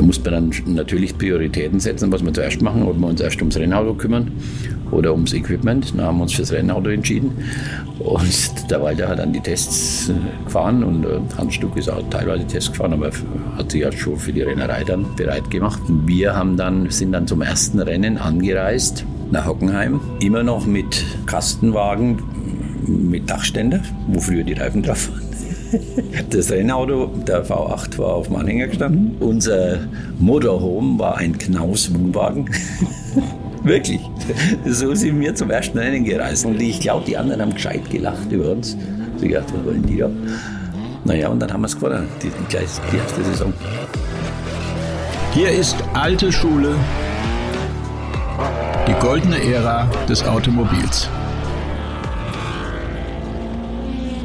Da muss man dann natürlich Prioritäten setzen, was wir zuerst machen, ob wir uns erst ums Rennauto kümmern oder ums Equipment. Da haben wir uns fürs Rennauto entschieden. Und der Walter hat dann die Tests äh, gefahren und äh, Hans Stuck ist auch teilweise Tests gefahren, aber hat sich ja schon für die Rennerei dann bereit gemacht. Und wir haben dann, sind dann zum ersten Rennen angereist nach Hockenheim, immer noch mit Kastenwagen, mit Dachständer, wo früher die Reifen drauf waren. Das Rennauto, der V8, war auf dem Anhänger gestanden. Unser Motorhome war ein Knaus-Wohnwagen. Wirklich. So sind wir zum ersten Rennen gereist. Und ich glaube, die anderen haben gescheit gelacht über uns. Sie gedacht, was wollen die da? Naja, und dann haben wir es gewonnen, die, die, die erste Saison. Hier ist alte Schule, die goldene Ära des Automobils.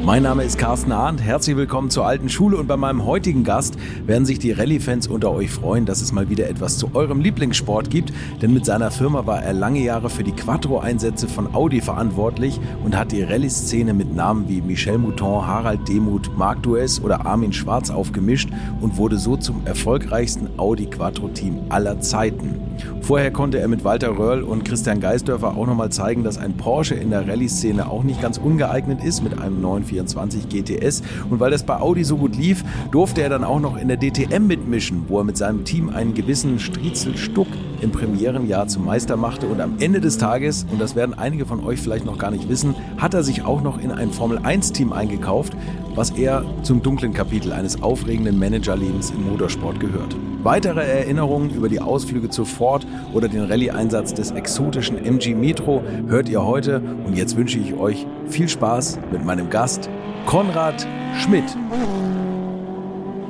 Mein Name ist Carsten Arndt, herzlich willkommen zur alten Schule. Und bei meinem heutigen Gast werden sich die Rallye-Fans unter euch freuen, dass es mal wieder etwas zu eurem Lieblingssport gibt, denn mit seiner Firma war er lange Jahre für die Quattro-Einsätze von Audi verantwortlich und hat die Rallye-Szene mit Namen wie Michel Mouton, Harald Demuth, Marc Duess oder Armin Schwarz aufgemischt und wurde so zum erfolgreichsten Audi Quattro-Team aller Zeiten. Vorher konnte er mit Walter Röhrl und Christian Geisdörfer auch nochmal zeigen, dass ein Porsche in der Rallye-Szene auch nicht ganz ungeeignet ist mit einem 924 GTS. Und weil das bei Audi so gut lief, durfte er dann auch noch in der DTM mitmischen, wo er mit seinem Team einen gewissen Striezel Stuck im Premierenjahr zum Meister machte. Und am Ende des Tages, und das werden einige von euch vielleicht noch gar nicht wissen, hat er sich auch noch in ein Formel-1-Team eingekauft, was eher zum dunklen Kapitel eines aufregenden Managerlebens im Motorsport gehört. Weitere Erinnerungen über die Ausflüge zu Ford oder den Rallye-Einsatz des exotischen MG Metro hört ihr heute. Und jetzt wünsche ich euch viel Spaß mit meinem Gast Konrad Schmidt.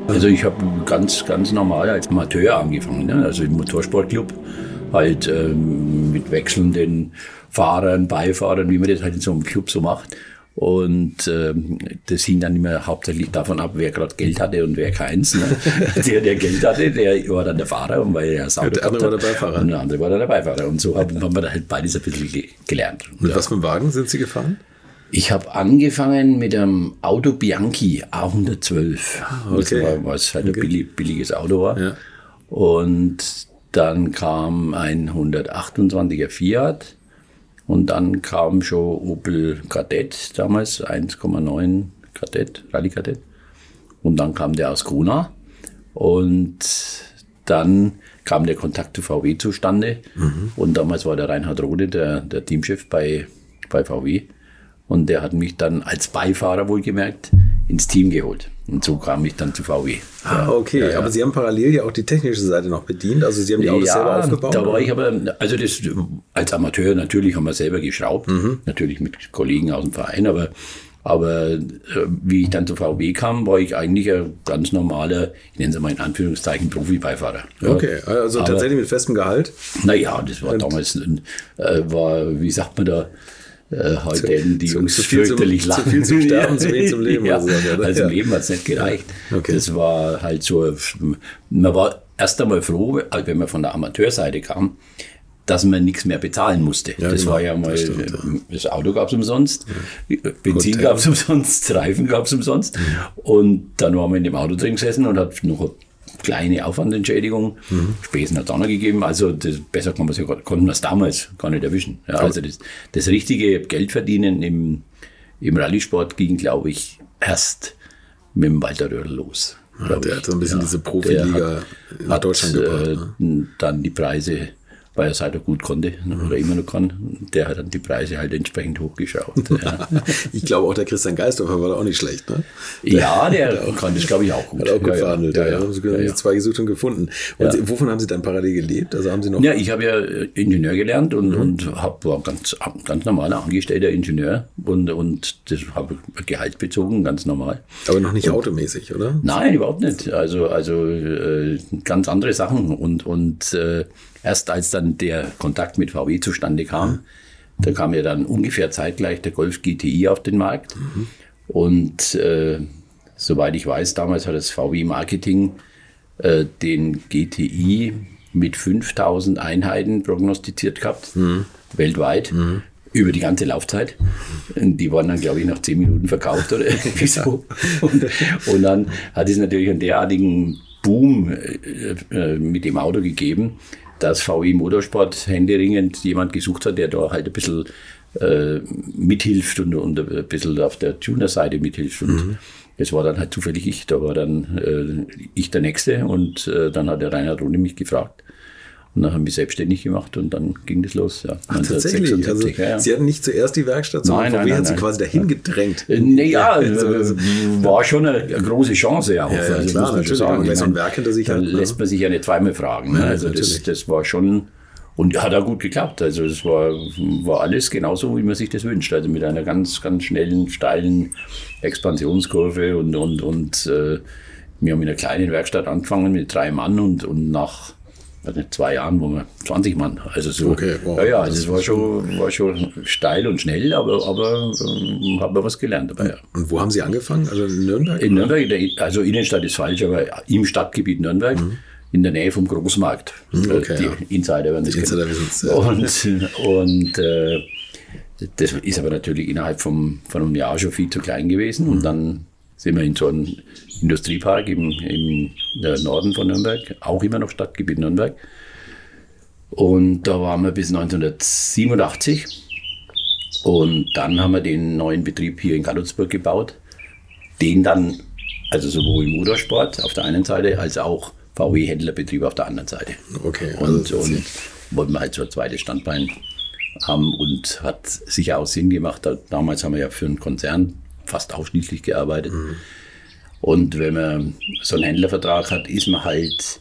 Also ich habe ganz, ganz normal als Amateur angefangen, ne? also im Motorsportclub, halt ähm, mit wechselnden Fahrern, Beifahrern, wie man das halt in so einem Club so macht. Und ähm, das hing dann immer hauptsächlich davon ab, wer gerade Geld hatte und wer keins. Ne? der, der Geld hatte, der war dann der Fahrer und weil er das Auto ja, der andere war der Beifahrer. Und der andere war dann der Beifahrer. Und so haben, haben wir da halt beides ein bisschen gelernt. Mit ja. was für einem Wagen sind Sie gefahren? Ich habe angefangen mit einem Auto Bianchi A112. Ah, okay. War, was halt okay. ein billig, billiges Auto war. Ja. Und dann kam ein 128er Fiat und dann kam schon Opel Kadett damals, 1,9 Kadett, Rallye Kadett. Und dann kam der aus Gruna. Und dann kam der Kontakt zu VW zustande. Mhm. Und damals war der Reinhard Rode der, der Teamchef bei, bei VW. Und der hat mich dann als Beifahrer wohlgemerkt ins Team geholt. Und so kam ich dann zu VW. Ah, okay. Ja, ja. Aber Sie haben parallel ja auch die technische Seite noch bedient. Also Sie haben die Autos ja, selber aufgebaut? Da war ich aber, also das, als Amateur natürlich haben wir selber geschraubt. Mhm. Natürlich mit Kollegen aus dem Verein. Aber, aber äh, wie ich dann zu VW kam, war ich eigentlich ein ganz normaler, ich nenne es mal in Anführungszeichen, Profi-Beifahrer. Okay, also aber, tatsächlich mit festem Gehalt? Naja, das war damals, äh, war, wie sagt man da, äh, heute enden die Jungs fürchterlich lachen. Zu viel zum Sterben, zu wenig zum Leben. ja, also, also im Leben hat es nicht gereicht. Okay. Das war halt so, man war erst einmal froh, wenn man von der Amateurseite kam, dass man nichts mehr bezahlen musste. Ja, das genau. war ja mal, das, stimmt, ja. das Auto gab es umsonst, ja. Benzin gab es umsonst, Reifen gab es umsonst. Und dann waren wir in dem Auto drin gesessen und hat noch kleine Aufwandentschädigung. Mhm. Spesen hat es auch noch gegeben. Also das, besser kann ja, konnten wir es damals gar nicht erwischen. Ja, also das, das richtige Geldverdienen im, im Rallye-Sport ging, glaube ich, erst mit dem Walter Röhrl los. Ja, der hat so ein bisschen ja, diese Profiliga in Deutschland gebracht. Äh, ne? Dann die Preise weil er es halt auch gut konnte oder immer noch kann. Der hat dann die Preise halt entsprechend hochgeschraubt. Ja. ich glaube auch der Christian Geistorfer war da auch nicht schlecht, ne? Der, ja, der, der kann das glaube ich auch gut. Hat auch gut verhandelt, ja. ja, ja. Haben sie ja, zwei gesucht und gefunden. Und Sie, wovon haben Sie dann parallel gelebt? Also haben Sie noch? Ja, ich habe ja Ingenieur gelernt und, mhm. und hab, war ganz, ganz normaler angestellter Ingenieur und, und das habe Gehalt bezogen, ganz normal. Aber noch nicht und, automäßig, oder? Nein, überhaupt nicht. Also, also äh, ganz andere Sachen und, und äh, Erst als dann der Kontakt mit VW zustande kam, da kam ja dann ungefähr zeitgleich der Golf GTI auf den Markt. Mhm. Und äh, soweit ich weiß, damals hat das VW Marketing äh, den GTI mit 5000 Einheiten prognostiziert gehabt, mhm. weltweit mhm. über die ganze Laufzeit. Die waren dann, glaube ich, nach zehn Minuten verkauft oder irgendwie so. Und, und dann hat es natürlich einen derartigen Boom äh, äh, mit dem Auto gegeben, dass VW Motorsport händeringend jemand gesucht hat, der da halt ein bisschen äh, mithilft und, und ein bisschen auf der Tuner-Seite mithilft. Und mhm. es war dann halt zufällig ich, da war dann äh, ich der Nächste und äh, dann hat der Reinhard Runde mich gefragt, und dann haben wir selbstständig gemacht und dann ging das los. Ja. Ach, tatsächlich? Also, ja, ja. Sie hatten nicht zuerst die Werkstatt, sondern nein, VW nein, hat Sie quasi dahin gedrängt. Äh, naja, also, also, war schon eine, große Chance auch. Ja, ja also, klar, natürlich. Sagen. Wenn so ein Werk hinter sich da hat. lässt man sich ja nicht zweimal fragen. Ne? Also das, das war schon... Und hat auch gut geklappt. Also es war, war alles genauso, wie man sich das wünscht. Also mit einer ganz, ganz schnellen, steilen Expansionskurve und, und, und äh, wir haben in einer kleinen Werkstatt angefangen mit drei Mann und, und nach also zwei Jahren, wo wir 20 Mann. Also so. Okay, wow. Ja, ja, also es war schon, war schon steil und schnell, aber, aber ähm, haben wir was gelernt dabei. Ja. Und wo haben Sie angefangen? Also in Nürnberg? In Nürnberg, also Innenstadt ist falsch, aber im Stadtgebiet Nürnberg. Mhm. In der Nähe vom Großmarkt. Mhm, okay, die ja. Insider werden das die Insider wissen Und, und äh, das ist aber natürlich innerhalb vom, von einem Jahr schon viel zu klein gewesen. Mhm. Und dann sind wir in so einem Industriepark im, im Norden von Nürnberg, auch immer noch Stadtgebiet Nürnberg. Und da waren wir bis 1987. Und dann haben wir den neuen Betrieb hier in Gallutzburg gebaut, den dann, also sowohl Motorsport auf der einen Seite als auch VW-Händlerbetrieb auf der anderen Seite. Okay. Also und, und wollten wir halt so ein zweites Standbein haben und hat sicher auch Sinn gemacht. Damals haben wir ja für einen Konzern fast ausschließlich gearbeitet. Mhm. Und wenn man so einen Händlervertrag hat, ist man halt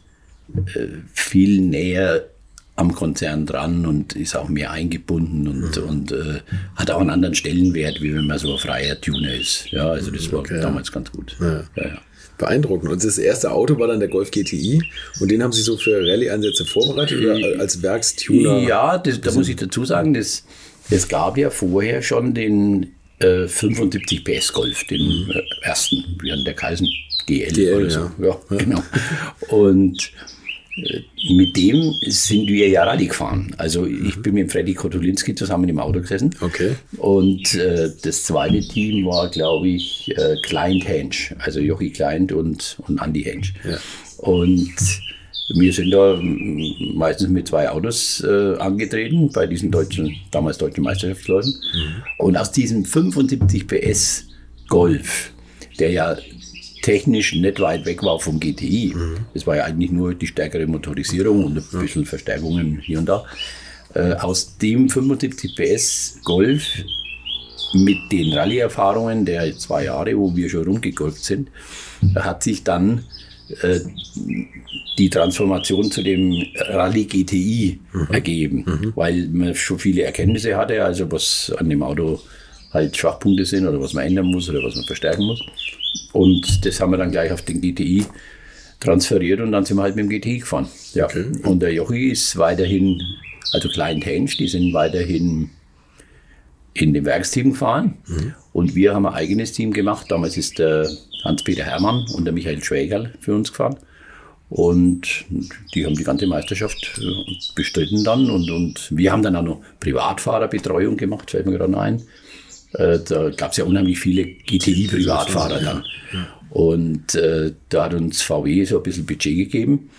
äh, viel näher am Konzern dran und ist auch mehr eingebunden und, mhm. und äh, hat auch einen anderen Stellenwert, wie wenn man so ein freier Tuner ist. Ja, also das war okay, damals ganz gut. Ja. Ja. Beeindruckend. Und das erste Auto war dann der Golf GTI und den haben Sie so für Rallye-Einsätze vorbereitet oder äh, als Werkstuner? Ja, das, da muss ich dazu sagen, das, es gab ja vorher schon den 75 äh, PS Golf, den äh, ersten, wie an der Kaisen GL, GL oder so. Ja, ja, genau. Und äh, mit dem sind wir ja Rallye gefahren. Also ich bin mit Freddy Kotulinski zusammen im Auto gesessen. Okay. Und äh, das zweite Team war, glaube ich, äh, Client Hensch, also Jochi Client und, und Andy Hensch. Ja. Und wir sind da meistens mit zwei Autos äh, angetreten bei diesen deutschen, damals deutschen Meisterschaftsläufen. Mhm. Und aus diesem 75 PS Golf, der ja technisch nicht weit weg war vom GTI, mhm. das war ja eigentlich nur die stärkere Motorisierung und ein bisschen Verstärkungen hier und da. Äh, aus dem 75 PS Golf mit den Rallye-Erfahrungen der zwei Jahre, wo wir schon rumgegolft sind, hat sich dann die Transformation zu dem Rallye GTI mhm. ergeben, mhm. weil man schon viele Erkenntnisse hatte, also was an dem Auto halt Schwachpunkte sind oder was man ändern muss oder was man verstärken muss. Und das haben wir dann gleich auf den GTI transferiert und dann sind wir halt mit dem GTI gefahren. Ja. Okay. Und der Jochi ist weiterhin, also Klein Hensch, die sind weiterhin in dem Werksteam gefahren. Mhm. Und wir haben ein eigenes Team gemacht. Damals ist der Hans-Peter Hermann und der Michael Schwägerl für uns gefahren. Und die haben die ganze Meisterschaft äh, bestritten dann. Und, und wir haben dann auch noch Privatfahrerbetreuung gemacht, fällt mir gerade ein. Äh, da gab es ja unheimlich viele GTI-Privatfahrer dann. Und äh, da hat uns VW so ein bisschen Budget gegeben.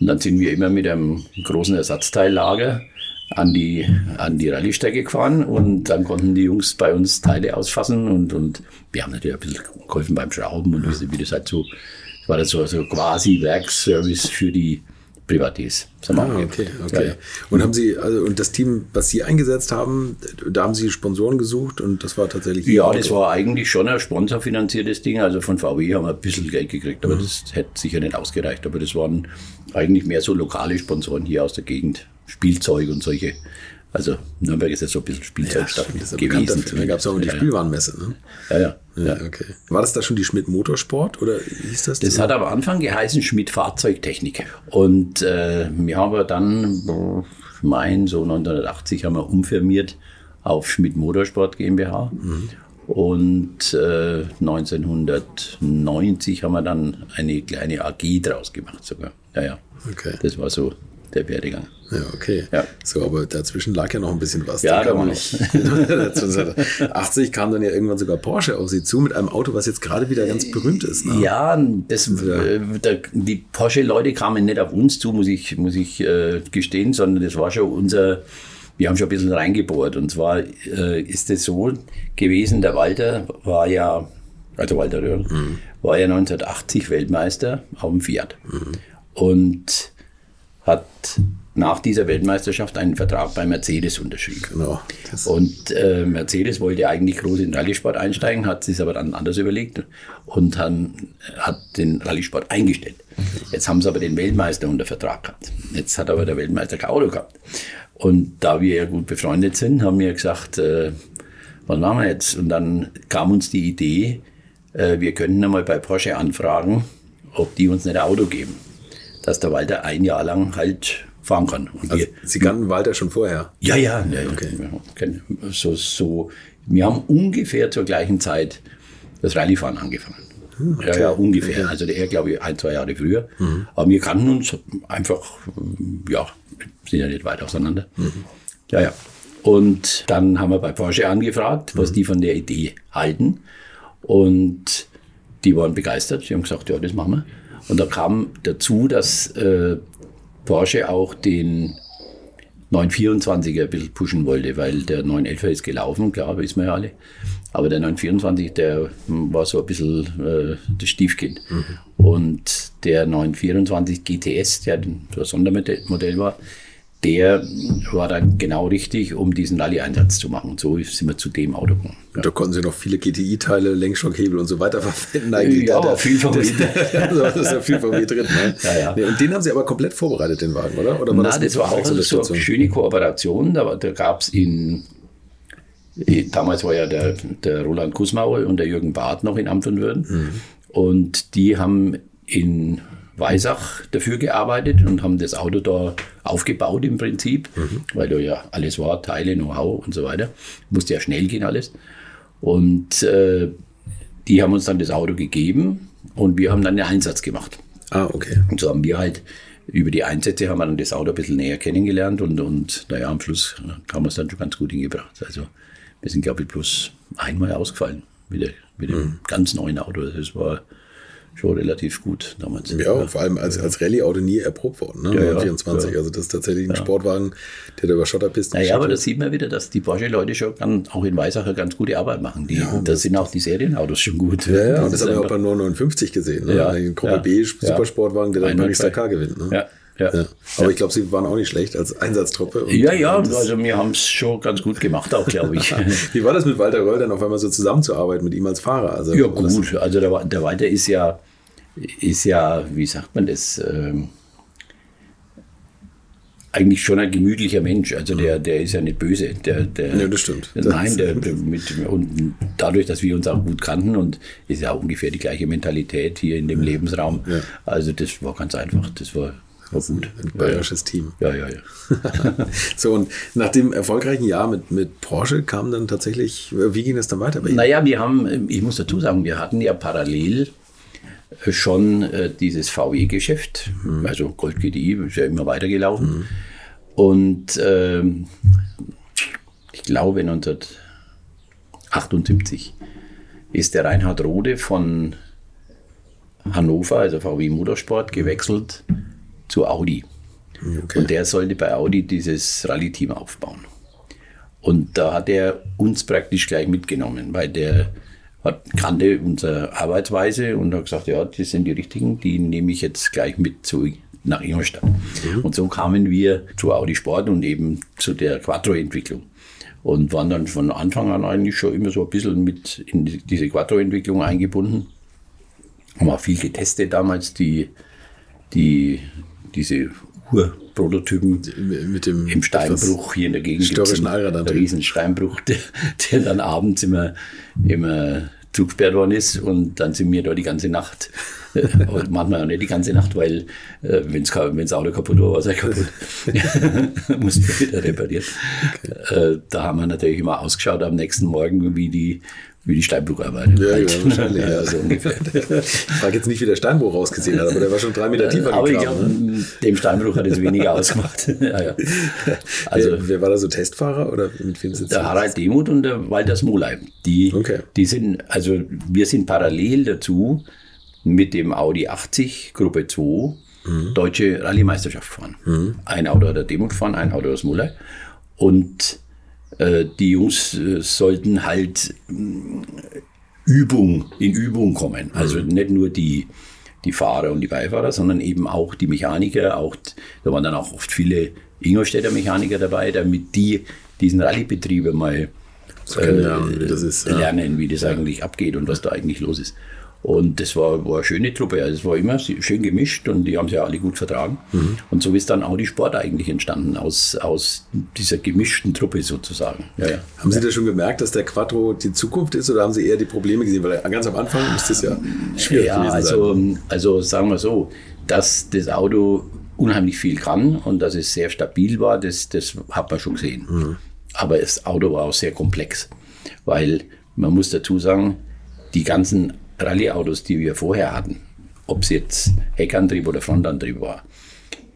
Und dann sind wir immer mit einem großen Ersatzteillager an die, an die Rallye-Strecke gefahren und dann konnten die Jungs bei uns Teile ausfassen und, und wir haben natürlich ein bisschen geholfen beim Schrauben und wie, wie das halt so das war das so, so quasi Werkservice für die Privatiers. Ah, okay, okay. Ja. Und haben Sie, also und das Team, was Sie eingesetzt haben, da haben Sie Sponsoren gesucht und das war tatsächlich. Ja, das war eigentlich schon ein sponsorfinanziertes Ding. Also von VW haben wir ein bisschen Geld gekriegt, aber mhm. das hätte sicher nicht ausgereicht. Aber das waren eigentlich mehr so lokale Sponsoren hier aus der Gegend. Spielzeug und solche also Nürnberg ist jetzt so ein bisschen Spielzeugstadt ja, gewesen. Da gab es auch die ja, Spielwarenmesse. Ne? Ja, ja, ja. Okay. War das da schon die Schmidt Motorsport oder hieß das? Das so? hat am Anfang geheißen Schmidt Fahrzeugtechnik. Und äh, wir haben dann, ich meine, so 1980 haben wir umfirmiert auf Schmidt Motorsport GmbH. Mhm. Und äh, 1990 haben wir dann eine kleine AG draus gemacht sogar. Ja, ja. Okay. Das war so der Werdegang. Ja, okay. Ja. So, aber dazwischen lag ja noch ein bisschen was. Ja, da kann war man noch. nicht. 80 kam dann ja irgendwann sogar Porsche auf sie zu mit einem Auto, was jetzt gerade wieder ganz berühmt ist. Ne? Ja, das, äh, der, die Porsche-Leute kamen nicht auf uns zu, muss ich, muss ich äh, gestehen, sondern das war schon unser, wir haben schon ein bisschen reingebohrt. Und zwar äh, ist es so gewesen, der Walter war ja, also Walter Röhrl, war ja 1980 Weltmeister auf dem Fiat. Und hat nach dieser Weltmeisterschaft einen Vertrag bei Mercedes unterschrieben. Genau. Und äh, Mercedes wollte eigentlich groß in den Rallye-Sport einsteigen, hat sich aber dann anders überlegt und dann hat den Rallye-Sport eingestellt. Jetzt haben sie aber den Weltmeister unter Vertrag gehabt. Jetzt hat aber der Weltmeister kein Auto gehabt. Und da wir ja gut befreundet sind, haben wir gesagt, äh, was machen wir jetzt? Und dann kam uns die Idee, äh, wir könnten einmal bei Porsche anfragen, ob die uns nicht ein Auto geben. Dass der Walter ein Jahr lang halt fahren kann. Also, wir, Sie kannten Walter schon vorher. ja, ja, ja, okay. so, so, wir haben ungefähr zur gleichen Zeit das Rallyefahren angefangen. Ja, ja, ungefähr. Also er, glaube ich, ein, zwei Jahre früher. Aber wir kannten uns einfach, ja, sind ja nicht weit auseinander. Ja, ja. Und dann haben wir bei Porsche angefragt, was die von der Idee halten. Und die waren begeistert. Sie haben gesagt, ja, das machen wir. Und da kam dazu, dass äh, Porsche auch den 924er ein bisschen pushen wollte, weil der 911er ist gelaufen, klar, wissen wir ja alle. Aber der 924, der war so ein bisschen äh, das Stiefkind. Und der 924 GTS, der das Sondermodell war, der war dann genau richtig, um diesen Rallye-Einsatz zu machen. Und so sind wir zu dem Auto gekommen. Und da konnten Sie noch viele GTI-Teile, Lenkschockhebel und so weiter verwenden. Eigentlich. Ja, Da- aber viel VW. Das, das ist ja viel VW drin. Ne? Ja, ja. Nee, und den haben Sie aber komplett vorbereitet, den Wagen, oder? oder Na, mit das war auch so eine schöne Kooperation. Da, war- da gab es in, damals war ja der, der Roland Kussmauer und der Jürgen Barth noch in Amt und Würden. Und die haben in Weisach dafür gearbeitet und haben das Auto da aufgebaut im Prinzip, weil da ja alles war, Teile, Know-how und so weiter. Musste ja schnell gehen alles. Und äh, die haben uns dann das Auto gegeben und wir haben dann den Einsatz gemacht. Ah, okay. Und so haben wir halt über die Einsätze haben wir dann das Auto ein bisschen näher kennengelernt und, und naja, am Schluss haben wir es dann schon ganz gut hingebracht. Also wir sind, glaube ich, bloß einmal ausgefallen mit, der, mit dem ganz neuen Auto. Das war schon relativ gut damals. Ja, und vor allem als, als Rallye-Auto nie erprobt worden, ne? Ja, ja, 24. ja. Also das ist tatsächlich ein Sportwagen, der da über Schotterpisten Naja, aber das sieht man wieder, dass die Porsche-Leute schon ganz, auch in Weißacher ganz gute Arbeit machen. Die, da sind auch die Serienautos schon gut. Ja, ja, und das haben wir auch beim 959 gesehen. Ne? Ja, Den Gruppe ja, B ja. Supersportwagen, der dann Einwandfrei. Dakar gewinnt. Ne? Ja, ja. Ja. Aber ich glaube, sie waren auch nicht schlecht als Einsatztruppe. Ja, ja, also wir haben es schon ganz gut gemacht, auch glaube ich. Wie war das mit Walter Röll dann auf einmal so zusammenzuarbeiten mit ihm als Fahrer? Also, Ja, gut. Also der, der Walter ist ja, ist ja, wie sagt man das, ähm, eigentlich schon ein gemütlicher Mensch. Also der, der ist ja nicht böse. Der, der, Ja, das stimmt. Nein, der, der mit, und dadurch, dass wir uns auch gut kannten und ist ja ungefähr die gleiche Mentalität hier in dem Lebensraum. Ja. Also das war ganz einfach. Das war, war gut. Ein bayerisches Team. Ja, ja, ja. So, und nach dem erfolgreichen Jahr mit, mit Porsche kam dann tatsächlich, wie ging es dann weiter bei Ihnen? Naja, wir haben, ich muss dazu sagen, wir hatten ja parallel äh, schon äh, dieses VW-Geschäft, also Gold GDI, ist ja immer weitergelaufen. Und ähm, ich glaube 1978 ist der Reinhard Rode von Hannover, also VW Motorsport, gewechselt zu Audi. Okay. Und der sollte bei Audi dieses Rallye-Team aufbauen. Und da hat er uns praktisch gleich mitgenommen, weil der hat, kannte unsere Arbeitsweise und hat gesagt, ja, das sind die richtigen, die nehme ich jetzt gleich mit zu, nach Ingolstadt. Und so kamen wir zu Audi Sport und eben zu der Quattro-Entwicklung. Und waren dann von Anfang an eigentlich schon immer so ein bisschen mit in die- diese Quattro-Entwicklung eingebunden. Haben auch viel getestet damals, die, die, diese Urprototypen mit dem im Steinbruch hier in der Gegend. gibt's störrischen einen drin. riesen Steinbruch, der, der dann abends immer, immer zugesperrt worden ist und dann sind wir da die ganze Nacht. äh, und manchmal auch nicht die ganze Nacht, weil äh, wenn das Auto kaputt war, war es ja kaputt. Mussten wir wieder reparieren. Äh, da haben wir natürlich immer ausgeschaut am nächsten Morgen, wie die wie die Steinbrucharbeiter. Ja, halt. ja, wahrscheinlich. Ja, so ungefähr. Ich frage jetzt nicht, wie der Steinbruch ausgesehen hat, aber der war schon drei Meter tiefer Aber ich glaube, ne? dem Steinbruch hat es weniger ausgemacht. ja, ja. Also, wer, wer, war da so Testfahrer oder mit wem sitzt Der Harald Demuth und der Walter Smoley. Die, okay. die sind, also wir sind parallel dazu mit dem Audi 80 Gruppe 2 mhm. deutsche Rallye-Meisterschaft gefahren. Mhm. Ein Auto hat der Demuth gefahren, ein Auto der Smoley. Und die Jungs äh, sollten halt äh, Übung, in Übung kommen. Also mhm. nicht nur die, die Fahrer und die Beifahrer, sondern eben auch die Mechaniker. Auch, da waren dann auch oft viele Ingolstädter Mechaniker dabei, damit die diesen Rallyebetrieb mal äh, lernen, wie das, ist, lernen, wie das eigentlich abgeht und was da eigentlich los ist. Und das war, war eine schöne Truppe. Also es war immer schön gemischt und die haben sich ja alle gut vertragen. Mhm. Und so ist dann auch die Sport eigentlich entstanden, aus, aus dieser gemischten Truppe sozusagen. Ja, ja. Haben Sie das schon gemerkt, dass der Quattro die Zukunft ist oder haben Sie eher die Probleme gesehen? Weil ganz am Anfang ist das ja schwierig ja, gewesen also, sein. Also sagen wir so, dass das Auto unheimlich viel kann und dass es sehr stabil war, das, das hat man schon gesehen. Mhm. Aber das Auto war auch sehr komplex, weil man muss dazu sagen, die ganzen Rallye-Autos, die wir vorher hatten, ob es jetzt Heckantrieb oder Frontantrieb war,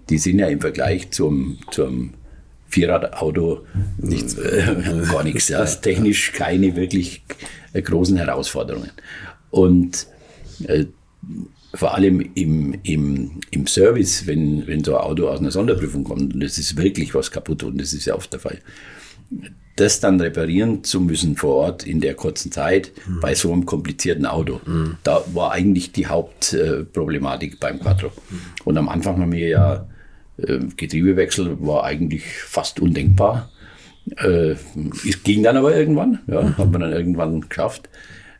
die sind ja im Vergleich zum, zum Vierradauto nichts, äh, gar nichts. Ja. Technisch keine wirklich äh, großen Herausforderungen. Und äh, vor allem im, im, im Service, wenn, wenn so ein Auto aus einer Sonderprüfung kommt und es ist wirklich was kaputt und das ist ja oft der Fall, das dann reparieren zu müssen vor Ort in der kurzen Zeit mhm. bei so einem komplizierten Auto. Mhm. Da war eigentlich die Hauptproblematik äh, beim Quattro. Mhm. Und am Anfang haben wir ja äh, Getriebewechsel war eigentlich fast undenkbar. Äh, es ging dann aber irgendwann, ja, mhm. hat man dann irgendwann geschafft.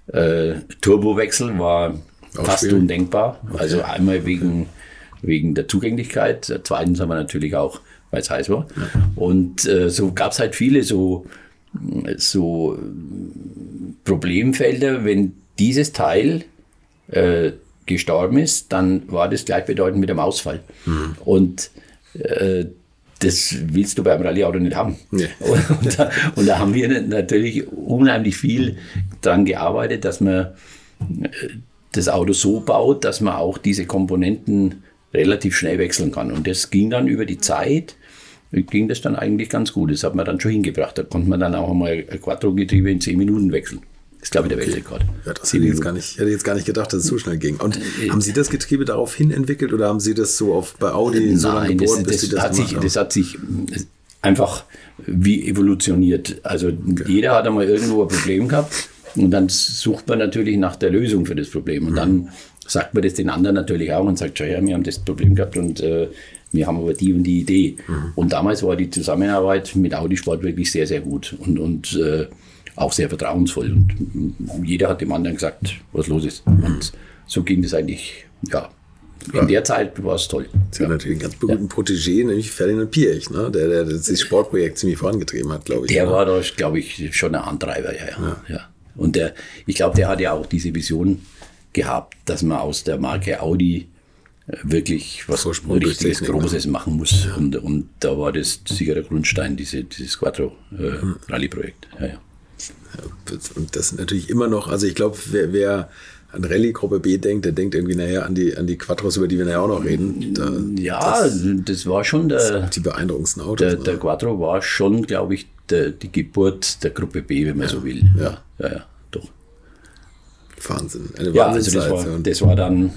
Äh, Turbowechsel war Auch fast undenkbar. Also einmal wegen, wegen der Zugänglichkeit. Zweitens haben wir natürlich auch weil es heiß war. Ja. Und äh, so gab es halt viele so, so Problemfelder. Wenn dieses Teil äh, gestorben ist, dann war das gleichbedeutend mit einem Ausfall. Mhm. Und äh, das willst du beim Rallye-Auto nicht haben. Nee. Und, da, und, da, haben wir natürlich unheimlich viel daran gearbeitet, dass man äh, das Auto so baut, dass man auch diese Komponenten relativ schnell wechseln kann. Und das ging dann über die Zeit, ging das dann eigentlich ganz gut. Das hat man dann schon hingebracht. Da konnte man dann auch mal ein Quattro-Getriebe in zehn Minuten wechseln. Das ist, glaube ich, der okay. Weltrekord. Ja, das hätte ich, jetzt gar nicht, hätte jetzt gar nicht gedacht, dass es so schnell ging. Und äh, haben Sie das Getriebe daraufhin entwickelt oder haben Sie das so auf, bei Audi so lange geboren, das, bis das, Sie das hat sich, haben? Das hat sich einfach wie evolutioniert. Also okay. jeder hat einmal irgendwo ein Problem gehabt und dann sucht man natürlich nach der Lösung für das Problem. Und mhm. dann sagt man das den anderen natürlich auch und sagt, ja, wir haben das Problem gehabt und äh, wir haben aber die und die Idee. Mhm. Und damals war die Zusammenarbeit mit Audi Sport wirklich sehr, sehr gut und, und äh, auch sehr vertrauensvoll. Und jeder hat dem anderen gesagt, was los ist. Mhm. Und so ging das eigentlich, ja. In ja. der Zeit war es toll. Sie ja. natürlich einen ganz berühmten ja. Protégé, nämlich Ferdinand Piech, ne? der, der das Sportprojekt ziemlich vorangetrieben hat, glaube ich. Der ne? war da, glaube ich, schon ein Antreiber, ja. ja. ja. Und der, ich glaube, der hat ja auch diese Vision gehabt, dass man aus der Marke Audi wirklich was Vorsprung richtiges Großes machen muss. Ja. Und, und da war das sicher der Grundstein, diese, dieses Quattro-Rallye-Projekt. Äh, hm. ja, ja. Und das sind natürlich immer noch, also ich glaube, wer, wer an Rallye-Gruppe B denkt, der denkt irgendwie nachher an die, an die Quattros, über die wir nachher auch noch reden. Da, ja, das, das, war schon der. Die beeindruckendsten Autos. Der, der Quattro war schon, glaube ich, der, die Geburt der Gruppe B, wenn man ja. so will. Ja, ja, ja, doch. Wahnsinn. Eine ja, also das war, das war dann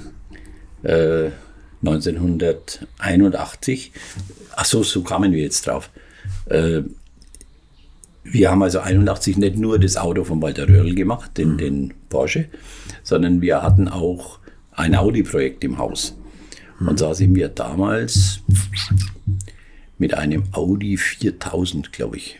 äh, 1981. Ach so, so kamen wir jetzt drauf. Äh, wir haben also 81 nicht nur das Auto von Walter Röhrl gemacht, den, mhm. den Porsche, sondern wir hatten auch ein Audi-Projekt im Haus. Mhm. Und da sind wir damals mit einem Audi 4000, glaube ich.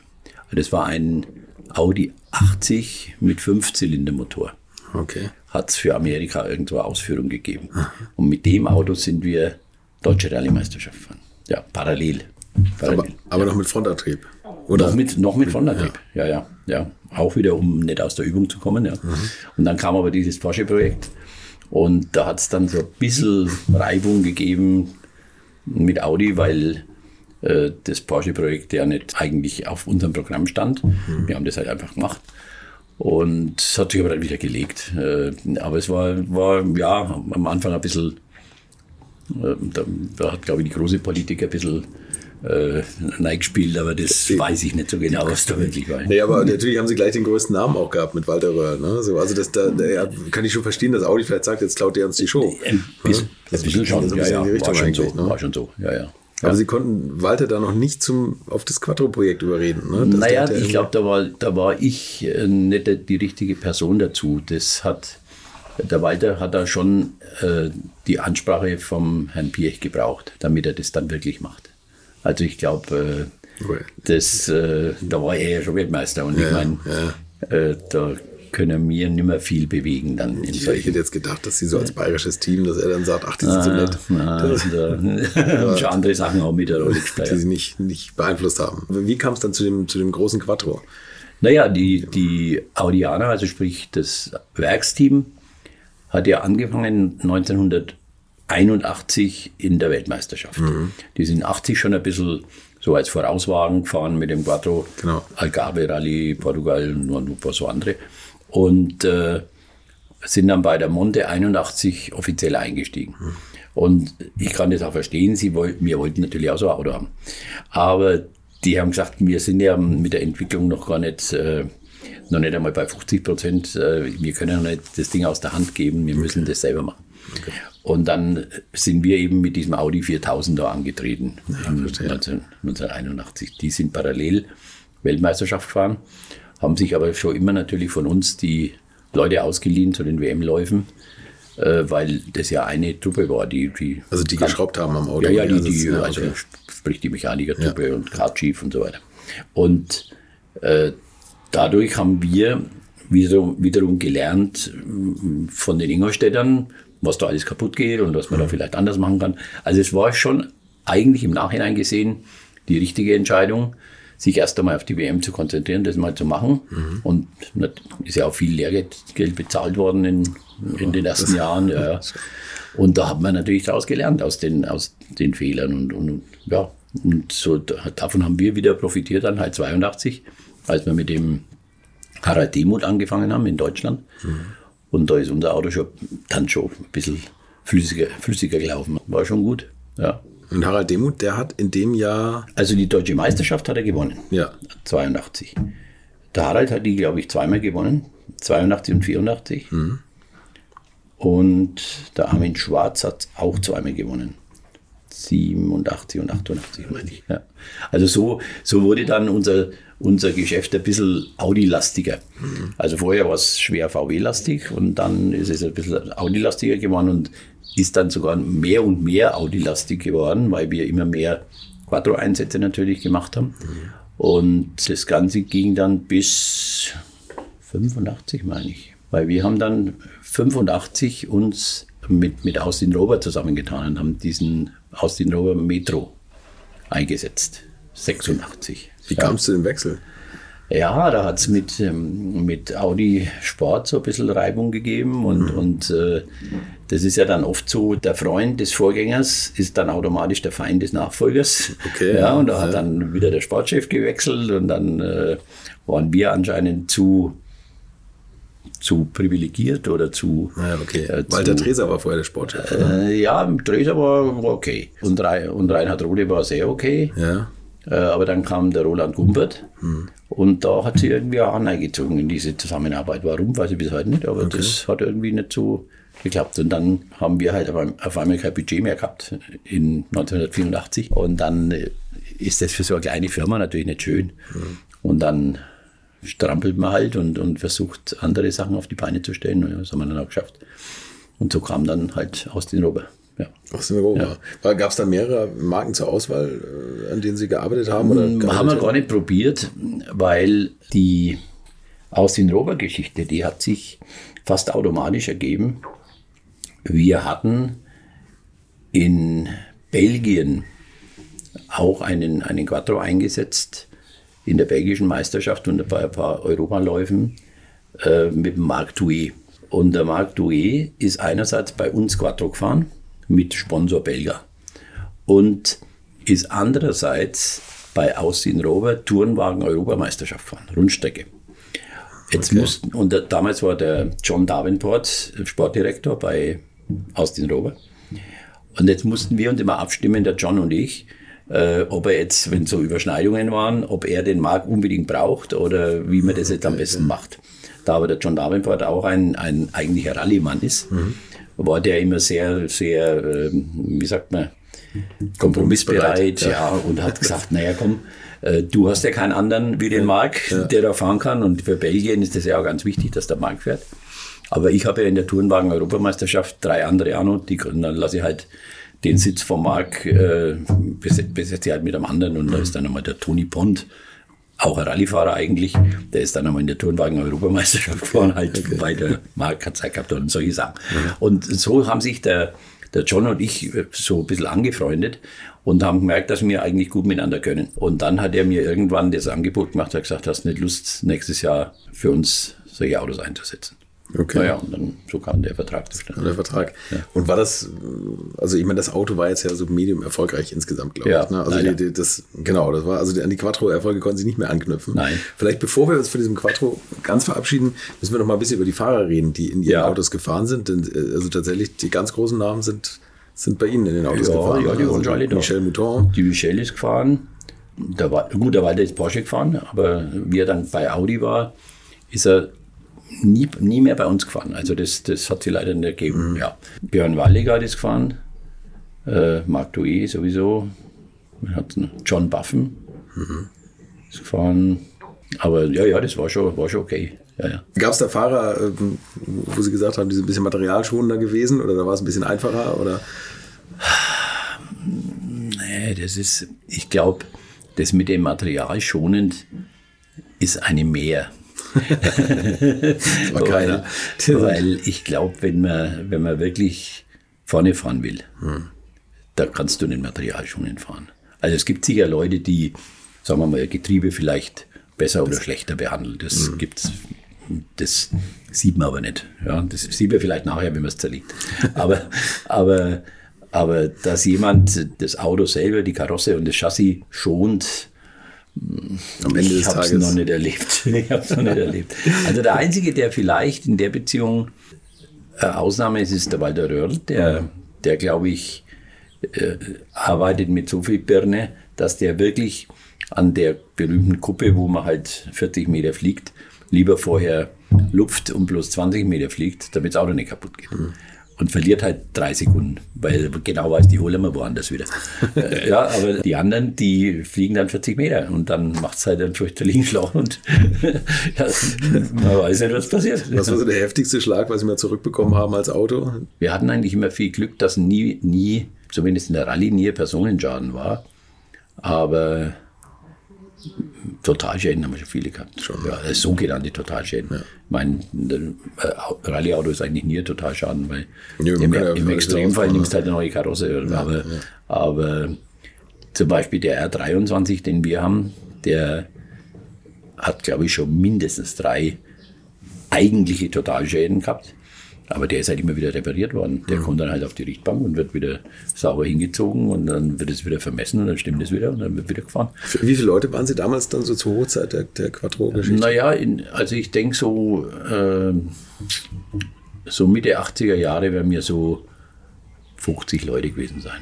Das war ein Audi 80 mit Fünfzylindermotor. Okay. Hat es für Amerika irgendwo Ausführung gegeben. Und mit dem Auto sind wir Deutsche Rallye-Meisterschaft gefahren. Ja, parallel. parallel. Aber, aber ja. noch mit Frontantrieb. Oder? Noch mit, noch mit Frontantrieb, ja. ja, ja, ja. Auch wieder, um nicht aus der Übung zu kommen. Ja. Mhm. Und dann kam aber dieses Porsche-Projekt. Und da hat es dann so ein bisschen Reibung gegeben mit Audi, weil äh, das Porsche-Projekt ja nicht eigentlich auf unserem Programm stand. Mhm. Wir haben das halt einfach gemacht. Und es hat sich aber dann wieder gelegt. Äh, aber es war, war ja am Anfang ein bisschen, äh, da, hat glaube ich die große Politik ein bisschen äh, gespielt, aber das weiß ich nicht so genau, was da wirklich war. Nee, aber natürlich haben sie gleich den größten Namen auch gehabt mit Walter Röhrl. Ne? So, also das, da, da kann ich schon verstehen, dass Audi vielleicht sagt, jetzt klaut der uns die Show. Ein bisschen, ne? ein bisschen schon, ja, ja, war schon so, ne? war schon so, ja, ja. Aber Sie konnten Walter da noch nicht zum, auf das Quattro-Projekt überreden. Ne? Das naja, ich glaube, da war, da war ich äh, nicht die richtige Person dazu. Das hat, der Walter hat da schon äh, die Ansprache vom Herrn Piech gebraucht, damit er das dann wirklich macht. Also ich glaube, äh, das, äh, da war er ja schon Weltmeister und ja, ich meine, ja. äh, da können wir nicht mehr viel bewegen dann. ich, ich hätte jetzt gedacht, dass sie so als bayerisches Team, dass er dann sagt, ach, das ist so nett. Na, das, da, schon andere Sachen auch mit der Rolle gespielt. Die sie nicht, nicht beeinflusst haben. Wie kam es dann zu dem, zu dem großen Quattro? Naja, die, die Audianer, also sprich das Werksteam, hat ja angefangen 1900 81 in der Weltmeisterschaft. Mhm. Die sind 80 schon ein bisschen so als Vorauswagen gefahren mit dem Quattro. Genau. Algarve Rallye, Portugal und ein paar so andere. Und äh, sind dann bei der Monte 81 offiziell eingestiegen. Mhm. Und ich kann das auch verstehen, sie wollten, wir wollten natürlich auch so ein Auto haben. Aber die haben gesagt, wir sind ja mit der Entwicklung noch gar nicht, äh, noch nicht einmal bei 50 Prozent. Äh, wir können ja nicht das Ding aus der Hand geben, wir müssen das selber machen. Okay. Und dann sind wir eben mit diesem Audi 4000 da angetreten, ja, 19, 1981. Die sind parallel Weltmeisterschaft gefahren, haben sich aber schon immer natürlich von uns die Leute ausgeliehen zu den WM-Läufen, äh, weil das ja eine Truppe war, die. die also die geschraubt haben am Auto. Ja, ja, die, die ja, also okay. sprich die Mechanikertruppe ja. und Car Chief und so weiter. Und äh, dadurch haben wir wiederum, wiederum gelernt von den Ingolstädtern, was da alles kaputt geht und was man mhm. da vielleicht anders machen kann. Also es war schon eigentlich im Nachhinein gesehen die richtige Entscheidung, sich erst einmal auf die WM zu konzentrieren, das mal zu machen. Mhm. Und ist ja auch viel Lehrgeld bezahlt worden in, in den ersten Jahren. Ja. Und da hat man natürlich daraus gelernt, aus den, aus den Fehlern. Und, und ja, und so davon haben wir wieder profitiert dann halt 82, als wir mit dem Harald Demuth angefangen haben in Deutschland. Mhm. Und da ist unser Auto schon dann schon ein bisschen flüssiger, flüssiger gelaufen. War schon gut. Ja. Und Harald Demuth, der hat in dem Jahr. Also die deutsche Meisterschaft hat er gewonnen. Ja. 82. Der Harald hat die, glaube ich, zweimal gewonnen. 82 und 84. Mhm. Und der Armin Schwarz hat auch zweimal gewonnen. 87 und 88, meine ich. Ja. Also so, so wurde dann unser, unser Geschäft ein bisschen Audi-lastiger. Mhm. Also vorher war es schwer VW-lastig und dann ist es ein bisschen Audi-lastiger geworden und ist dann sogar mehr und mehr Audi-lastig geworden, weil wir immer mehr Quattro-Einsätze natürlich gemacht haben. Mhm. Und das Ganze ging dann bis 85, meine ich. Weil wir haben dann 85 uns mit, mit Austin Rover zusammengetan und haben diesen Austin Rover Metro eingesetzt. 86. Wie kam es zu dem Wechsel? Ja, da hat es mit, ähm, mit Audi Sport so ein bisschen Reibung gegeben und, mhm. und äh, das ist ja dann oft so, der Freund des Vorgängers ist dann automatisch der Feind des Nachfolgers. Okay. Ja, und da ja. hat dann wieder der Sportchef gewechselt und dann äh, waren wir anscheinend zu zu privilegiert oder zu. Ja, okay. Äh, Walter Treser war vorher der Sportchef. Äh, ja, Treser war, okay. Und, und Reinhard Rohle war sehr okay. Ja. Äh, aber dann kam der Roland Gumpert hm. und da hat sie irgendwie auch angezogen in diese Zusammenarbeit. Warum, weiß ich bis heute nicht, aber okay. das hat irgendwie nicht so geklappt. Und dann haben wir halt auf einmal kein Budget mehr gehabt in 1984. Und dann äh, ist das für so eine kleine Firma natürlich nicht schön. Hm. Und dann strampelt man halt und, und versucht andere Sachen auf die Beine zu stellen. Und das haben wir dann auch geschafft. Und so kam dann halt aus den Rober. Ja. Aus dem Rover. Ja. Gab es da mehrere Marken zur Auswahl, äh, an denen Sie gearbeitet haben? Oder hm, haben wir gar nicht probiert, weil die aus den Rover-Geschichte, die hat sich fast automatisch ergeben. Wir hatten in Belgien auch einen, einen Quattro eingesetzt in der belgischen Meisterschaft und bei ein paar Europaläufen äh, mit dem Marc Douet. Und der Marc Douet ist einerseits bei uns Quattro gefahren mit Sponsor Belga und ist andererseits bei Austin Rover Tourenwagen Europameisterschaft gefahren, Rundstrecke. Jetzt mussten, und da- damals war der John Davenport Sportdirektor bei Austin Rover. Und jetzt mussten wir uns immer abstimmen, der John und ich, äh, ob er jetzt, wenn so Überschneidungen waren, ob er den Markt unbedingt braucht oder wie man das jetzt am besten macht. Da aber der John Davenport auch ein, ein eigentlicher Rallye-Mann ist, war der immer sehr, sehr, ähm, wie sagt man, kompromissbereit, ja. und hat gesagt, naja, komm, äh, du hast ja keinen anderen wie den Marc, der da fahren kann. Und für Belgien ist das ja auch ganz wichtig, dass der Marc fährt. Aber ich habe ja in der Tourenwagen-Europameisterschaft drei andere noch, die können, dann lasse ich halt den Sitz vom Marc, äh, besetze ich halt mit einem anderen und da ist dann nochmal der Toni Pond, auch ein Rallyefahrer eigentlich, der ist dann nochmal in der Tourenwagen-Europameisterschaft gefahren, halt, weil der Marc hat Zeit gehabt und solche Sachen. Und so haben sich der, der John und ich äh, so ein bisschen angefreundet und haben gemerkt, dass wir eigentlich gut miteinander können. Und dann hat er mir irgendwann das Angebot gemacht, hat gesagt, hast du nicht Lust, nächstes Jahr für uns solche Autos einzusetzen. Okay. Naja, und dann so kam der Vertrag zustande. Der Vertrag. Und war das, also ich meine, das Auto war jetzt ja so medium erfolgreich insgesamt, glaube Ja, ich. Ne? Also leider. die, die, das, genau, das war, also an die Quattro-Erfolge konnten sie nicht mehr anknüpfen. Nein. Vielleicht bevor wir uns von diesem Quattro ganz verabschieden, müssen wir noch mal ein bisschen über die Fahrer reden, die in ihren Ja. Autos gefahren sind. Denn, äh, also tatsächlich, die ganz großen Namen sind, sind bei Ihnen in den Autos Ja, gefahren. ja, die alle da. Michel Mouton. Die Michelle ist gefahren. Da war, gut, da war der jetzt Porsche gefahren, aber wie er dann bei Audi war, ist er nie, nie mehr bei uns gefahren. Also das, das hat sie leider nicht gegeben. Ja. Björn Walligard ist gefahren, äh, Marc Douet sowieso, Man hat John Buffen ist gefahren. Aber ja, ja, das war schon, war schon okay. Ja, ja. Gab es da Fahrer, ähm, wo Sie gesagt haben, die sind ein bisschen materialschonender gewesen oder da war es ein bisschen einfacher? Oder? Nee, das ist, ich glaube, das mit dem Material schonend ist eine Mehr. war keiner. Weil, weil ich glaube, wenn man, wenn man wirklich vorne fahren will, da kannst du nicht materialschonend fahren. Also es gibt sicher Leute, die, sagen wir mal, Getriebe vielleicht besser oder schlechter behandeln. Das gibt's. Das sieht man aber nicht. Ja, das sieht man vielleicht nachher, wenn man es zerlegt. Aber, aber, aber dass jemand das Auto selber, die Karosse und das Chassis schont, Am Ende des ich habe es Tages. noch nicht erlebt. Ich habe es noch nicht erlebt. Also der Einzige, der vielleicht in der Beziehung äh, Ausnahme ist, ist der Walter Röhrl, der, der glaube ich, äh, arbeitet mit so viel Birne, dass der wirklich an der berühmten Kuppe, wo man halt 40 Meter fliegt, lieber vorher lupft und bloß 20 Meter fliegt, damit das Auto nicht kaputt geht. Und verliert halt drei Sekunden, weil genau weiß, die holen wir woanders wieder. Äh, ja, aber die anderen, die fliegen dann 40 Meter und dann macht es halt einen fürchterlichen Schlag und ja, man weiß nicht, was passiert. Was war so der heftigste Schlag, was mal zurückbekommen haben als Auto? Wir hatten eigentlich immer viel Glück, dass nie, nie, zumindest in der Rallye, nie ein Personenschaden war. Aber Totalschäden haben wir schon viele gehabt. Schon. Ja, sogenannte Totalschäden. Ich meine, ein äh, Rallye-Auto ist eigentlich nie ein Totalschaden, weil Ja, im, ja im Extremfall nimmst du halt eine neue Karosse. aber, aber zum Beispiel der R23, den wir haben, der hat, glaube ich, schon mindestens drei eigentliche Totalschäden gehabt. Aber der ist halt immer wieder repariert worden. Der kommt dann halt auf die Richtbank und wird wieder sauber hingezogen und dann wird es wieder vermessen und dann stimmt es wieder und dann wird wieder gefahren. Für wie viele Leute waren Sie damals dann so zur Hochzeit der, der Quattro-Geschichte? Naja, in, also ich denke so, ähm, so Mitte 80er Jahre werden wir so 50 Leute gewesen sein.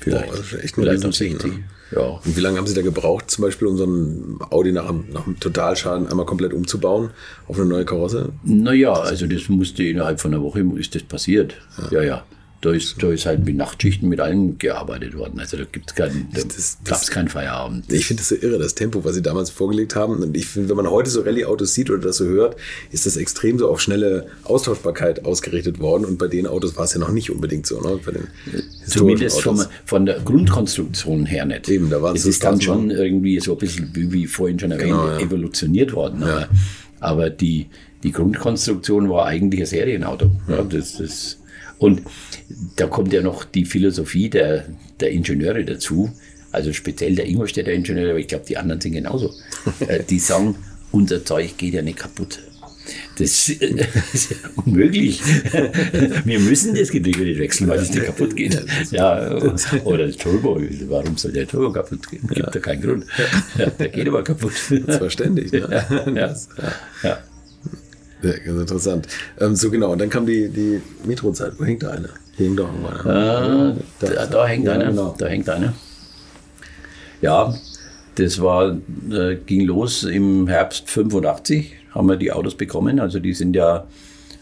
Vielleicht, Boah, das ist schon echt vielleicht noch Riesending, 60. ne? Ja. Und wie lange haben Sie da gebraucht, zum Beispiel, um so ein Audi nach, einem- nach einem Totalschaden einmal komplett umzubauen auf eine neue Karosse? Naja, also das musste innerhalb von einer Woche ist das passiert. Ja, ja. Da ist, da ist halt mit Nachtschichten mit allen gearbeitet worden. Also da gibt es keinen, da gab es keinen Feierabend. Ich finde das so irre, das Tempo, was Sie damals vorgelegt haben. Und ich finde, wenn man heute so Rallye-Autos sieht oder das so hört, ist das extrem so auf schnelle Austauschbarkeit ausgerichtet worden. Und bei den Autos war es ja noch nicht unbedingt so. Ne? Bei den historischen Zumindest vom, von der Grundkonstruktion her nicht. Eben, da waren es so ist dann Straßenbahnen. schon irgendwie so ein bisschen, wie, wie vorhin schon erwähnt, Genau, ja. evolutioniert worden. Aber, aber die, die Grundkonstruktion war eigentlich ein Serienauto. Ja, das, das, und da kommt ja noch die Philosophie der, der Ingenieure dazu. Also speziell der Ingolstädter Ingenieur, aber ich glaube, die anderen sind genauso. Äh, die sagen, unser Zeug geht ja nicht kaputt. Das äh, ist ja unmöglich. Wir müssen das Getriebe nicht wechseln, weil es nicht kaputt geht. Ja, oder das Turbo. Warum soll der Turbo kaputt gehen? Gibt da keinen Grund. Ja, der geht aber kaputt. Ständig. Ne? Ja, ja, ja. Ganz interessant. Ähm, so genau, und dann kam die, die Metrozeit. Wo hängt da eine? Hier hängt doch einer. Ah, da, da, da, hängt ja, einer. Genau. Da hängt einer. Ja, das war, äh, ging los im Herbst 85, haben wir die Autos bekommen. Also die sind ja,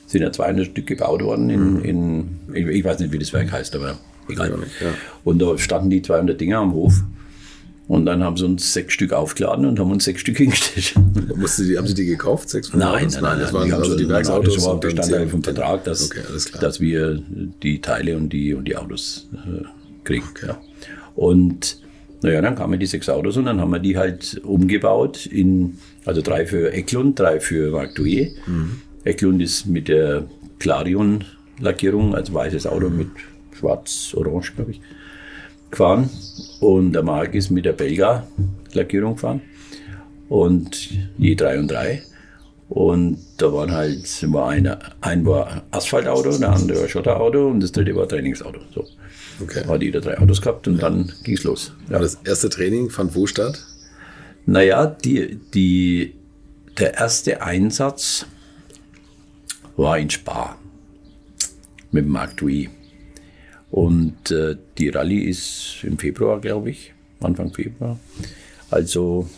sind ja 200 Stück gebaut worden in, mhm. in ich weiß nicht, wie das Werk heißt, aber egal. Ja. Und da standen die 200 Dinger am Hof. Und dann haben sie uns sechs Stück aufgeladen und haben uns sechs Stück hingestellt. Die, haben Sie die gekauft? Sechs nein, nein, nein, nein, das waren die also die Werksautos. Das war Bestandteil vom Vertrag, dass, okay, dass wir die Teile und die, und die Autos äh, kriegen. Okay. Ja. Und naja, dann kamen die sechs Autos und dann haben wir die halt umgebaut in, also drei für Eklund, drei für Mark Douillet. Mhm. Eklund ist mit der Clarion-Lackierung, also weißes Auto mit schwarz-orange, glaube ich, gefahren. Und der Mark ist mit der Belga-Lackierung gefahren. Und je drei und drei. Und da waren halt, war einer, ein war Asphaltauto, der andere war Schotterauto und das dritte war Trainingsauto. So. Okay. Hat jeder drei Autos gehabt und ja. dann ging es los. Ja. Das erste Training fand wo statt? Naja, die, die, der erste Einsatz war in Spa mit Mark Dewey. Und äh, die Rallye ist im Februar, glaube ich, Anfang Februar. Also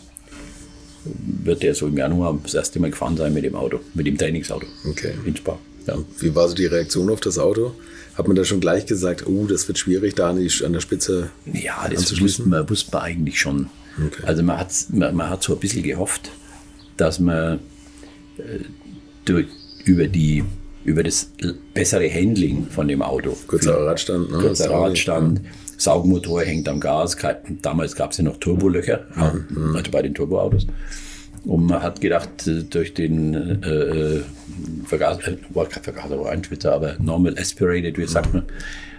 wird er so im Januar das erste Mal gefahren sein mit dem Auto, mit dem Trainingsauto okay. in Spa. Ja. Wie war so die Reaktion auf das Auto? Hat man da schon gleich gesagt, oh, das wird schwierig, da an, die, an der Spitze Ja, das wusste man, wusste man eigentlich schon. Okay. Also man hat, man, man, hat so ein bisschen gehofft, dass man äh, durch, über die über das bessere Handling von dem Auto. Kürzer Radstand, ne? Kürzer Radstand, Saugmotor hängt am Gas. Damals gab es ja noch Turbolöcher, mhm. also bei den Turboautos. Und man hat gedacht, durch den äh, äh Vergaser, äh, war kein Vergaser, war ein Schwitzer, aber normal aspirated, wie sagt man,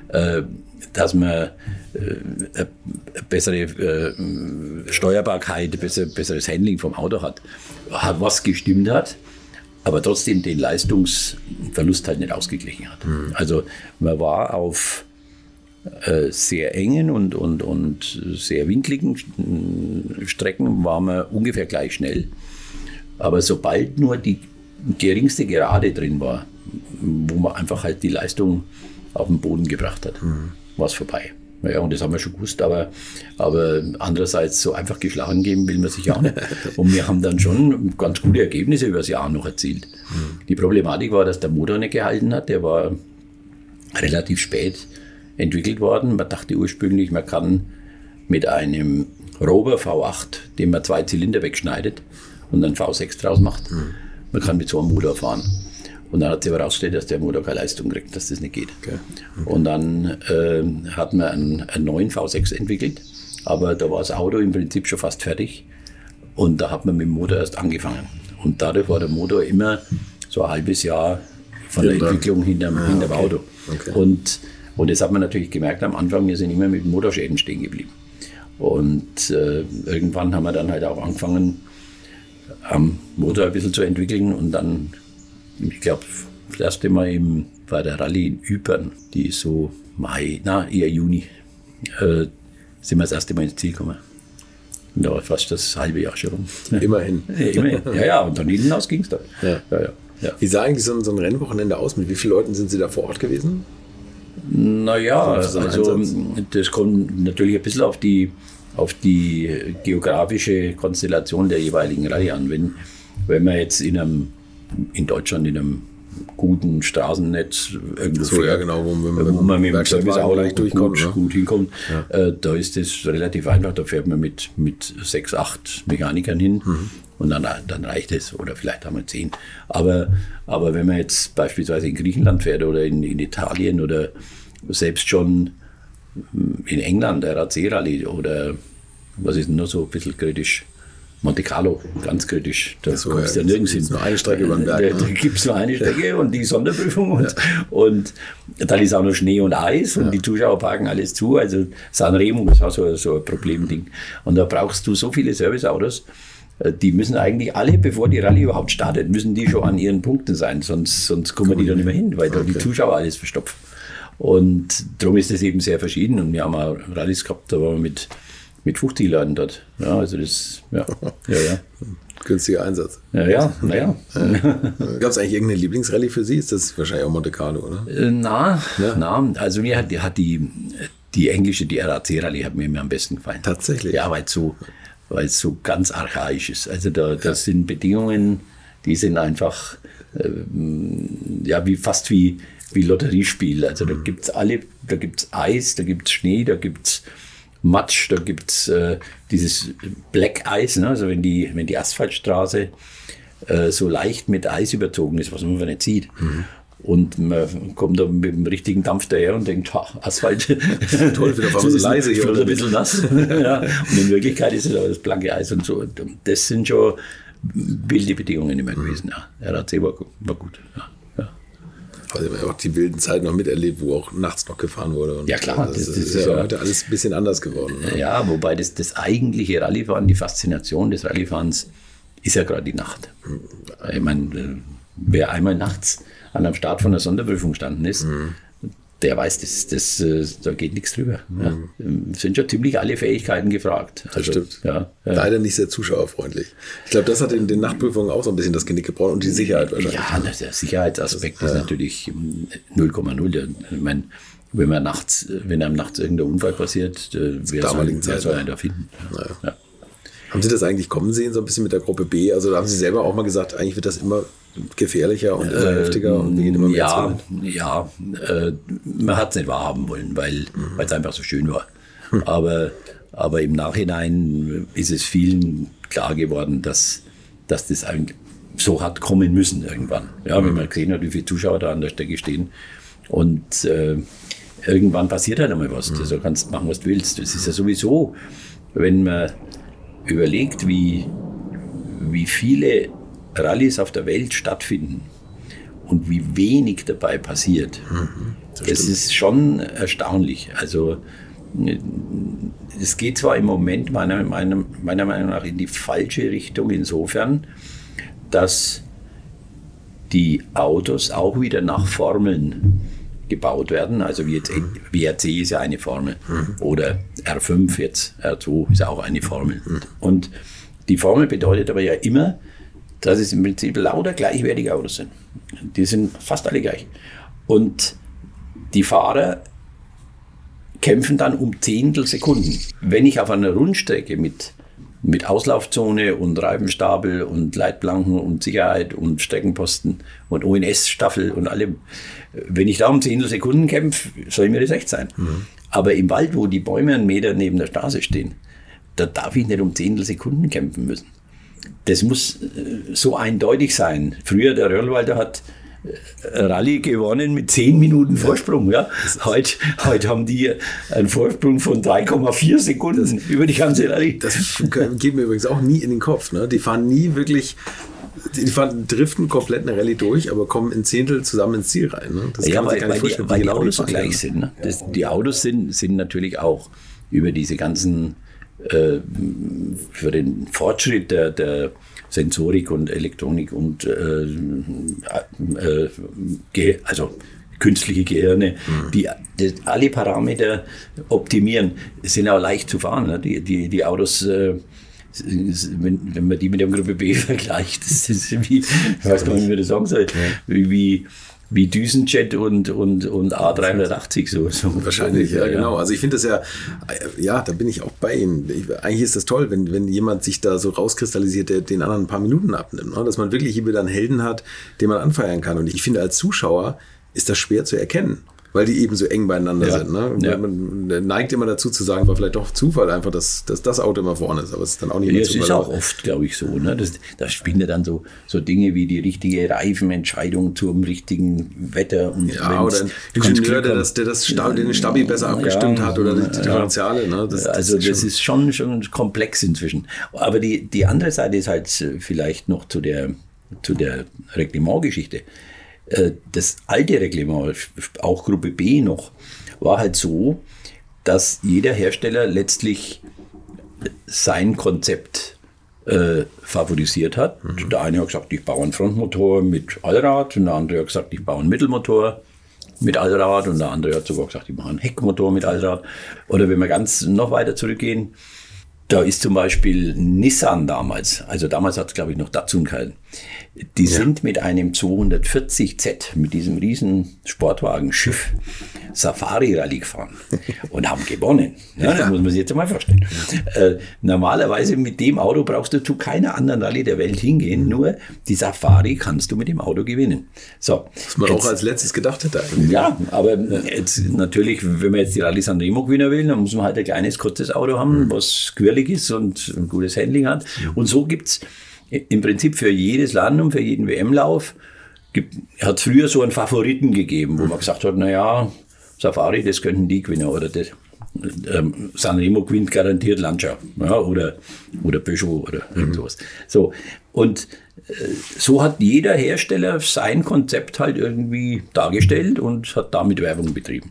äh, dass man äh, bessere äh, Steuerbarkeit, besser, besseres Handling vom Auto hat, hat was gestimmt hat aber trotzdem den Leistungsverlust halt nicht ausgeglichen hat. Mhm. Also man war auf äh, sehr engen und, und, und sehr winkligen Strecken war man ungefähr gleich schnell. Aber sobald nur die geringste Gerade drin war, wo man einfach halt die Leistung auf den Boden gebracht hat, mhm. war es vorbei. Ja, und das haben wir schon gewusst, aber, aber andererseits so einfach geschlagen geben will man sich auch nicht. Und wir haben dann schon ganz gute Ergebnisse über das Jahr noch erzielt. Mhm. Die Problematik war, dass der Motor nicht gehalten hat. Der war relativ spät entwickelt worden. Man dachte ursprünglich, man kann mit einem Rover V8, dem man zwei Zylinder wegschneidet und dann V6 draus macht, mhm. man kann mit so einem Motor fahren. Und dann hat sich aber herausgestellt, dass der Motor keine Leistung kriegt, dass das nicht geht. Okay. Okay. Und dann äh, hat man einen, einen neuen V6 entwickelt, aber da war das Auto im Prinzip schon fast fertig. Und da hat man mit dem Motor erst angefangen. Und dadurch war der Motor immer so ein halbes Jahr von der Entwicklung hinterm, ah, hinterm okay. Auto. Und, und das hat man natürlich gemerkt am Anfang, wir sind immer mit Motorschäden stehen geblieben. Und äh, irgendwann haben wir dann halt auch angefangen, am Motor ein bisschen zu entwickeln und dann ich glaube, das erste Mal im, bei der Rallye in Ypern, die ist so Mai, na, eher Juni, äh, sind wir das erste Mal ins Ziel gekommen. Und da war fast das halbe Jahr schon rum. Immerhin. Ja, immerhin. Ja, ja, und dann hinten aus ging es dann. Ja. Ja, ja, ja. Wie sah eigentlich so ein, so ein Rennwochenende aus? Mit wie vielen Leuten sind Sie da vor Ort gewesen? Naja, also das kommt natürlich ein bisschen auf die, auf die geografische Konstellation der jeweiligen Reihe an. Wenn, wenn man jetzt in einem in Deutschland in einem guten Straßennetz irgendwo so, ja, genau, wo, man, wo man mit dem Serviceauto gut, gut, gut hinkommt. Ja. Äh, da ist es relativ einfach. Da fährt man mit, mit sechs, acht Mechanikern hin mhm. und dann, dann reicht es. Oder vielleicht haben wir zehn. Aber, aber wenn man jetzt beispielsweise in Griechenland fährt oder in, in Italien oder selbst schon in England, der RAC-Rallye oder was ist denn noch so ein bisschen kritisch? Monte Carlo, ganz kritisch. Da so, kommst du ja nirgends hin. nur eine Strecke über den Berg. Da, ne? da gibt es nur eine Strecke und die Sonderprüfung. Und, ja. und dann ist auch noch Schnee und Eis und ja. die Zuschauer parken alles zu. Also Sanremo ist auch so, so ein Problemding. Und da brauchst du so viele Serviceautos. Äh, die müssen eigentlich alle, bevor die Rallye überhaupt startet, müssen die schon an ihren Punkten sein, sonst, sonst kommen die da nicht mehr hin, weil da okay. die Zuschauer alles verstopfen. Und darum ist es eben sehr verschieden. Und wir haben auch Rallyes gehabt, da waren wir mit mit 50 Leuten dort. Ja, also das, ja, ja, ja. günstiger Einsatz. Ja, ja, naja. Gab es eigentlich irgendeine Lieblingsrallye für Sie? Ist das wahrscheinlich auch Monte Carlo, oder? Äh, Na, Ja. na, also mir hat, hat die, die englische, die RAC-Rallye hat mir immer am besten gefallen. Tatsächlich? Ja, weil es so, weil es so ganz archaisch ist. Also da, das sind Bedingungen, die sind einfach ähm, ja wie fast wie, wie Lotteriespiel. Also da gibt's alle, da gibt's Eis, da gibt's Schnee, da gibt's Matsch, da gibt's äh, dieses Black Eis, ne? also wenn die, wenn die Asphaltstraße äh, so leicht mit Eis überzogen ist, was man nicht sieht. Und man kommt da mit dem richtigen Dampf daher und denkt, ha, Asphalt. Toll, auf einmal so leise hier hier. Ein bisschen nass. ja. Und in Wirklichkeit ist es aber das blanke Eis und so. Und das sind schon wilde Bedingungen immer gewesen. Ja. RAC war, war gut. Ja. Also wir haben auch die wilden Zeiten noch miterlebt, wo auch nachts noch gefahren wurde. Und Ja, klar, Das, das- das ist ist ja heute alles ein bisschen anders geworden. Ne? Ja, wobei das, das eigentliche Rallyefahren, die Faszination des Rallyefahrens ist ja gerade die Nacht. Ich meine, äh, wer einmal nachts an einem Start von der Sonderprüfung gestanden ist, der weiß, das, das, äh, da geht nichts drüber. Ja. Es Sind schon ziemlich alle Fähigkeiten gefragt. Das stimmt. Ja, ja. Leider nicht sehr zuschauerfreundlich. Ich glaube, das hat in den Nachtprüfungen auch so ein bisschen das Genick gebrochen und die Sicherheit wahrscheinlich. Ja, der Sicherheitsaspekt ist natürlich mm, 0,0. Der- Ich meine, wenn man nachts, wenn einem nachts irgendein Unfall passiert, äh, wer soll, damaligen wer Zeit, soll ja. einen da finden? Ja. Ja. Haben Sie das eigentlich kommen sehen, so ein bisschen mit der Gruppe B? Also da haben Sie selber auch mal gesagt, eigentlich wird das immer gefährlicher und immer heftiger und wir gehen immer mehr ja, ja, äh, man hat es nicht wahrhaben wollen, weil weil es einfach so schön war. Aber, aber im Nachhinein ist es vielen klar geworden, dass, dass das eigentlich so hat kommen müssen irgendwann. Ja, wenn man gesehen hat, wie viele Zuschauer da an der Strecke stehen. Und äh, irgendwann passiert halt einmal was. Also kannst machen, was du willst. Das ist ja sowieso, wenn man überlegt, wie, wie viele Rallyes auf der Welt stattfinden und wie wenig dabei passiert. das ist schon erstaunlich. Also es geht zwar im Moment meiner, meiner, meiner Meinung nach in die falsche Richtung insofern, dass die Autos auch wieder nach Formeln gebaut werden. Also wie jetzt WRC ist ja eine Formel oder R5 jetzt, R2 ist auch eine Formel. Und die Formel bedeutet aber ja immer, dass es im Prinzip lauter gleichwertige Autos sind. Die sind fast alle gleich. Und die Fahrer kämpfen dann um Zehntelsekunden. Wenn ich auf einer Rundstrecke mit, mit Auslaufzone und Reifenstapel und Leitplanken und Sicherheit und Streckenposten und ONS-Staffel und allem, wenn ich da um Zehntelsekunden kämpfe, soll mir das recht sein. Aber im Wald, wo die Bäume einen Meter neben der Straße stehen, da darf ich nicht um Zehntelsekunden kämpfen müssen. Das muss äh, so eindeutig sein. Früher, der Röhrwalder hat äh, Rallye gewonnen mit 10 Minuten Vorsprung. Ja. Heute, heute haben die einen Vorsprung von 3,4 Sekunden über die ganze Rallye. Das geht mir übrigens auch nie in den Kopf. Ne? Die fahren nie wirklich, die fahren, driften komplett eine Rallye durch, aber kommen in Zehntel zusammen ins Ziel rein. Ne? Das ja, weil, weil, die, weil die genau Autos so gleich sind. Ne? Das, die Autos sind, sind natürlich auch über diese ganzen, äh, für den Fortschritt der, der Sensorik und Elektronik und äh, äh, also künstliche Gehirne, die, die alle Parameter optimieren, sind auch leicht zu fahren. Ne? Die, die, die Autos äh, wenn, wenn man die mit der Gruppe B vergleicht, das ist wie, ich weiß gar nicht, wie man das sagen soll, wie, wie, wie Düsenjet und, und, und A380 so. so Wahrscheinlich, ja, genau. Also ich finde das ja, ja, da bin ich auch bei Ihnen. Ich, eigentlich ist das toll, wenn, wenn jemand sich da so rauskristallisiert, der den anderen ein paar Minuten abnimmt. Ne? Dass man wirklich hier wieder einen Helden hat, den man anfeiern kann. Und ich finde, als Zuschauer ist das schwer zu erkennen. Weil die eben so eng beieinander Ja. sind. Ne? Ja. Man neigt immer dazu zu sagen, war vielleicht doch Zufall einfach, dass, dass das Auto immer vorne ist. Aber es ist dann auch nicht Ja, Zufall. ist auch oft, glaube ich, so. Ne? Das, da spielen ja dann so, so Dinge wie die richtige Reifenentscheidung zum richtigen Wetter. Und Ja, oder ein Ingenieur, der das, der das Stab, den Stabi besser abgestimmt hat oder die Differentiale. Ne? Das, also ist das schon- ist schon, schon komplex inzwischen. Aber die, die andere Seite ist halt äh, vielleicht noch zu der, zu der Reglementgeschichte. Äh, Das alte Reglement, auch Gruppe B noch, war halt so, dass jeder Hersteller letztlich sein Konzept äh, favorisiert hat. Der eine hat gesagt, ich baue einen Frontmotor mit Allrad und der andere hat gesagt, ich baue einen Mittelmotor mit Allrad und der andere hat sogar gesagt, ich mache einen Heckmotor mit Allrad. Oder wenn wir ganz noch weiter zurückgehen, Da ist zum Beispiel Nissan damals, also damals hat es glaube ich noch Datsun geheißen, die ja. sind mit einem 240Z, mit diesem riesen Sportwagen-Schiff, Safari-Rallye gefahren und haben gewonnen. Ja, das muss man sich jetzt mal vorstellen. Äh, normalerweise mit dem Auto brauchst du zu keiner anderen Rallye der Welt hingehen, nur die Safari kannst du mit dem Auto gewinnen. So, Was man jetzt, auch als letztes gedacht hätte eigentlich. Ja, aber jetzt natürlich, wenn man jetzt die Rallye San Remo gewinnen will, dann muss man halt ein kleines, kurzes Auto haben, mhm. was quirlig ist und ein gutes Handling hat. Und so gibt es im Prinzip für jedes Land und für jeden WM-Lauf hat es früher so einen Favoriten gegeben, wo man gesagt hat, naja, Safari, das könnten die gewinnen oder das. Ähm, Sanremo gewinnt garantiert Lancia ja, oder, oder Peugeot oder irgendwas. Mhm. So, und äh, so hat jeder Hersteller sein Konzept halt irgendwie dargestellt und hat damit Werbung betrieben.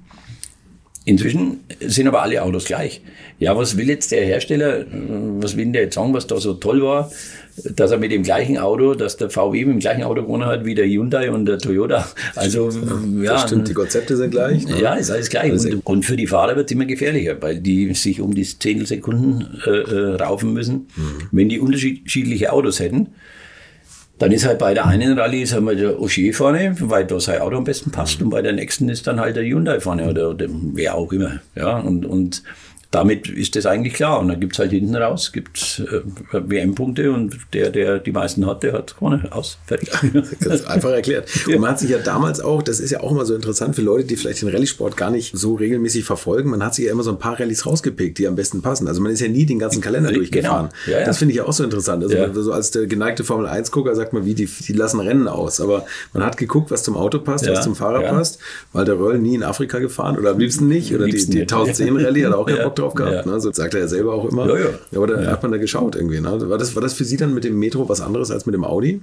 Inzwischen sind aber alle Autos gleich. Ja, was will jetzt der Hersteller, was will der jetzt sagen, was da so toll war, dass er mit dem gleichen Auto, dass der VW mit dem gleichen Auto gewonnen hat wie der Hyundai und der Toyota. Also, ja. Das stimmt, die Konzepte sind gleich. Ne? Ja, ist alles gleich. Also, und, und, für die Fahrer wird es immer gefährlicher, weil die sich um die Zehntelsekunden äh, äh, raufen müssen. Mhm. Wenn die unterschiedliche Autos hätten, dann ist halt bei der einen Rallye ist halt der Ogier vorne, weil da sein Auto am besten passt, und bei der nächsten ist dann halt der Hyundai vorne oder, oder wer auch immer. Ja, und, und damit ist das eigentlich klar. Und dann gibt es halt hinten raus, gibt äh, WM-Punkte und der, der die meisten hat, der hat gewonnen. Aus, fertig. Ganz einfach erklärt. Und man hat sich ja damals auch, das ist ja auch immer so interessant für Leute, die vielleicht den Rallye-Sport gar nicht so regelmäßig verfolgen, man hat sich ja immer so ein paar Rallyes rausgepickt, die am besten passen. Also man ist ja nie den ganzen Kalender genau. durchgefahren. Ja, ja. Das finde ich ja auch so interessant. Also ja. so als der geneigte Formel-1-Gucker sagt man, wie, die, die lassen Rennen aus. Aber man hat geguckt, was zum Auto passt, was zum Fahrer passt. Weil der Röll nie in Afrika gefahren oder am liebsten nicht. Oder die, die 1010-Rallye hat auch keinen Bock drauf gehabt. Ja. Ne? So sagt er ja selber auch immer. Ja, ja. aber da hat man da geschaut irgendwie. Ne? War, das, war das für Sie dann mit dem Metro was anderes als mit dem Audi?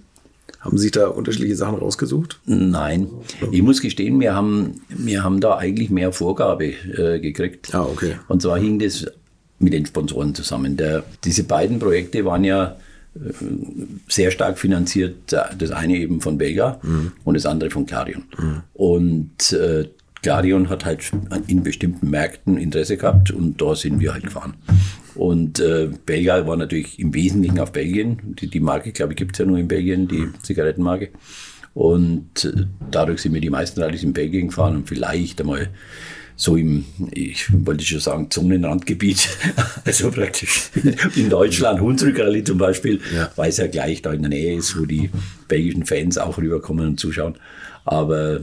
Haben Sie sich da unterschiedliche Sachen rausgesucht? Nein. Ich muss gestehen, wir haben, wir haben da eigentlich mehr Vorgabe äh, gekriegt. Ah, okay. Und zwar hing das mit den Sponsoren zusammen. Der, diese beiden Projekte waren ja äh, sehr stark finanziert. Das eine eben von Belga mhm. und das andere von Clarion. Mhm. Und äh, Clarion hat halt in bestimmten Märkten Interesse gehabt und da sind wir halt gefahren. Und äh, Belgia war natürlich im Wesentlichen auf Belgien. Die, die Marke, glaube ich, gibt es ja nur in Belgien, die Zigarettenmarke. Und äh, dadurch sind wir die meisten Rallyes in Belgien gefahren und vielleicht einmal so im, ich wollte schon sagen, Zonenrandgebiet, also praktisch in Deutschland, Hunsrück-Rallye zum Beispiel, ja. weil es ja gleich da in der Nähe ist, wo die belgischen Fans auch rüberkommen und zuschauen. Aber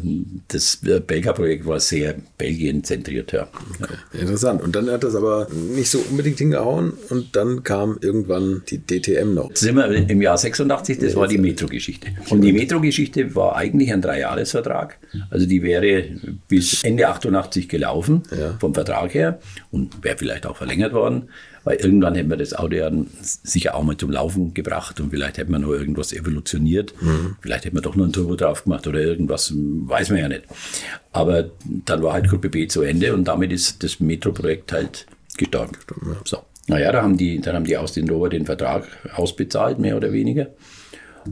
das Belga-Projekt war sehr Belgien-zentriert, ja. Okay. Interessant. Und dann hat das aber nicht so unbedingt hingehauen und dann kam irgendwann die DTM noch. Das sind wir im Jahr 86, das war die Metro-Geschichte. Und die Metro-Geschichte war eigentlich ein Dreijahresvertrag. Also die wäre bis Ende 88 gelaufen, ja. vom Vertrag her, und wäre vielleicht auch verlängert worden. Weil irgendwann hätten wir das Auto ja sicher auch mal zum Laufen gebracht und vielleicht hätten wir noch irgendwas evolutioniert. Mhm. Vielleicht hätten wir doch noch ein Turbo drauf gemacht oder irgendwas, weiß man ja nicht. Aber dann war halt Gruppe B zu Ende und damit ist das Metro-Projekt halt gestorben. Ja. So. Naja, da haben die, dann haben die aus den Rover den Vertrag ausbezahlt, mehr oder weniger.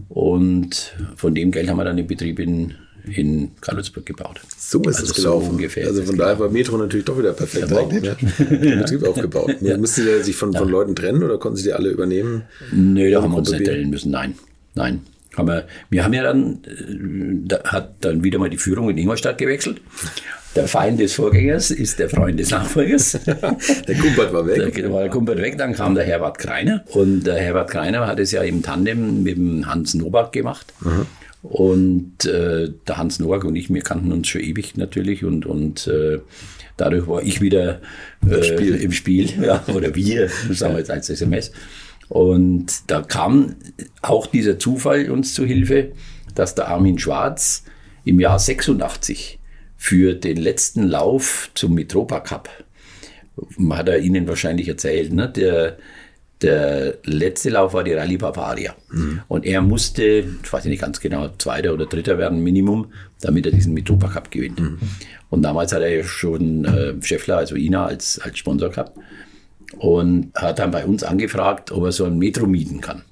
Und von dem Geld haben wir dann den Betrieb in in Karlsburg gebaut. So ist also es gelaufen. So ungefähr also von daher war Metro natürlich doch wieder perfekt ja, ne? den Betrieb aufgebaut. ja. Mussten Sie sich von, von Leuten trennen oder konnten Sie die alle übernehmen? Nö, da haben wir uns nicht trennen müssen. Nein, nein. Haben wir, wir haben ja dann, äh, da hat dann wieder mal die Führung in Ingolstadt gewechselt. Der Feind des Vorgängers ist der Freund des Nachfolgers. der Kumpert war weg. Der, war der Kumpert weg, dann kam der Herbert Kreiner. Und der Herbert Kreiner hat es ja im Tandem mit dem Hans Nobak gemacht. Mhm. Und äh, der Hans Noack und ich, wir kannten uns schon ewig natürlich und, und äh, dadurch war ich wieder äh, Spiel. im Spiel, ja, oder wir, sagen wir jetzt als SMS. Und da kam auch dieser Zufall uns zu Hilfe, dass der Armin Schwarz im Jahr 86 für den letzten Lauf zum Mitropa Cup, hat er Ihnen wahrscheinlich erzählt, ne, der der letzte Lauf war die Rallye Bavaria. Mhm. Und er musste, ich weiß nicht ganz genau, Zweiter oder Dritter werden, Minimum, damit er diesen Mitropa Cup gewinnt. Mhm. Und damals hat er ja schon äh, Scheffler, also Ina, als, als Sponsor gehabt. Und hat dann bei uns angefragt, ob er so ein Metro mieten kann.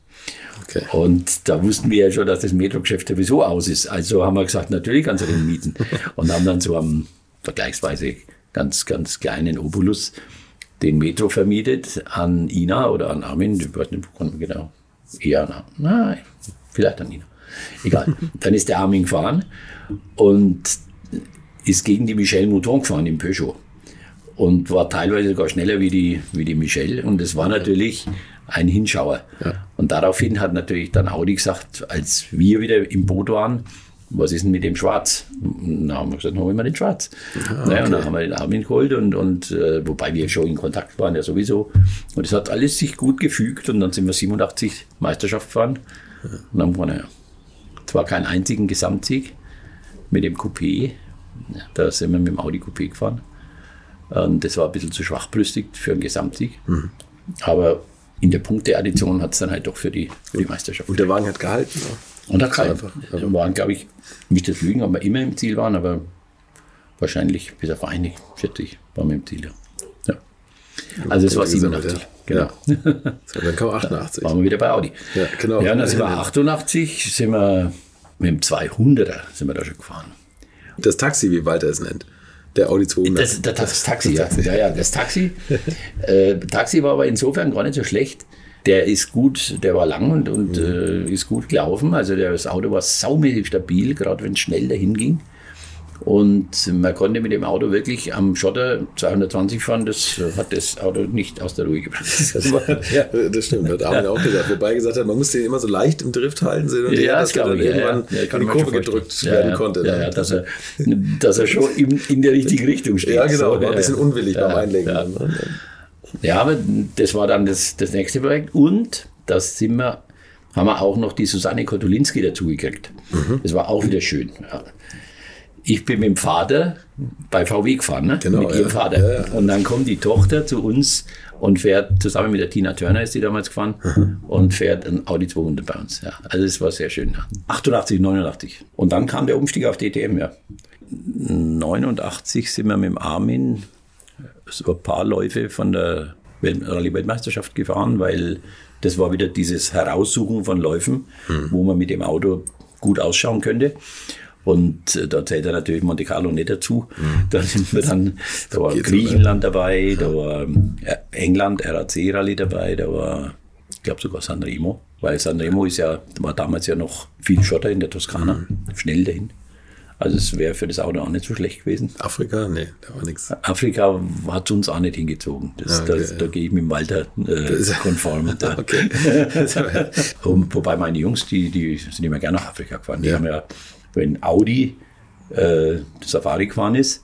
Okay. Und da wussten wir ja schon, dass das Metro-Geschäft sowieso aus ist. Also haben wir gesagt, natürlich kannst du den mieten. Und haben dann so am vergleichsweise ganz, ganz kleinen Obolus den Metro vermietet an Ina oder an Armin, ich weiß nicht genau, eher an Nein, vielleicht an Ina. Egal. Dann ist der Armin gefahren und ist gegen die Michelle Mouton gefahren im Peugeot und war teilweise sogar schneller wie die, wie die Michelle. Und es war natürlich ein Hinschauer. Ja. Und daraufhin hat natürlich dann Audi gesagt, als wir wieder im Boot waren, was ist denn mit dem Schwarz? Und dann haben wir gesagt, dann holen wir den Schwarz. Ja, okay. naja, und dann haben wir den Armin geholt und, und äh, wobei wir schon in Kontakt waren, ja sowieso. Und es hat alles sich gut gefügt und dann sind wir 87 Meisterschaft gefahren. Und dann waren wir zwar keinen einzigen Gesamtsieg mit dem Coupé, da sind wir mit dem Audi Coupé gefahren. Und das war ein bisschen zu schwachbrüstig für einen Gesamtsieg. Mhm. Aber in der Punkteaddition hat es dann halt doch für die, für die Meisterschaft. Und der Wagen hat gehalten. Ja. Und hat gehalten. Wir waren, glaube ich, nicht das Lügen, ob wir immer im Ziel waren, aber wahrscheinlich bis auf einig, 40 waren wir im Ziel. Ja. ja. Also es war 87. Genau. Ja. So, dann kam 88. Waren wir wieder bei Audi. Ja, genau. Ja, dann sind wir 88, sind wir mit dem 200er sind wir da schon gefahren. Das Taxi, wie Walter es nennt. Der Audi 200. Das, das, das Taxi, ja. ja. Ja, das Taxi. äh, Taxi war aber insofern gar nicht so schlecht. Der ist gut, der war lang und, und mhm. äh, ist gut gelaufen. Also das Auto war saumäßig stabil, gerade wenn es schnell dahin ging. Und man konnte mit dem Auto wirklich am Schotter 220 fahren, das hat das Auto nicht aus der Ruhe gebracht. Das, war, ja, das stimmt, hat Armin ja. auch gesagt. Wobei gesagt hat, man musste den immer so leicht im Drift halten sehen und ja, dass er dann irgendwann ja, in die Kurve gedrückt werden konnte. Ja, ne? dass, er, dass er schon in, in der richtigen Richtung steht. Ja, genau, so, war ein bisschen unwillig beim Einlenken. Ja. aber das war dann das, das nächste Projekt und das sind wir, haben wir auch noch die Susanne Kotulinski dazu gekriegt. Mhm. Das war auch wieder schön. Ja ich bin mit dem Vater bei VW gefahren, ne? genau, mit ihrem ja. Vater. Ja. Und dann kommt die Tochter zu uns und fährt zusammen mit der Tina Turner ist die damals gefahren mhm. und fährt ein Audi 200 bei uns. Ja. Also es war sehr schön. 88, 89. Und dann kam der Umstieg auf DTM, ja. 89 sind wir mit dem Armin so ein paar Läufe von der Rallye-Weltmeisterschaft gefahren, weil das war wieder dieses Heraussuchen von Läufen, mhm. wo man mit dem Auto gut ausschauen könnte. Und äh, da zählt er natürlich Monte Carlo nicht dazu. Mhm. Da sind wir dann, da war Griechenland dabei, da war äh, England, RAC Rallye dabei, da war, ich glaube sogar Sanremo, weil Sanremo ist ja, war damals ja noch viel Schotter in der Toskana, mhm. schnell dahin. Also es wäre für das Auto auch nicht so schlecht gewesen. Afrika? Nee, da war nichts. Afrika hat uns auch nicht hingezogen. Das, okay, das, ja. Da gehe ich mit dem Walter äh, konform. okay. Und, wobei meine Jungs, die, die sind immer gerne nach Afrika gefahren. Die ja. haben ja wenn Audi äh, Safari gefahren ist,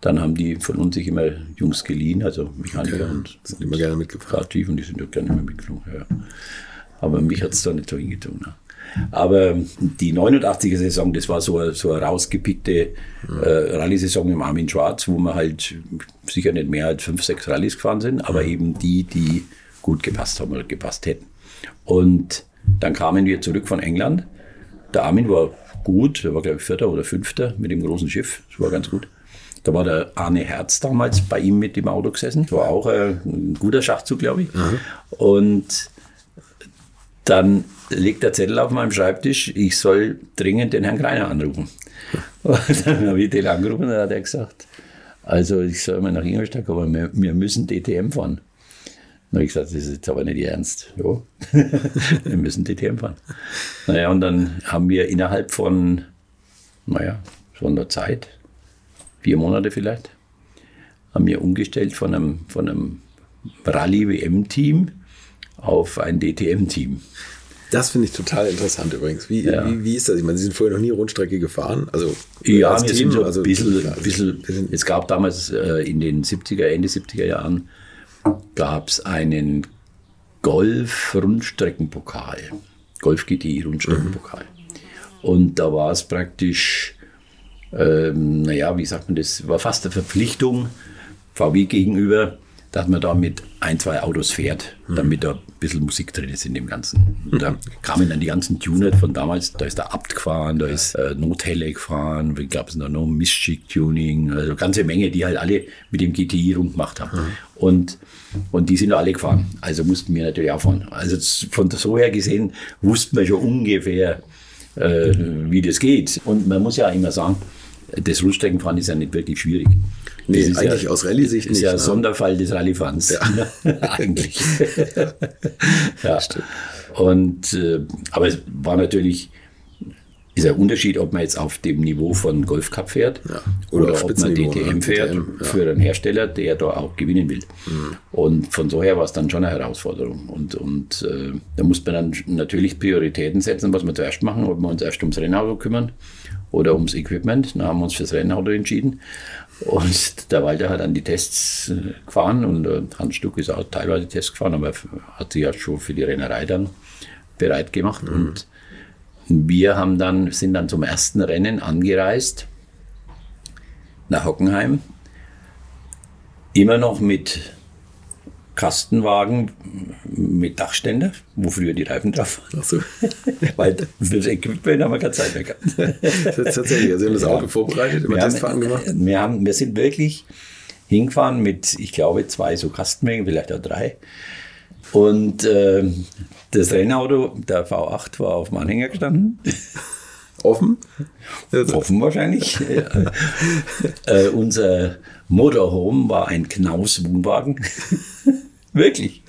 dann haben die von uns sich immer Jungs geliehen, also Mechaniker okay. und sind immer gerne mitgefahren. Kreativ und die sind auch gerne mitgeflogen. Ja. Aber mich hat es da nicht so hingezogen. Ne? Aber die 89er Saison, das war so eine, so eine rausgepickte äh, Rallye-Saison im Armin Schwarz, wo wir halt sicher nicht mehr als fünf, sechs Rallyes gefahren sind, aber eben die, die gut gepasst haben oder gepasst hätten. Und dann kamen wir zurück von England. Der Armin war gut. Der war, glaube ich, Vierter oder Fünfter mit dem großen Schiff. Das war ganz gut. Da war der Arne Herz damals bei ihm mit dem Auto gesessen. Das war auch ein guter Schachzug, glaube ich. Mhm. Und dann liegt der Zettel auf meinem Schreibtisch, ich soll dringend den Herrn Greiner anrufen. Und dann habe ich den angerufen und dann hat er gesagt, also ich soll mal nach Ingolstadt, aber wir, wir müssen DTM fahren. Dann habe ich gesagt, das ist jetzt aber nicht Ernst. Ja, wir müssen DTM fahren. Naja, und dann haben wir innerhalb von, naja, so einer Zeit, vier Monate vielleicht, haben wir umgestellt von einem, von einem Rallye-WM-Team auf ein DTM-Team. Das finde ich total interessant übrigens. Wie, ja. wie, wie, ist das? Ich meine, Sie sind vorher noch nie Rundstrecke gefahren. Also ja, wir Team, sind so also, ein bisschen, ja, bisschen, es gab damals äh, in den 70er, Ende 70er Jahren gab es einen Golf-Rundstreckenpokal. Golf GTI Rundstreckenpokal. Mhm. Und da war es praktisch, ähm, naja, wie sagt man das, war fast eine Verpflichtung VW gegenüber, dass man da mit ein, zwei Autos fährt, mhm. damit da ein bisschen Musik drin ist in dem Ganzen. Und da kamen dann die ganzen Tuner von damals, da ist der Abt gefahren, da ist äh, Nothelle gefahren, glaube, es noch Mischschick-Tuning, also ganze Menge, die halt alle mit dem GTI rund gemacht haben. Mhm. Und, und die sind alle gefahren, also mussten wir natürlich auch fahren. Also von so her gesehen wussten wir schon ungefähr, äh, wie das geht. Und man muss ja immer sagen, das Rundstreckenfahren ist ja nicht wirklich schwierig. Nee, Das ist eigentlich ja, aus Rallye-Sicht ist nicht. ja ein ne? Sonderfall des Rallyefans. eigentlich. ja. Und, äh, aber es war natürlich, ist ein Unterschied, ob man jetzt auf dem Niveau von Golf Cup fährt Ja. Oder oder, ob man DTM ne? fährt DTM, ja. für einen Hersteller, der da auch gewinnen will. Mhm. Und von so her war es dann schon eine Herausforderung. Und, und äh, da muss man dann natürlich Prioritäten setzen, was wir zuerst machen, ob wir uns erst ums Rennauto kümmern oder ums Equipment. Da haben wir uns fürs Rennauto entschieden. Und der Walter hat dann die Tests äh, gefahren und äh, Hans Stuck ist auch teilweise Tests gefahren, aber hat sich ja schon für die Rennerei dann bereit gemacht. Und wir haben dann, sind dann zum ersten Rennen angereist nach Hockenheim. Immer noch mit Kastenwagen mit Dachständer, wo früher die Reifen drauf waren. Ach so. Weil fürs Equipment haben wir keine Zeit mehr gehabt. Das tatsächlich. Also, Sie haben das Auto vorbereitet, immer Wir Testfahren gemacht. wir, haben, wir sind wirklich hingefahren mit, ich glaube, zwei so Kastenmengen, vielleicht auch drei. Und äh, das Rennauto, der V8, war auf dem Anhänger gestanden. Offen? Also, Offen wahrscheinlich. äh, unser Motorhome war ein Knaus-Wohnwagen. Wirklich.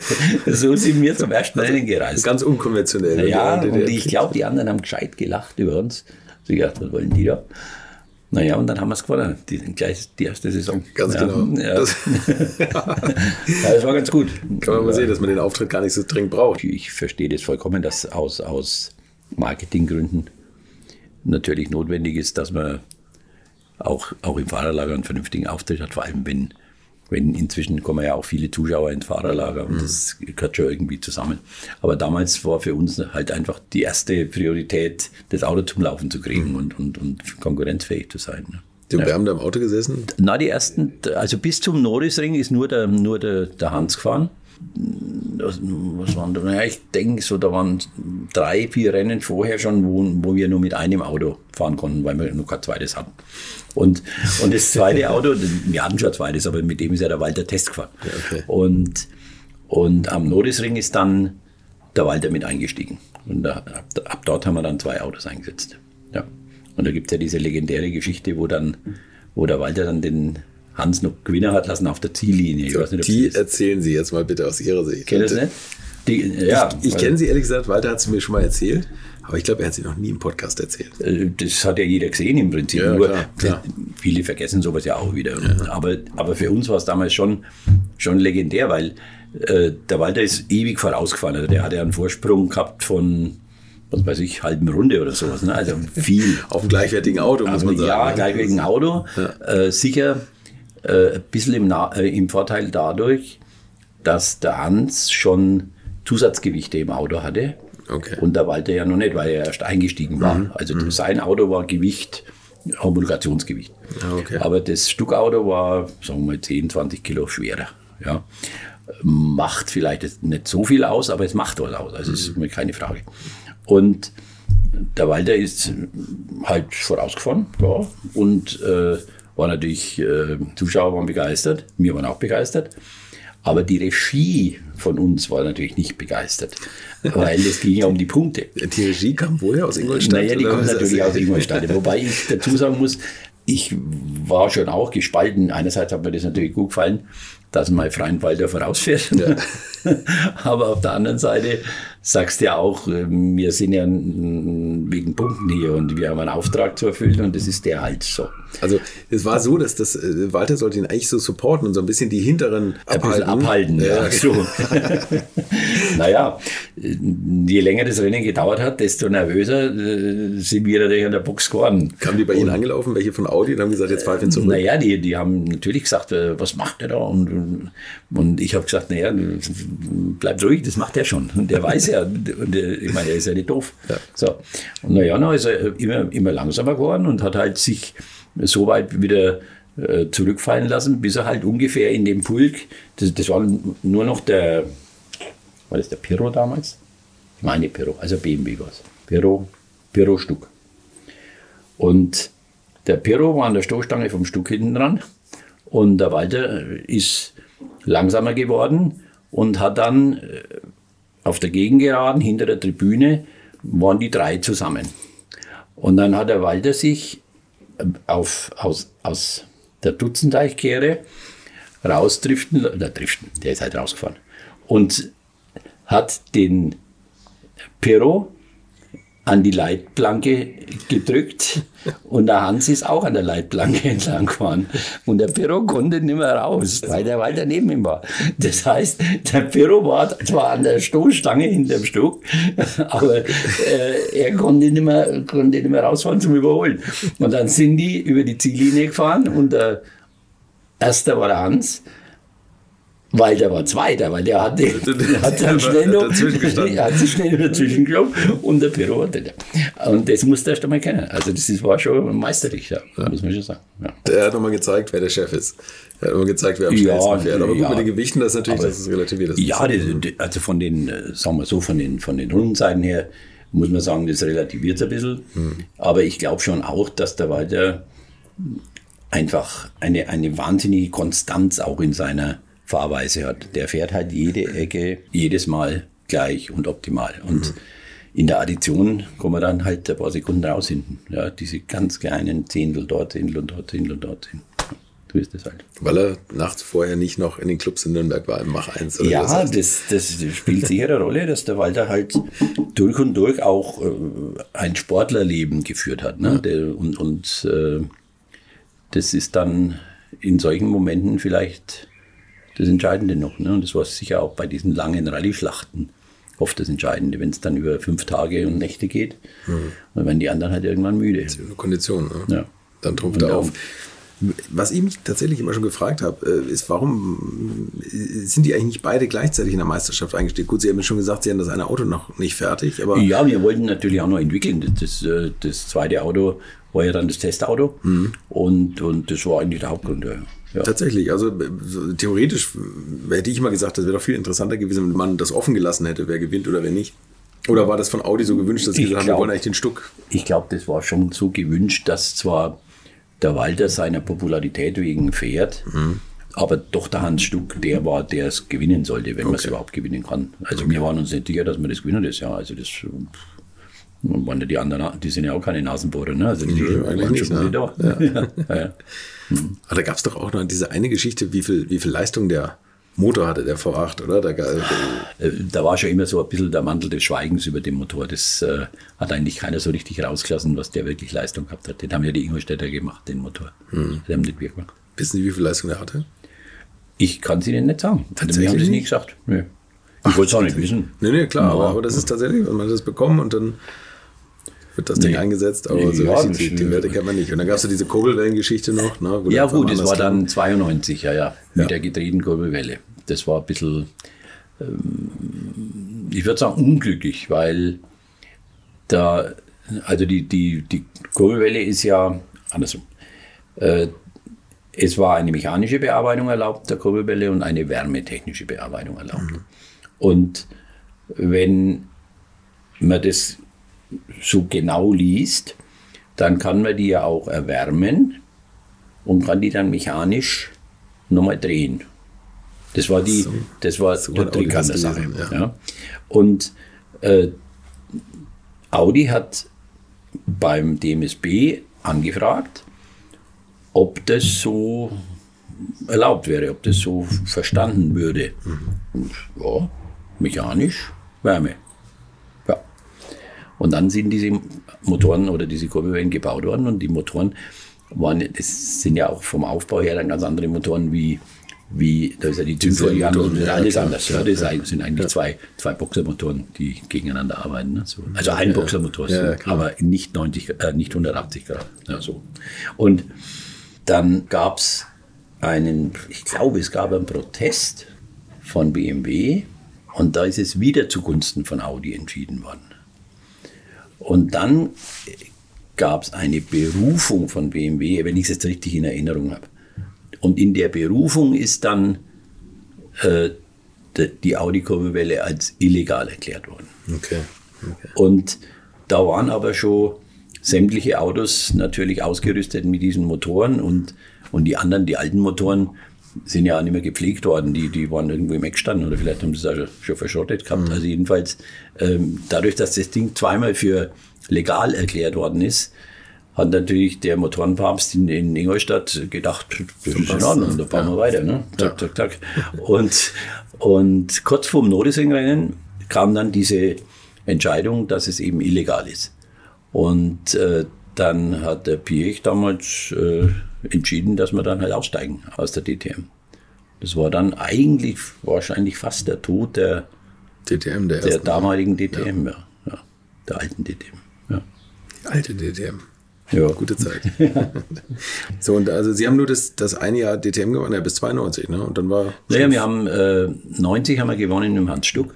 So sind wir zum ersten Rennen gereist. ganz unkonventionell. Ja, und ich glaube, die anderen haben gescheit gelacht über uns. Sie gedacht, was wollen die da? Naja, und dann haben wir es gewonnen, die, gleich die erste Saison. Ganz ja, genau. Ja. Das ja, das war ganz gut. kann man mal sehen, dass man den Auftritt gar nicht so dringend braucht. Ich verstehe das vollkommen, dass aus, aus Marketinggründen natürlich notwendig ist, dass man auch, auch im Fahrerlager einen vernünftigen Auftritt hat, vor allem wenn, wenn inzwischen kommen ja auch viele Zuschauer ins Fahrerlager und das gehört schon irgendwie zusammen. Aber damals war für uns halt einfach die erste Priorität, das Auto zum Laufen zu kriegen und, und, und konkurrenzfähig zu sein. ne? Du, Wir haben da im Auto gesessen. Na, die ersten, also bis zum Norrisring ist nur der, nur der, der Hans gefahren. Was waren da? Naja, ich denke so, da waren drei, vier Rennen vorher schon, wo, wo wir nur mit einem Auto fahren konnten, weil wir noch kein zweites hatten. Und, und das zweite Auto, wir hatten schon ein zweites, aber mit dem ist ja der Walter Test gefahren. okay. Und, und am Norrisring ist dann der Walter mit eingestiegen. Und da, ab, ab dort haben wir dann zwei Autos eingesetzt. Ja. Und da gibt es ja diese legendäre Geschichte, wo dann, wo der Walter dann den Hans noch Gewinner hat lassen auf der Ziellinie. Ich weiß nicht, Die erzählen Sie jetzt mal bitte aus Ihrer Sicht. kennen das nicht? Die, ja, Ich weil- kenne sie ehrlich gesagt, Walter hat es mir schon mal erzählt, aber ich glaube, er hat sie noch nie im Podcast erzählt. Äh, Das hat ja jeder gesehen im Prinzip. Ja, Nur, klar, klar. Viele vergessen sowas ja auch wieder. Aber, aber für uns war es damals schon, schon legendär, weil äh, der Walter ist ewig vorausgefahren. Also der hatte einen Vorsprung gehabt von, was weiß ich, halben Runde oder sowas. Ne? Also viel. Auf einem gleichwertigen Auto, muss man sagen. ja, gleichwertigen Auto. Äh, sicher äh, ein bisschen im, Na äh, im Vorteil dadurch, dass der Hans schon Zusatzgewichte im Auto hatte. Okay. Und der Walter ja noch nicht, weil er erst eingestiegen war. Also sein Auto war Gewicht, Homologationsgewicht. Ah, okay. Aber das Stückauto war, sagen wir mal, 10, 20 Kilo schwerer. Ja. Macht vielleicht nicht so viel aus, aber es macht was aus. Also ist mir keine Frage. Und der Walter ist halt vorausgefahren, ja, und äh, war natürlich, äh, Zuschauer waren begeistert, wir waren auch begeistert. Aber die Regie von uns war natürlich nicht begeistert, weil es ging ja um die Punkte. Die Regie kam woher? Aus Ingolstadt? Naja, die kommt natürlich aus Ingolstadt. Wobei ich dazu sagen muss, ich war schon auch gespalten. Einerseits hat mir das natürlich gut gefallen, dass mein Freund Walter vorausfährt. Aber auf der anderen Seite sagst du ja auch, äh, wir sind ja wegen Punkten hier und wir haben einen Auftrag zu erfüllen und das ist der halt so. Also es war so, dass das äh, Walter sollte ihn eigentlich so supporten und so ein bisschen die hinteren Ein bisschen abhalten. abhalten. Ja, Ja, so. naja, je länger das Rennen gedauert hat, desto nervöser äh, sind wir natürlich an der Box geworden. Kamen die bei Ihnen angelaufen, welche von Audi, und haben gesagt, jetzt pfeifen zurück. Naja, die, die haben natürlich gesagt, äh, was macht der da? Und, und ich habe gesagt, naja, bleibt ruhig, das macht er schon. Und der weiß ja, der, ich meine, er ist ja nicht doof. So. Und naja, dann ist er immer, immer langsamer geworden und hat halt sich so weit wieder äh, zurückfallen lassen, bis er halt ungefähr in dem Pulk, das, das war nur noch der, war das der Pirro damals? Ich meine Pirro, also BMW war es. Pirro, Pirro Stuck. Und der Pirro war an der Stoßstange vom Stuck hinten dran und der Walter ist langsamer geworden und hat dann äh, auf der Gegengeraden hinter der Tribüne waren die drei zusammen. Und dann hat der Walter sich äh, auf, aus, aus der Dutzendeichkehre rausdriften, oder driften, der ist halt rausgefahren. Und hat den Perro an die Leitplanke gedrückt und der Hans ist auch an der Leitplanke entlang gefahren. Und der Perro konnte nicht mehr raus, weil der weiter neben ihm war. Das heißt, der Perro war zwar an der Stoßstange hinter dem Stuck, aber äh, er konnte nicht, mehr, konnte nicht mehr rausfahren zum Überholen. Und dann sind die über die Ziellinie gefahren und der Erster war der Hans weil der war Zweiter, weil der hat, den, der hat dann schnell noch, der hat sich schnell dazwischen geklopft und der Pyro hatte der. Und das musste er erst einmal kennen. Also das war schon meisterlich, ja, muss man schon sagen. Ja. Der hat nochmal gezeigt, wer der Chef ist. Er hat nochmal gezeigt, wer am schnellsten ja, fährt. Aber gut, ja, mit den Gewichten, das ist natürlich, aber, das ist relativiert. Das ja, das, also von den, äh, sagen wir so, von den, von den Rundenzeiten her, muss man sagen, das relativiert es ein bisschen. Hm. Aber ich glaube schon auch, dass der Walter einfach eine, eine wahnsinnige Konstanz auch in seiner Fahrweise hat. Der fährt halt jede Ecke jedes Mal gleich und optimal. Und mhm. in der Addition kommen wir dann halt ein paar Sekunden raus hinten. Ja, diese ganz kleinen Zehntel dort, Zehntel und dort, Zehntel und dort. So ist das halt. Weil er nachts vorher nicht noch in den Clubs in Nürnberg war im Mach 1. Oder ja, das, das, das, spielt sicher eine Rolle, dass der Walter halt durch und durch auch äh, ein Sportlerleben geführt hat. Ne? Der, und und äh, das ist dann in solchen Momenten vielleicht das Entscheidende noch. Ne? Und das war sicher auch bei diesen langen Rallye-Schlachten oft das Entscheidende, wenn es dann über fünf Tage und Nächte geht. Mhm. Und wenn die anderen halt irgendwann müde. Das ist Kondition. Ne? Ja. Dann trumpft er auf. Was ich mich tatsächlich immer schon gefragt habe, äh, ist, warum sind die eigentlich nicht beide gleichzeitig in der Meisterschaft eingestiegen? Gut, Sie haben schon gesagt, Sie haben das eine Auto noch nicht fertig, aber. Ja, wir wollten natürlich auch noch entwickeln. Das, das, äh, das zweite Auto war ja dann das Testauto mhm. und, und das war eigentlich der Hauptgrund. Ja. Ja. Tatsächlich, also so, theoretisch hätte ich mal gesagt, das wäre doch viel interessanter gewesen, wenn man das offen gelassen hätte, wer gewinnt oder wer nicht. Oder war das von Audi so gewünscht, dass sie gesagt haben, wir wollen eigentlich den Stuck? Ich glaube, das war schon so gewünscht, dass zwar der Walter seiner Popularität wegen fährt, mhm. aber doch der Hans Stuck der war, der es gewinnen sollte, wenn okay. man es überhaupt gewinnen kann. Also okay. wir waren uns nicht sicher, dass wir das gewinnen das Jahr. Also das ja die anderen, die sind ja auch keine Nasenbohrer, ne? Also die ja, waren schon ne? da. Ja. ja, ja. Mhm. Aber da gab es doch auch noch diese eine Geschichte, wie viel, wie viel Leistung der Motor hatte, der V8, oder? Da, äh, da war schon immer so ein bisschen der Mantel des Schweigens über dem Motor. Das äh, hat eigentlich keiner so richtig rausgelassen, was der wirklich Leistung gehabt hat. Den haben ja die Ingolstädter gemacht, den Motor. Hm. Die haben nicht wir gemacht. Wissen Sie, wie viel Leistung der hatte? Ich kann es Ihnen nicht sagen. Tatsächlich? Wir haben das nie gesagt. Nee. Ich wollte es auch nicht wissen. Nee, nee, klar, aber, aber das ist tatsächlich, wenn man das bekommen und dann wird das Ding nee. eingesetzt, aber nee, so ja, richtig, die Werte kennt man nicht. Und dann gab es ja diese Kurbelwellengeschichte noch. Ne, ja gut, das war dann 92, ja, ja, mit ja. der gedrehten Kurbelwelle. Das war ein bisschen, ähm, ich würde sagen, unglücklich, weil da, also die, die, die Kurbelwelle ist ja andersrum. Äh, es war eine mechanische Bearbeitung erlaubt der Kurbelwelle und eine wärmetechnische Bearbeitung erlaubt. Mhm. Und wenn man das so genau liest, dann kann man die ja auch erwärmen und kann die dann mechanisch nochmal drehen. Das war die, so, das war so der Trick an der Sache. Ja. ja. Und äh, Audi hat beim DMSB angefragt, ob das so erlaubt wäre, ob das so verstanden würde. Mhm. Ja, mechanisch, Wärme. Und dann sind diese Motoren oder diese Kurbelwellen gebaut worden und die Motoren waren, das sind ja auch vom Aufbau her dann ganz andere Motoren wie, wie da ist ja die Zündfolie und ja, alles klar, anders. Ja, das sind eigentlich zwei, zwei Boxermotoren, die gegeneinander arbeiten. Ne? So. Also ein Boxermotor, aber nicht, 90, äh, nicht 180 Grad. Ja, so. Und dann gab es einen, ich glaube, es gab einen Protest von BMW und da ist es wieder zugunsten von Audi entschieden worden. Und dann gab es eine Berufung von BMW, wenn ich es jetzt richtig in Erinnerung habe. Und in der Berufung ist dann äh, die Audi-Kurbelwelle als illegal erklärt worden. Okay. okay. Und da waren aber schon sämtliche Autos natürlich ausgerüstet mit diesen Motoren und, und die anderen, die alten Motoren, sind ja auch nicht mehr gepflegt worden. Die, die waren irgendwo im Eck gestanden oder vielleicht haben sie es auch schon verschrottet gehabt. Mhm. Also jedenfalls, ähm, dadurch, dass das Ding zweimal für legal erklärt worden ist, hat natürlich der Motorenpapst in, in Ingolstadt gedacht, das ist in Ordnung, da fahren wir weiter. Ne? Zack, zack, zack. Und, und kurz vorm Nordesringrennen kam dann diese Entscheidung, dass es eben illegal ist. Und äh, dann hat der Piech damals äh, entschieden, dass wir dann halt aussteigen aus der DTM. Das war dann eigentlich wahrscheinlich fast der Tod der, DTM, der, der damaligen DTM, ja. ja. Der alten DTM. Ja. alte DTM. Ja. Gute Zeit. so, und also Sie haben nur das, das eine Jahr DTM gewonnen, ja, bis 92, ne? Und dann war. Naja, wir haben äh, 90 haben wir gewonnen im Hans Stuck.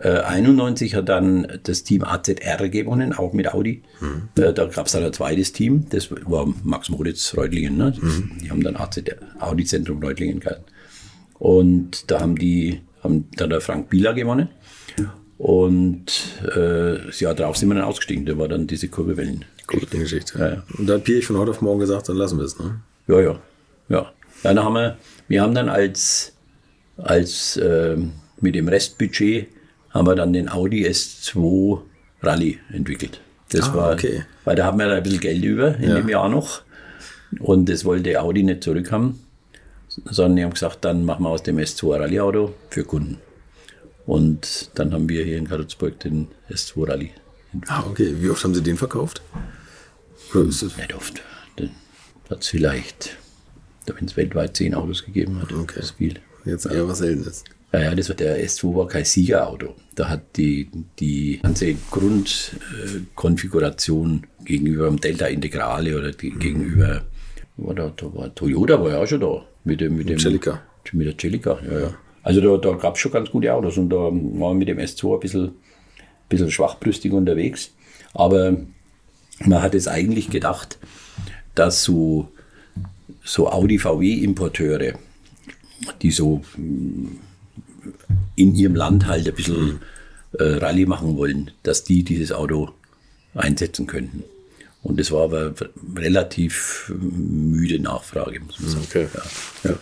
Äh, 91 hat dann das Team AZR gewonnen, auch mit Audi. Äh, da gab es dann ein zweites Team, das war Max Moritz Reutlingen. Ne? Die haben dann AZR, Audi Zentrum Reutlingen gehalten. Und da haben die, haben dann der Frank Bieler gewonnen. Und äh, das Jahr drauf sind wir dann ausgestiegen. Da war dann diese Kurbelwellen. Gute Geschichte. Ja, ja. Und da hat Pierre von heute auf morgen gesagt, dann lassen wir es, ne? Ja, ja. Ja. Dann haben wir, wir haben dann als, als ähm, mit dem Restbudget haben wir dann den Audi S2 Rallye entwickelt. Das Ah, war, okay. weil da haben wir ein bisschen Geld über in Ja. dem Jahr noch. Und das wollte Audi nicht zurückhaben, sondern die haben gesagt, dann machen wir aus dem S2 Rallye Auto für Kunden. Und dann haben wir hier in Karlsburg den S2 Rallye entwickelt. Ah, okay. Wie oft haben Sie den verkauft? Oder ist das, Nicht oft. Dann hat es vielleicht, wenn es weltweit zehn Autos gegeben hat, Okay. das viel. jetzt eher was Seltenes? Ja, ja, das war der S2 war kein Siegerauto. Da hat die, die ganze Grundkonfiguration gegenüber dem Delta Integrale oder die, gegenüber, war da, da war Toyota war ja auch schon da. Mit dem, mit dem Celica. Mit der Celica, ja, ja. Also da, da gab es schon ganz gute Autos und da waren wir mit dem S2 ein bisschen, bisschen schwachbrüstig unterwegs. Aber man hat es eigentlich gedacht, dass so, so Audi VW-Importeure, die so in ihrem Land halt ein bisschen äh, Rallye machen wollen, dass die dieses Auto einsetzen könnten. Und das war aber relativ müde Nachfrage, muss man sagen. Okay. Ja. Ja. ja.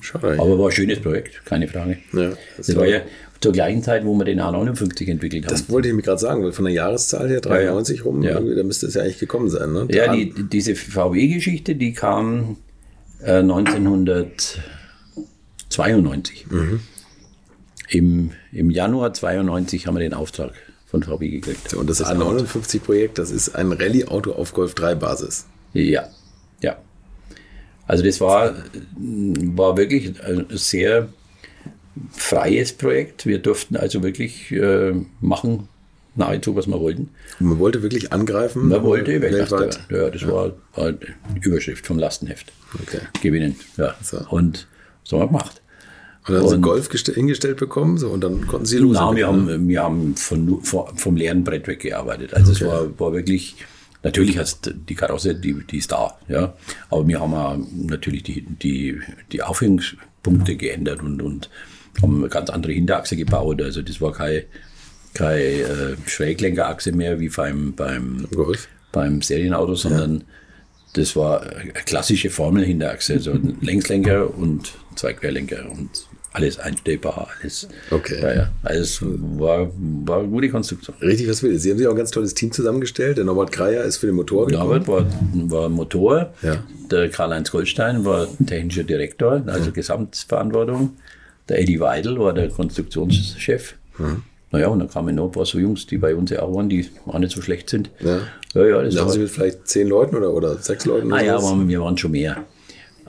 Schade. Aber war ein schönes Projekt, keine Frage. Ja, das, das war ja zur gleichen Zeit, wo wir den A59 entwickelt haben. Das wollte ich mir gerade sagen, weil von der Jahreszahl her, 93 rum, Ja. irgendwie, da müsste es ja eigentlich gekommen sein. Ne? Ja, die, diese VW-Geschichte, die kam äh, 1992. Im, Im Januar 92 haben wir den Auftrag von VW gekriegt. Und das, A59-Projekt, das ist ein Rallye-Auto auf Golf 3-Basis. Ja, ja. Also das war, war wirklich ein sehr freies Projekt. Wir durften also wirklich äh, machen, nahezu, was wir wollten. Und man wollte wirklich angreifen. Man wollte weltweit. Ja, das war, war die Überschrift vom Lastenheft. Okay. Gewinnen. Ja. So. Und so haben wir gemacht. Und dann haben sie Golf geste- hingestellt bekommen so, und dann konnten sie Na, los. wir haben, wir haben von, vom leeren Brett weggearbeitet. Also es war, war wirklich, natürlich hast die Karosse, die, die ist da, ja. Aber wir haben auch natürlich die, die, die Aufhängungspunkte geändert und, und haben eine ganz andere Hinterachse gebaut. Also das war keine, keine äh, Schräglenkerachse mehr wie beim, beim, Golf. beim Serienauto, sondern das war eine klassische Formelhinterachse. Also ein Längslenker und zwei Querlenker und alles einstellbar, alles. Okay. Ja, ja. Also war, war eine gute Konstruktion. Richtig, was will. Sie haben sich auch ein ganz tolles Team zusammengestellt. Der Norbert Kreier ist für den Motor gekommen. Norbert war, war Motor, Ja. der Karl-Heinz Goldstein war technischer Direktor, also Gesamtverantwortung. Der Eddie Weidel war der Konstruktionschef. Naja, und dann kamen noch ein paar so Jungs, die bei uns ja auch waren, die auch nicht so schlecht sind. Ja. ja, ja das Da haben Sie mit vielleicht zehn Leuten oder, oder sechs Leuten? Ah oder ja, was? aber wir waren schon mehr.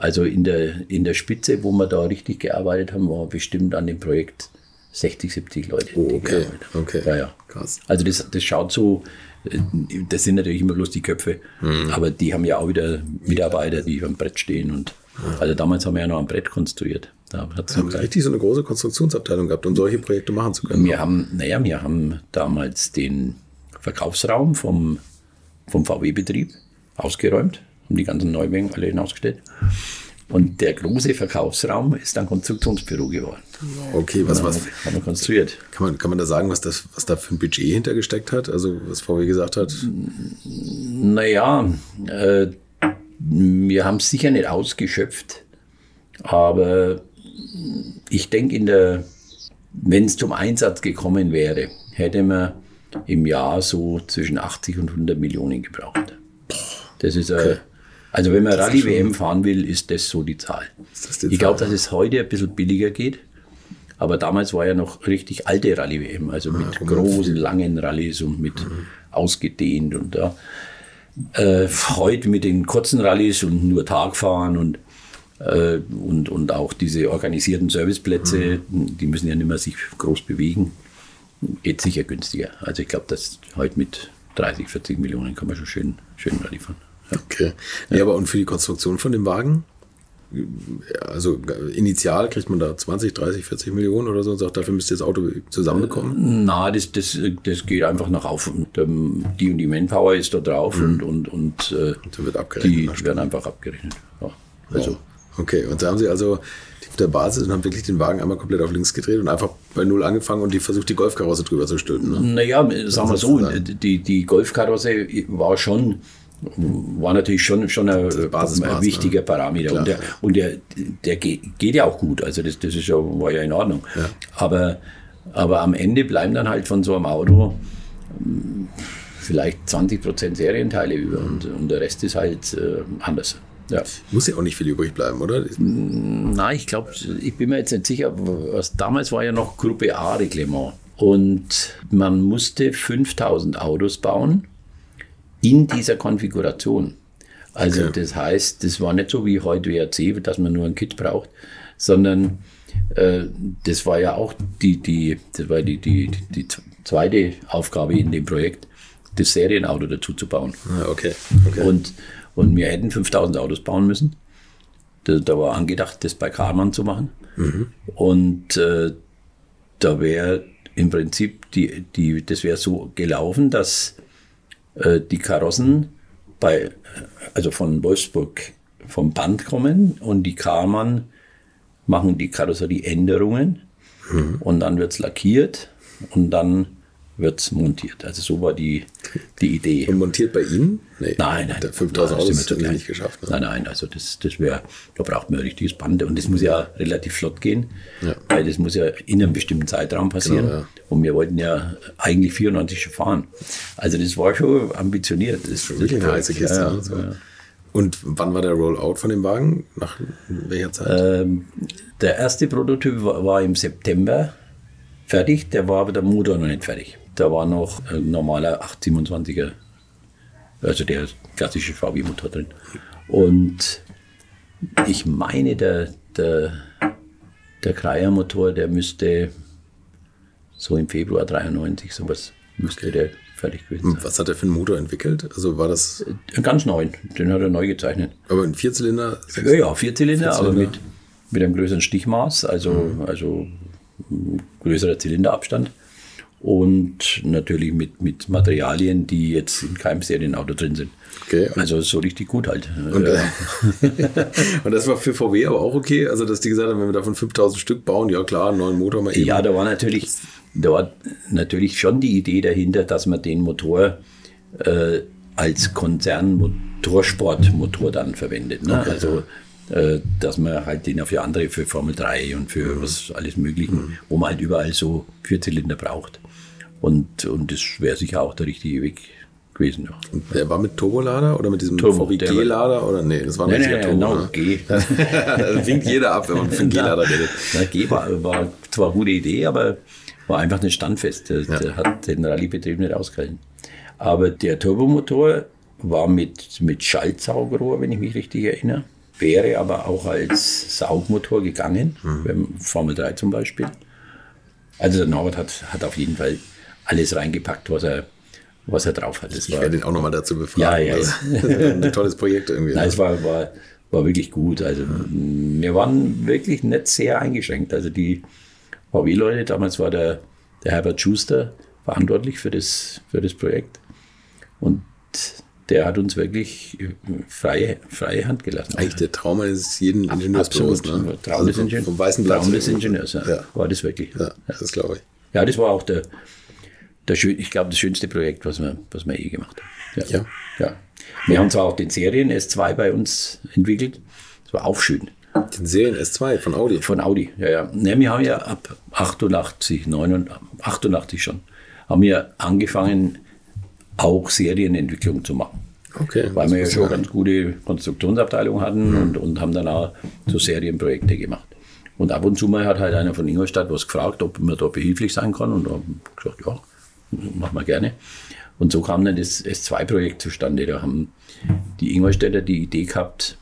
Also in der, in der Spitze, wo wir da richtig gearbeitet haben, waren bestimmt an dem Projekt 60, 70 Leute. Oh, okay. Okay. Ja, ja. Krass. Also das, das schaut so, äh, das sind natürlich immer bloß die Köpfe, Mhm. aber die haben ja auch wieder Mitarbeiter, die am Brett stehen. Und also damals haben wir ja noch am Brett konstruiert. Da hat's haben richtig so eine große Konstruktionsabteilung gehabt, um solche Projekte machen zu können. wir haben, naja, wir haben damals den Verkaufsraum vom, vom VW-Betrieb ausgeräumt, haben die ganzen Neuwagen alle hinausgestellt. Und der große Verkaufsraum ist dann Konstruktionsbüro geworden. Okay, was, was Haben wir konstruiert. kann man, kann man da sagen, was, das, was da für ein Budget hintergesteckt hat? Also, was VW gesagt hat? Naja, äh, wir haben es sicher nicht ausgeschöpft, aber ich denke, in der, wenn es zum Einsatz gekommen wäre, hätte man im Jahr so zwischen 80 und 100 Millionen gebraucht. Das ist, äh, also wenn man Rallye-WM fahren will, ist das so die Zahl. die ich glaube, dass es heute ein bisschen billiger geht. Aber damals war ja noch richtig alte Rallye-WM, also mit großen, langen Rallyes und mit ausgedehnt und da. Äh, heute mit den kurzen Rallyes und nur Tagfahren und, äh, und, und auch diese organisierten Serviceplätze, die müssen ja nicht mehr sich groß bewegen, geht sicher günstiger. Also ich glaube, dass heute mit 30, 40 Millionen kann man schon schön, schön Rallye fahren. Okay. Nee, aber und für die Konstruktion von dem Wagen? Also initial kriegt man da 20, 30, 40 Millionen oder so und sagt, dafür müsst ihr das Auto zusammenbekommen. Na, das, das, das geht einfach nach auf. Und, ähm, die und die Manpower ist da drauf und, und, und äh, So wird abgerechnet. die werden einfach abgerechnet. Ja. Also, Okay, und da haben sie also auf der Basis und haben wirklich den Wagen einmal komplett auf links gedreht und einfach bei Null angefangen und die versucht, die Golfkarosse drüber zu stülpen. Ne? naja, sagen wir so, sozusagen. die, die Golfkarosse war schon, war natürlich schon, schon ein, Basismaß, ein wichtiger? Parameter. Klar, und der, und der, der ge- geht ja auch gut. Also das, das ist ja, war ja in Ordnung. Ja. Aber, aber am Ende bleiben dann halt von so einem Auto mh, vielleicht 20 Prozent Serienteile über und, und der Rest ist halt äh, anders. Ja. Muss ja auch nicht viel übrig bleiben, oder? Nein, ich glaube, ich bin mir jetzt nicht sicher. Was, damals war ja noch Gruppe A Reglement. Und man musste 5000 Autos bauen in dieser Konfiguration. Also Okay. das heißt, das war nicht so wie heute WRC, dass man nur ein Kit braucht, sondern äh, das war ja auch die, die, das war die, die, die zweite Aufgabe in dem Projekt, das Serienauto dazu zu bauen. Ja, okay. okay. Und, und wir hätten 5000 Autos bauen müssen. Da, da war angedacht, das bei Karmann zu machen. Und äh, da wäre im Prinzip, die, die, das wäre so gelaufen, dass die Karossen bei, also von Wolfsburg vom Band kommen und die Karmann machen die Karosserieänderungen und dann wird es lackiert und dann wird es montiert. Also so war die, die Idee. und montiert bei Ihnen? Nee. Nein, nein. Der 5000 Nein, Autos sind wir zu hätten Sie klein. nicht geschafft. Ne? Nein, nein, also das, das wäre, da braucht man ein richtiges Band und das muss ja relativ flott gehen, Ja. weil das muss ja in einem bestimmten Zeitraum passieren. Genau, ja. Und wir wollten ja eigentlich 94 schon fahren. Also das war schon ambitioniert. Das ist Wirklich eine heiße Kiste. Ja, ne? ja, So. ja. Und wann war der Rollout von dem Wagen? Nach welcher Zeit? Ähm, der erste Prototyp war, war im September fertig, der war aber der Motor noch nicht fertig. Da war noch ein normaler 827er, also der klassische VW-Motor drin. Und ich meine, der, der, der Kreier-Motor, der müsste so im Februar 93, sowas müsste der fertig gewesen sein. Was hat er für einen Motor entwickelt? Also war das Einen Ganz neuen, den hat er neu gezeichnet. aber ein Vierzylinder? Ja, ja, Vierzylinder, aber Vierzylinder. mit, mit einem größeren Stichmaß, also, also mm, größerer Zylinderabstand. Und natürlich mit, mit Materialien, die jetzt in keinem Serienauto drin sind. Okay. Also so richtig gut halt. Und, Äh, äh, und das war für VW aber auch okay. Also, dass die gesagt haben, wenn wir davon 5000 Stück bauen, ja klar, einen neuen Motor mal eben. Ja, da war natürlich, da war natürlich schon die Idee dahinter, dass man den Motor äh, als Konzern-Motorsportmotor dann verwendet. Ne? also, äh, dass man halt den auch für andere, für Formel 3 und für Mhm. was alles Möglichen, wo man halt überall so Vierzylinder braucht. Und, und das wäre sicher auch der richtige Weg gewesen. Ja. Der war mit Turbolader oder mit diesem Turbo, VW der war- G-Lader? Oder nee, das war ein richtiger nein, Turbo. genau, ne? G. da winkt jeder ab, wenn man von G-Lader redet. Na, G war, war zwar eine gute Idee, aber war einfach nicht standfest. Der, Ja. der hat den Rallyebetrieb nicht ausgehalten. Aber der Turbomotor war mit, mit Schaltsaugrohr, wenn ich mich richtig erinnere. Wäre aber auch als Saugmotor gegangen, Mhm. beim Formel 3 zum Beispiel. Also der Norbert hat, hat auf jeden Fall alles reingepackt, was er, was er drauf hat. Das Ich war, werde ihn auch nochmal dazu befragen. Ja, ja, Das ist ein tolles Projekt irgendwie. Nein, ne? es war, war, war wirklich gut. Also wir waren wirklich nicht sehr eingeschränkt. Also die VW-Leute, damals war der, der Herbert Schuster verantwortlich für das, für das Projekt. Und der hat uns wirklich freie, freie Hand gelassen. Eigentlich der Traum eines jeden Ingenieursbüros. Absolut. Ne? Traum, des vom, Ingenieurs. vom weißen Blatt. Traum des Ingenieurs, ja. Ja. War das wirklich. Ja, das glaube ich. Ja, das war auch der, schön, ich glaube, das schönste Projekt, was wir, was wir je gemacht haben. Ja. ja. Wir haben zwar auch den Serien S2 bei uns entwickelt. Das war auch schön. Den Serien S2 von Audi. Von Audi, ja, ja. Ne, wir haben ja ab 88, 89, 88 schon, haben wir angefangen, auch Serienentwicklung zu machen. Okay. Weil wir ja das schon ganz gute Konstruktionsabteilung hatten und, und haben dann auch so Serienprojekte gemacht. Und ab und zu mal hat halt einer von Ingolstadt was gefragt, ob man da behilflich sein kann. Und da haben gesagt, ja, machen wir gerne. Und so kam dann das S2-Projekt zustande. Da haben die Ingolstädter die Idee gehabt,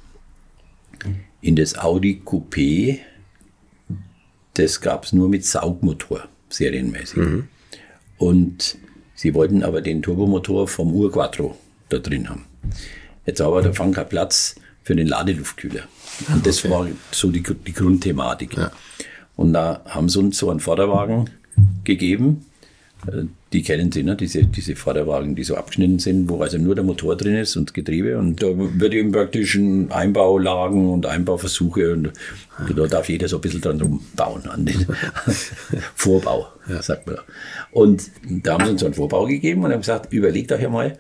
in das Audi Coupé, das gab es nur mit Saugmotor, serienmäßig. Und sie wollten aber den Turbomotor vom Urquattro da drin haben. Jetzt aber da fand kein Platz für den Ladeluftkühler. Und das war so die, die Grundthematik. Und da haben sie uns so einen Vorderwagen gegeben. Die kennen Sie, ne? diese, diese Vorderwagen, die so abgeschnitten sind, wo also nur der Motor drin ist und das Getriebe. Und da wird eben praktisch ein Einbaulagen und Einbauversuche und da darf jeder so ein bisschen dran rumbauen an den Vorbau, sagt man da. Und da haben sie uns so einen Vorbau gegeben und haben gesagt, überlegt euch einmal,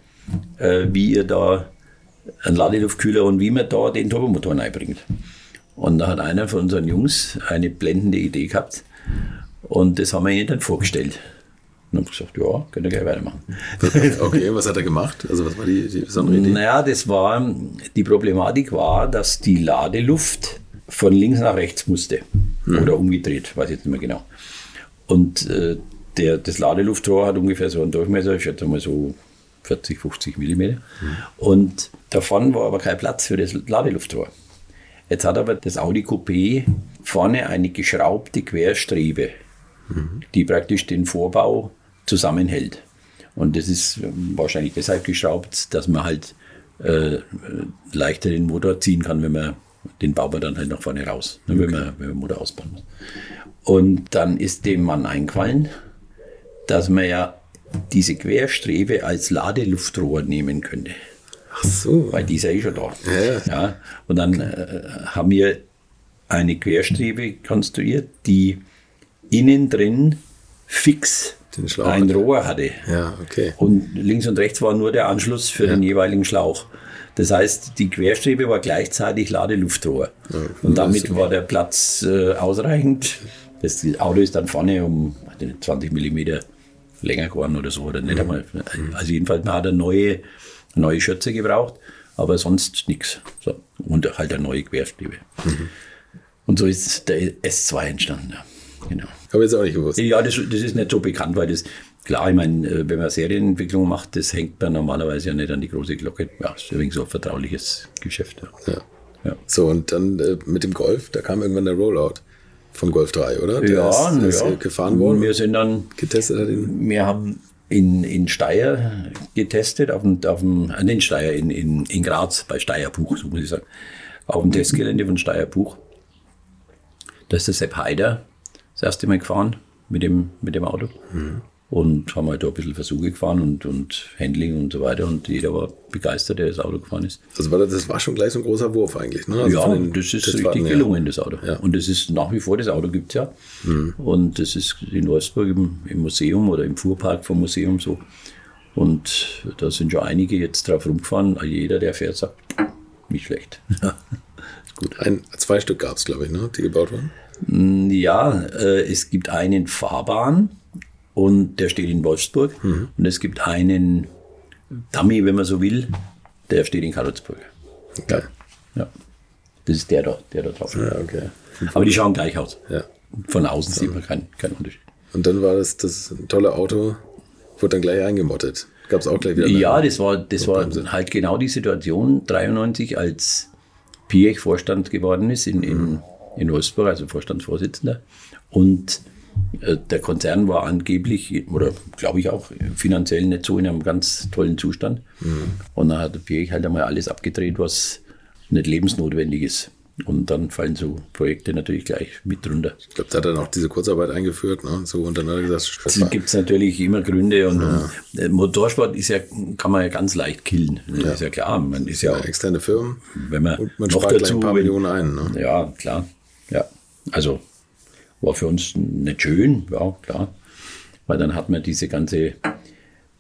äh, wie ihr da einen Ladeluftkühler und wie man da den Turbomotor reinbringt. Und da hat einer von unseren Jungs eine blendende Idee gehabt und das haben wir ihnen dann vorgestellt. Und haben gesagt, ja, könnt ihr gleich weitermachen. Okay, was hat er gemacht? Also was war die, die besondere Idee? Naja, das war, die Problematik war, dass die Ladeluft von links nach rechts musste. Oder umgedreht, weiß ich jetzt nicht mehr genau. Und äh, der, das Ladeluftrohr hat ungefähr so einen Durchmesser, ich schätze mal so 40, 50 Millimeter. Und davon war aber kein Platz für das Ladeluftrohr. Jetzt hat aber das Audi Coupé vorne eine geschraubte Querstrebe, die praktisch den Vorbau zusammenhält. Und das ist ähm, wahrscheinlich deshalb geschraubt, dass man halt äh, leichter den Motor ziehen kann, wenn man den baut man dann halt nach vorne raus, ne, wenn, man, wenn man den Motor ausbauen muss. Und dann ist dem Mann eingefallen, dass man ja diese Querstrebe als Ladeluftrohr nehmen könnte. Ach so. Weil die ist ja eh schon da. Ja. Ja, und dann äh, haben wir eine Querstrebe konstruiert, die innen drin fix Den Schlauch ein. Rohr hatte. Ja, okay. Und links und rechts war nur der Anschluss für den jeweiligen Schlauch. Das heißt, die Querstrebe war gleichzeitig Ladeluftrohr. und damit war der Platz äh, ausreichend. Das Auto ist dann vorne um weiß nicht, 20 Millimeter länger geworden oder so. Oder nicht einmal. Also jedenfalls, man hat eine neue, neue Schürze gebraucht, aber sonst nichts. So. Und halt eine neue Querstrebe. Und so ist der S2 entstanden. Ja. Genau. Habe ich jetzt auch nicht gewusst. Ja, das, das ist nicht so bekannt, weil das, klar, ich meine, äh, wenn man Serienentwicklung macht, das hängt man normalerweise ja nicht an die große Glocke. Ja, ist übrigens so ein vertrauliches Geschäft. Ja. Ja. Ja. So, und dann äh, mit dem Golf, da kam irgendwann der Rollout vom Golf 3, oder? Der Ja, ist, ja. gefahren worden, Wir sind dann, getestet hat ihn. wir haben in, in Steyr getestet, auf dem, auf dem äh, in Steyr, in, in, in Graz, bei Steyrbuch, so muss ich sagen, auf dem Testgelände von Steyrbuch. Da ist der Sepp Heider das erste Mal gefahren mit dem, mit dem Auto. Und haben halt da ein bisschen Versuche gefahren und, und Handling und so weiter. Und jeder war begeistert, der das Auto gefahren ist. Also war das, das war schon gleich so ein großer Wurf eigentlich, ne? Also ja, den das ist richtig her. gelungen, das Auto. Ja. Und das ist nach wie vor, das Auto gibt es ja. Und das ist in Wolfsburg im, im Museum oder im Fuhrpark vom Museum so. Und da sind schon einige jetzt drauf rumgefahren. Jeder, der fährt, sagt, nicht schlecht. ist gut. Ein, zwei Stück gab es, glaube ich, ne? die gebaut wurden. Ja, äh, es gibt einen Fahrbahn und der steht in Wolfsburg. Und es gibt einen Dummy, wenn man so will, der steht in Karlsburg. Okay. Ja. Das ist der da, der da drauf. Ja, okay. Aber die schauen gleich aus. Ja. Von außen sieht man keinen keinen Unterschied. Und dann war das, das tolle Auto, wurde dann gleich eingemottet. Gab es auch gleich wieder. Ja, das war, das war halt genau die Situation, 93, als Piech Vorstand geworden ist in, in, in Wolfsburg, also Vorstandsvorsitzender. Und äh, der Konzern war angeblich, oder glaube ich auch, finanziell nicht so in einem ganz tollen Zustand. Und dann hat der Piech halt einmal alles abgedreht, was nicht lebensnotwendig ist. Und dann fallen so Projekte natürlich gleich mit drunter. Ich glaube, da hat er dann auch diese Kurzarbeit eingeführt. Ne? So, und dann hat er gesagt, Es war- gibt natürlich immer Gründe und, und äh, Motorsport ist ja, kann man ja ganz leicht killen. Das ist ja klar. Man ist ja, ja, externe Firmen. wenn man, Und man noch spart gleich dazu, ein paar Millionen ein. Ne? Ja, klar. Also war für uns nicht schön, ja, klar. Weil dann hat man diese ganze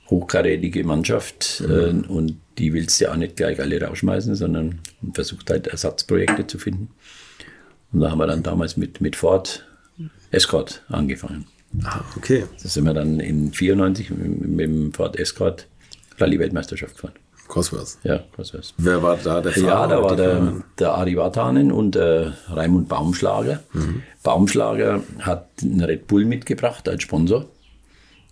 hochkarätige Mannschaft äh, und die willst du ja auch nicht gleich alle rausschmeißen, sondern versucht halt Ersatzprojekte zu finden. Und da haben wir dann damals mit, mit Ford Escort angefangen. Ah, okay. Da sind wir dann in 94 mit, mit dem Ford Escort Rallye-Weltmeisterschaft gefahren. Cosworth. Ja, weiß. Wer war da der Fahrer? Ja, da war der, Fahrerin? der Adi Vatanen und der Raimund Baumschlager. Baumschlager hat einen Red Bull mitgebracht als Sponsor.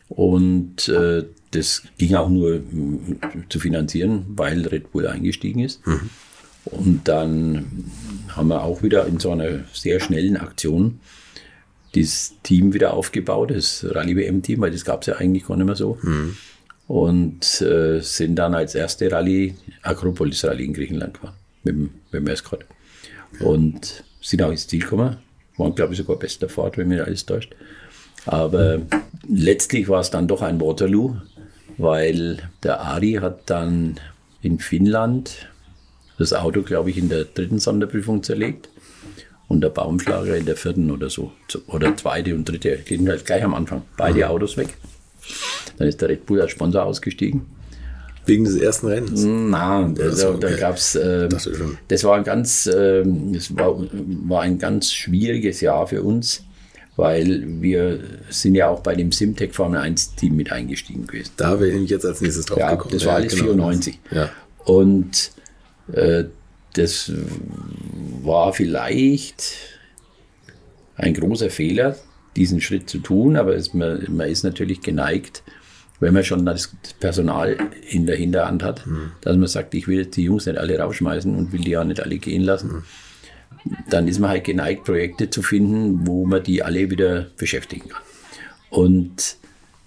Und äh, das ging auch nur mm, zu finanzieren, weil Red Bull eingestiegen ist. Und dann haben wir auch wieder in so einer sehr schnellen Aktion das Team wieder aufgebaut, das Rallye-WM-Team, weil das gab es ja eigentlich gar nicht mehr so. Und äh, sind dann als erste Rallye Akropolis Rallye in Griechenland gefahren, mit dem, mit dem Escort. Und sind auch ins Ziel gekommen. Waren, glaube ich, sogar bester Fahrt, wenn mir alles täuscht. Aber letztlich war es dann doch ein Waterloo, weil der Ari hat dann in Finnland das Auto, glaube ich, in der dritten Sonderprüfung zerlegt und der Baumschlager in der vierten oder so. Oder zweite und dritte, gehen halt gleich am Anfang. Beide Autos weg. Dann ist der Red Bull als Sponsor ausgestiegen. Wegen des ersten Rennens. Nein, so, also, da okay. gab es, äh, Dachte schon. das war ein ganz, äh, das war, war ein ganz schwieriges Jahr für uns, weil wir sind ja auch bei dem Simtech Formel 1 Team mit eingestiegen gewesen. Da wäre ich jetzt als nächstes drauf Ja, gekommen. das war alles genau. 94. Ja. Und äh, das war vielleicht ein großer Fehler, diesen Schritt zu tun, aber es, man, man ist natürlich geneigt, wenn man schon das Personal in der Hinterhand hat, dass man sagt, ich will jetzt die Jungs nicht alle rausschmeißen und will die ja nicht alle gehen lassen. Dann ist man halt geneigt, Projekte zu finden, wo man die alle wieder beschäftigen kann. Und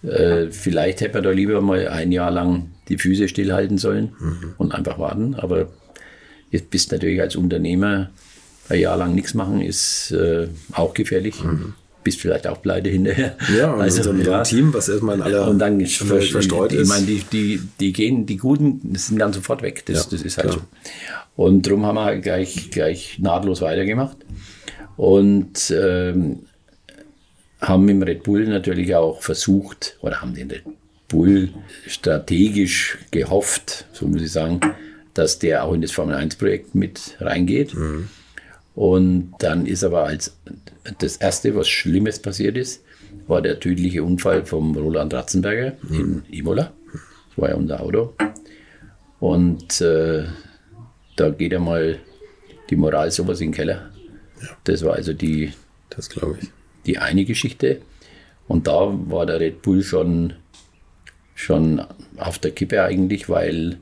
äh, vielleicht hätte man da lieber mal ein Jahr lang die Füße stillhalten sollen und einfach warten. Aber jetzt bist natürlich als Unternehmer ein Jahr lang nichts machen, ist äh, auch gefährlich. Bist vielleicht auch pleite hinterher. Ja, und so ein, so ein Team, was erstmal in aller Und dann verstreut ich ist. meine, die, die, die gehen, die Guten sind dann sofort weg. Das, Ja, das ist halt klar. so. Und darum haben wir gleich, gleich nahtlos weitergemacht. Und ähm, haben im Red Bull natürlich auch versucht, oder haben den Red Bull strategisch gehofft, so muss ich sagen, dass der auch in das Formel 1-Projekt mit reingeht. Und dann ist aber als das erste, was Schlimmes passiert ist, war der tödliche Unfall vom Roland Ratzenberger in Imola. Das war ja unser Auto. Und äh, da geht einmal die Moral sowas in den Keller. Das war also die, Das glaube ich. die eine Geschichte. Und da war der Red Bull schon, schon auf der Kippe eigentlich, weil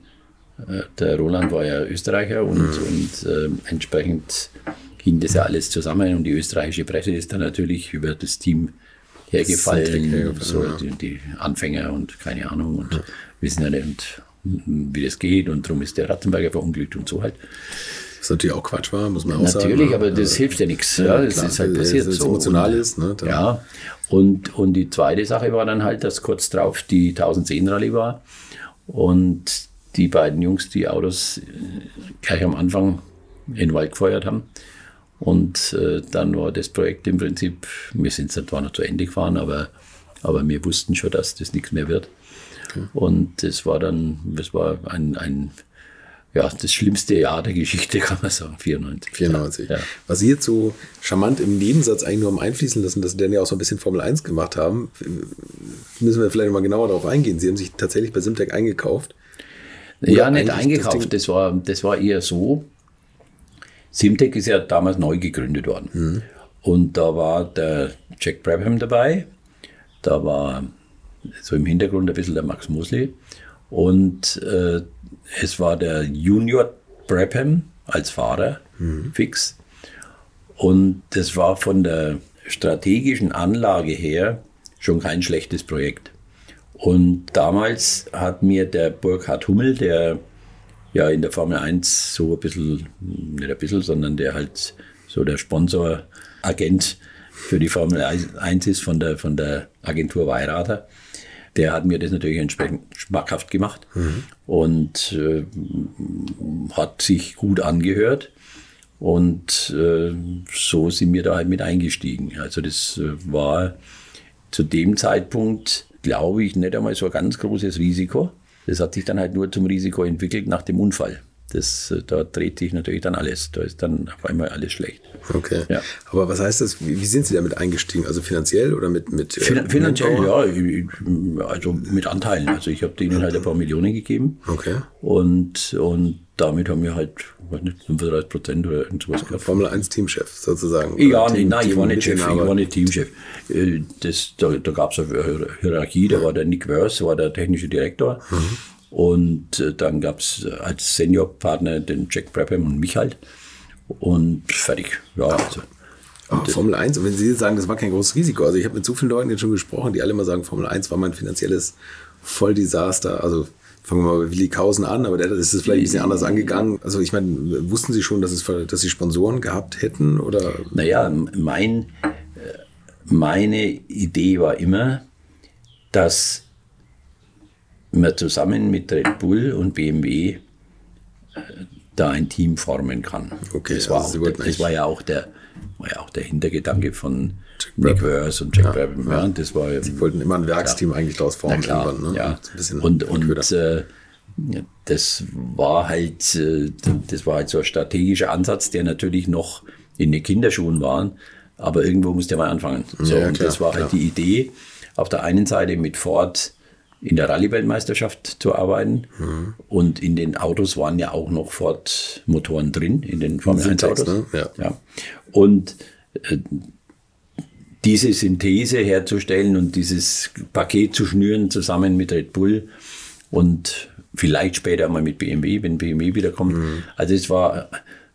der Roland war ja Österreicher und, und äh, entsprechend ging das ja alles zusammen und die österreichische Presse ist dann natürlich über das Team hergefallen, hergefallen, so ja. die, die Anfänger und keine Ahnung und wissen ja nicht, wie das geht und darum ist der Ratzenberger verunglückt und so halt. Was natürlich auch Quatsch war, muss man auch sagen. Natürlich, ne? aber das Ja. hilft ja nichts. Ja, das klar, ist halt wenn passiert es so. emotional Und- ist, ne, ja, und, und die zweite Sache war dann halt, dass kurz drauf die 1010 Rallye war und die beiden Jungs die Autos äh, gleich am Anfang in den Wald gefeuert haben. Und äh, dann war das Projekt im Prinzip, wir sind zwar noch zu Ende gefahren, aber, aber wir wussten schon, dass das nichts mehr wird. Und das war dann, das war ein, ein ja, das schlimmste Jahr der Geschichte, kann man sagen, 94. 94. Ja. Was Sie jetzt so charmant im Nebensatz eigentlich nur am einfließen lassen, dass Sie dann ja auch so ein bisschen Formel 1 gemacht haben, müssen wir vielleicht mal genauer darauf eingehen. Sie haben sich tatsächlich bei Simtech eingekauft. Ja, Oder nicht eigentlich das eingekauft. Ding- Das, war, das war eher so. Simtech ist ja damals neu gegründet worden. Mhm. Und da war der Jack Brabham dabei. Da war so im Hintergrund ein bisschen der Max Mosley. Und äh, es war der Junior Brabham als Fahrer, Mhm. fix. Und das war von der strategischen Anlage her schon kein schlechtes Projekt. Und damals hat mir der Burkhard Hummel, der ja in der Formel 1 so ein bisschen, nicht ein bisschen, sondern der halt so der Sponsoragent für die Formel 1 ist von der, von der Agentur Weirater, der hat mir das natürlich entsprechend schmackhaft gemacht und äh, hat sich gut angehört. Und äh, so sind wir da halt mit eingestiegen. Also das äh, war zu dem Zeitpunkt, glaube ich, nicht einmal so ein ganz großes Risiko. Das hat sich dann halt nur zum Risiko entwickelt nach dem Unfall. das, äh, da dreht sich natürlich dann alles. Da ist dann auf einmal alles schlecht. Okay. Ja. Aber was heißt das? Wie, wie sind Sie damit eingestiegen? Also finanziell oder mit. mit äh, Fin finanziell, Manpower? ja, also mit Anteilen. Also ich habe denen halt ein paar Millionen gegeben. Okay. Und, und damit haben wir halt, weiß nicht, 35 Prozent oder irgend sowas gehabt. Formel 1 Teamchef sozusagen. Ja, nee, Team- nein, ich war nicht Chef, ich war nicht Teamchef. Äh, Das, da da gab es eine Hier- Hierarchie, da war der Nick Wörs, war der technische Direktor. Und äh, dann gab es als Seniorpartner den Jack Brabham und mich halt. Und fertig. Ja, also. Ah, Formel 1, und wenn Sie sagen, das war kein großes Risiko. Also ich habe mit so vielen Leuten jetzt schon gesprochen, die alle immer sagen, Formel 1 war mein finanzielles Volldesaster. Also fangen wir mal bei Willi Kausen an, aber der ist es vielleicht ein bisschen anders angegangen. Also ich meine, wussten Sie schon, dass, es, dass Sie Sponsoren gehabt hätten? Oder Naja, mein, äh, meine Idee war immer, dass man zusammen mit Red Bull und BMW äh, da ein Team formen kann. Okay, das, war also auch, das war ja auch der war ja auch der Hintergedanke von Nick Wörs und Jack Brabham. Ja, das war Sie wollten immer ein Werksteam eigentlich daraus na formen klar, irgendwann, ne? ja. Und und äh, das war halt, äh, das war halt so ein strategischer Ansatz, der natürlich noch in den Kinderschuhen war, aber irgendwo musste man anfangen. So, Ja, und klar, das war halt klar. die Idee, auf der einen Seite mit Ford in der Rallye-Weltmeisterschaft zu arbeiten Mhm. und in den Autos waren ja auch noch Ford-Motoren drin, in den Formel Syntax, 1-Autos. ne? Ja. Ja. Und äh, diese Synthese herzustellen und dieses Paket zu schnüren zusammen mit Red Bull und vielleicht später mal mit BMW, wenn BMW wiederkommt. Also es war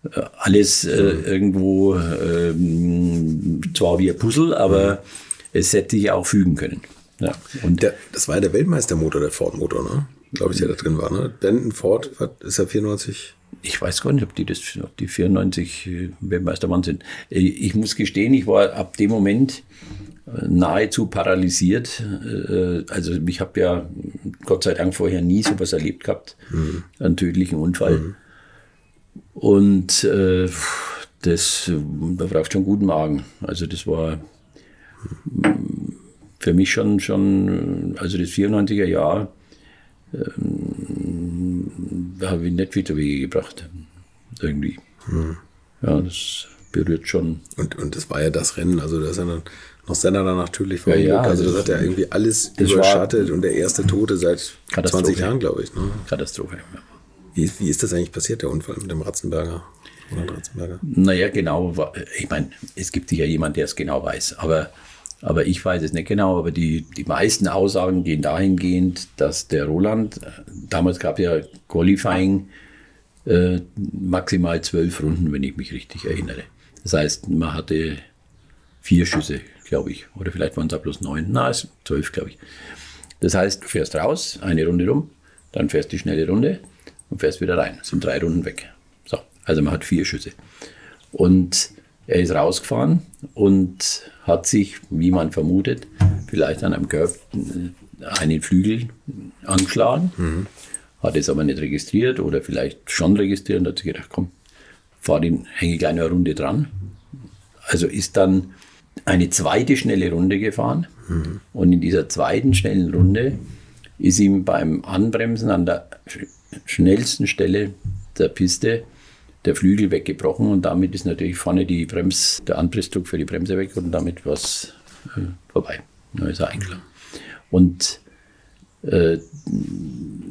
äh, alles äh, irgendwo ähm, zwar wie ein Puzzle, aber es hätte sich auch fügen können. Ja. Und Der, das war ja der Weltmeistermotor, der Ford-Motor, ne? Glaube ich, der da drin war, ne? Benton Ford, ist ja 94. Ich weiß gar nicht, ob die, das, ob die 94 äh, Weltmeister waren sind. Äh, Ich muss gestehen, ich war ab dem Moment äh, nahezu paralysiert. Also ich habe ja Gott sei Dank vorher nie sowas erlebt gehabt, einen tödlichen Unfall. Und äh, das, da braucht schon guten Magen. Also das war mm, für mich schon, schon also das 94er Jahr da habe ich nicht viel zu Wege gebracht. Irgendwie. Ja, das berührt schon. Und, und das war ja das Rennen, also da ist ja dann noch Senna dann natürlich Ja, ja, also das das- hat ja irgendwie alles das überschattet und der erste Tote seit Katastrophe. 20 Jahren, glaube ich. Ne? Katastrophe. Ja. Wie, wie ist das eigentlich passiert, der Unfall mit dem Ratzenberger? Roland Ratzenberger? Naja, genau. Ich meine, es gibt sicher jemand, der es genau weiß. Aber, aber ich weiß es nicht genau. Aber die, die meisten Aussagen gehen dahingehend, dass der Roland, äh, damals gab ja Qualifying äh, maximal zwölf Runden, wenn ich mich richtig erinnere. Das heißt, man hatte vier Schüsse, glaube ich. Oder vielleicht waren es auch bloß neun. Na, es zwölf, glaube ich. Das heißt, du fährst raus, eine Runde rum, dann fährst die schnelle Runde und fährst wieder rein. Das sind drei Runden weg. So, also man hat vier Schüsse. Und er ist rausgefahren und hat sich, wie man vermutet, vielleicht an einem Curb äh, einen Flügel angeschlagen, hat es aber nicht registriert oder vielleicht schon registriert und hat sich gedacht, komm, fahr den, hänge gleich eine Runde dran. Also ist dann eine zweite schnelle Runde gefahren. Und in dieser zweiten schnellen Runde ist ihm beim Anbremsen an der sch- schnellsten Stelle der Piste der Flügel weggebrochen und damit ist natürlich vorne die Brems, der Anpressdruck für die Bremse weg und damit war es äh, vorbei. Da ist er eingeschlagen. Und äh,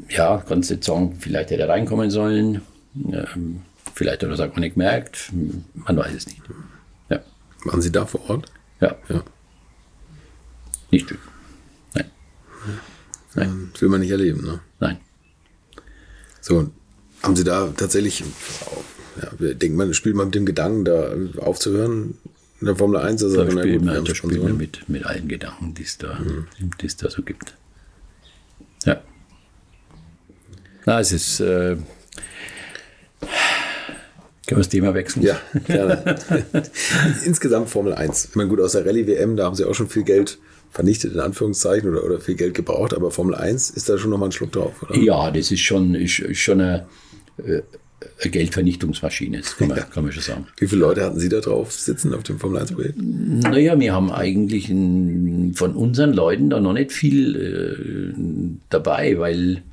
ja, kannst jetzt sagen, vielleicht hätte er reinkommen sollen, ähm, vielleicht hat er es auch nicht gemerkt, man weiß es nicht. Ja, Waren Sie da vor Ort? ja, Ja. nicht schön. Nein, Nein. Das will man nicht erleben, ne? nein. So, haben Sie da tatsächlich, ja, denkt man, spielt man mit dem Gedanken, da aufzuhören in der Formel 1? Also, Da spielt gut, man, da spielt man mit, mit allen Gedanken, die es da, die es da so gibt. Ja. Na, es ist. Äh, können wir das Thema wechseln? Ja, gerne. Insgesamt Formel 1. Ich meine, gut, aus der Rallye-WM, da haben sie auch schon viel Geld vernichtet, in Anführungszeichen, oder, oder viel Geld gebraucht, aber Formel 1 ist da schon nochmal ein Schluck drauf, oder? Ja, das ist schon, ist, ist schon eine, äh, eine Geldvernichtungsmaschine, das kann man, kann man schon sagen. Wie viele Leute hatten Sie da drauf sitzen auf dem Formel 1-Projekt? Naja, wir haben eigentlich ein, von unseren Leuten da noch nicht viel äh, dabei, weil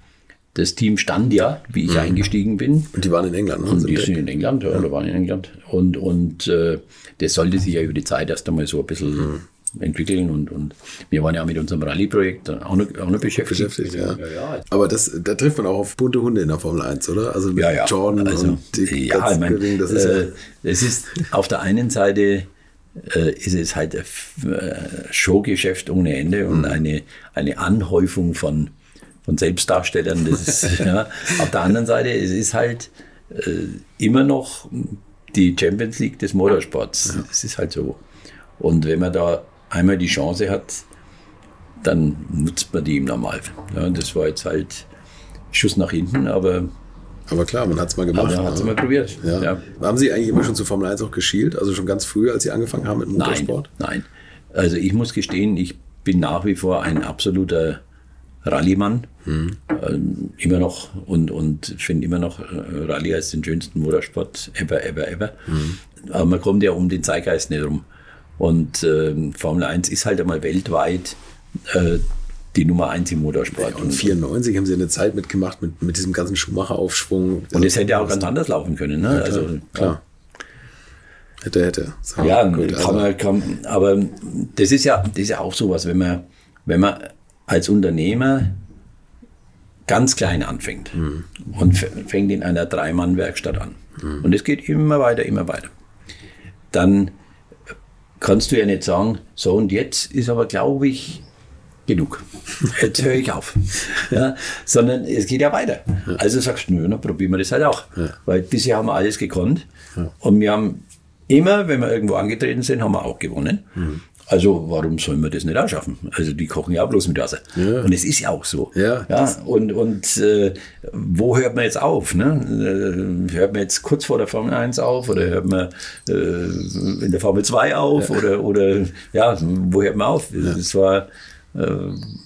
das Team stand ja, wie ich eingestiegen bin. Und die waren in England. Ne? Und die sind in England, ja, oder waren in England. Und, und äh, das sollte sich ja über die Zeit erst einmal so ein bisschen Mhm. Entwickeln. Und, und wir waren ja mit unserem Rallye-Projekt auch noch, auch noch beschäftigt. beschäftigt, ja. ja, ja. Aber das, da trifft man auch auf bunte Hunde in der Formel 1, oder? Also mit Ja, ja. Jordan also, und die ja, ich mein, Dinge, das ist äh, es ist auf der einen Seite äh, ist es halt ein äh, Showgeschäft ohne Ende und Mhm. eine, eine Anhäufung von, von Selbstdarstellern. Das ist, ja. Auf der anderen Seite, es ist halt äh, immer noch die Champions League des Motorsports. Es ist halt so. Und wenn man da einmal die Chance hat, dann nutzt man die im Normalfall. Ja, das war jetzt halt Schuss nach hinten, aber, aber klar, man hat es mal gemacht. aber hat es ne? mal probiert. ja. Ja. Haben Sie eigentlich immer schon zur Formel 1 auch geschielt? Also schon ganz früh, als Sie angefangen haben mit Nein, Motorsport? nein. Also ich muss gestehen, ich bin nach wie vor ein absoluter Rallye-Mann. Ähm, immer noch und, und finde immer noch äh, Rallye als den schönsten Motorsport ever, ever, ever. Aber man kommt ja um den Zeitgeist nicht rum. Und ähm, Formel 1 ist halt einmal weltweit äh, die Nummer 1 im Motorsport. Und 94 haben Sie eine Zeit mitgemacht mit, mit diesem ganzen Schumacher-Aufschwung. und es hätte auch ganz anders laufen können. Ne? also, Klar. Hätte, hätte. So, Ja, gut, kann also- man, kann, aber das ist ja, das ist ja auch sowas, wenn man, wenn man als Unternehmer ganz klein anfängt und f- fängt in einer Dreimann-Werkstatt an und es geht immer weiter, immer weiter, dann kannst du ja nicht sagen, so und jetzt ist aber, glaube ich, genug. Jetzt höre ich auf. Ja, sondern es geht ja weiter. Also sagst du, nö, dann probieren wir das halt auch. Weil bisher haben wir alles gekonnt. Und wir haben immer, wenn wir irgendwo angetreten sind, haben wir auch gewonnen. Also warum sollen wir das nicht auch schaffen? Also die kochen ja auch bloß mit Wasser. Und es ist ja auch so. Ja, ja und und äh, wo hört man jetzt auf? Ne? Äh, hört man jetzt kurz vor der Formel 1 auf oder hört man äh, in der Formel 2 auf oder, oder ja, wo hört man auf? Das war, äh,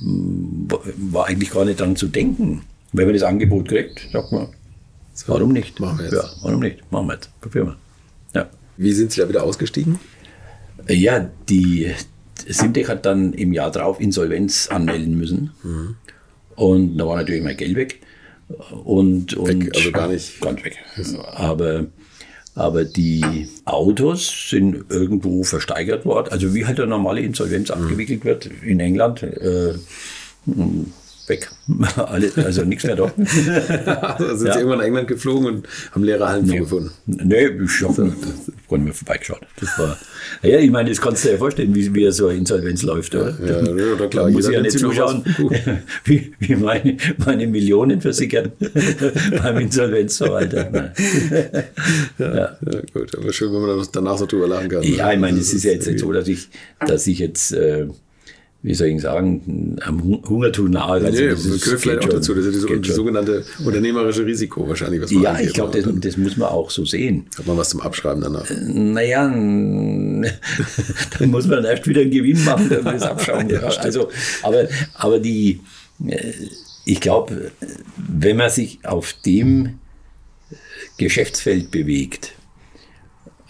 war eigentlich gar nicht dran zu denken. Wenn man das Angebot kriegt, sagt man, warum nicht? machen wir jetzt. Ja, warum nicht? Machen wir jetzt. Probieren wir. Ja. Wie sind Sie da wieder ausgestiegen? Ja, die Simtech hat dann im Jahr drauf Insolvenz anmelden müssen. Und da war natürlich mein Geld weg. Und, und Weg, also gar nicht. Ganz weg. Aber, aber die Autos sind irgendwo versteigert worden. Also wie halt eine normale Insolvenz abgewickelt wird in England. Äh, weg. Alles, also nichts mehr da. Also sind Ja. Sie irgendwann nach England geflogen und haben leere Hallen vorgefunden? Nee, ich habe nicht mehr vorbeigeschaut. Das war, naja, ich meine, das kannst du dir ja vorstellen, wie, wie so eine Insolvenz läuft. Oder? Ja, ja, na klar. Da muss ich ja nicht zuschauen, wie, wie meine, meine Millionen versickern beim Insolvenzverwalter. Nein. Ja, gut, aber schön, wenn man danach so drüber lachen kann. ne? Ja, ich meine, es ist ja jetzt nicht so, dass ich, dass ich jetzt, äh, wie soll ich sagen, am Hun- Hungertuch nahe. Also Nee, das gehört vielleicht auch dazu. Das ist das sogenannte unternehmerische Risiko wahrscheinlich, was man Ja, ich glaube, das, das muss man auch so sehen. Hat man was zum Abschreiben danach. Naja, dann muss man erst wieder einen Gewinn machen, damit wir es abschauen. Ja, also, aber, aber die, äh, ich glaube, wenn man sich auf dem Geschäftsfeld bewegt,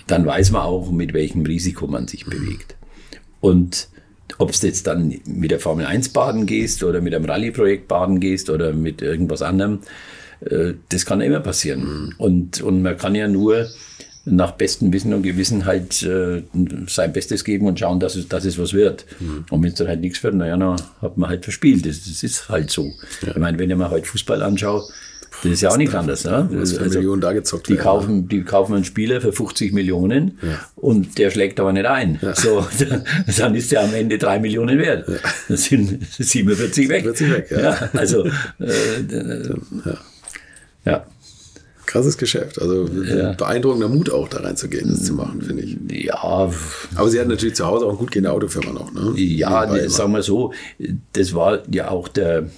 dann weiß man auch, mit welchem Risiko man sich bewegt. Und ob es jetzt dann mit der Formel 1 baden gehst oder mit einem Rallye-Projekt baden gehst oder mit irgendwas anderem, äh, das kann immer passieren. Und, und man kann ja nur nach bestem Wissen und Gewissen halt äh, sein Bestes geben und schauen, dass es, dass es was wird. Und wenn es dann halt nichts wird, naja, dann hat man halt verspielt. Das, das ist halt so. Ich meine, wenn ich mir heute Fußball anschaue, das ist ja auch nichts anderes. Ne? Was für Millionen da gezockt die werden, kaufen, die kaufen einen Spieler für 50 Millionen und der schlägt aber nicht ein. So, dann ist der am Ende drei Millionen wert. Das sind 47 weg. 47 weg, ja. also, äh, ja. Krasses Geschäft. Also beeindruckender Mut auch da reinzugehen, das zu machen, finde ich. Ja, Aber Sie hatten natürlich zu Hause auch eine gut gehende Autofirma noch, ne? Ja, das, sagen wir so, das war ja auch der,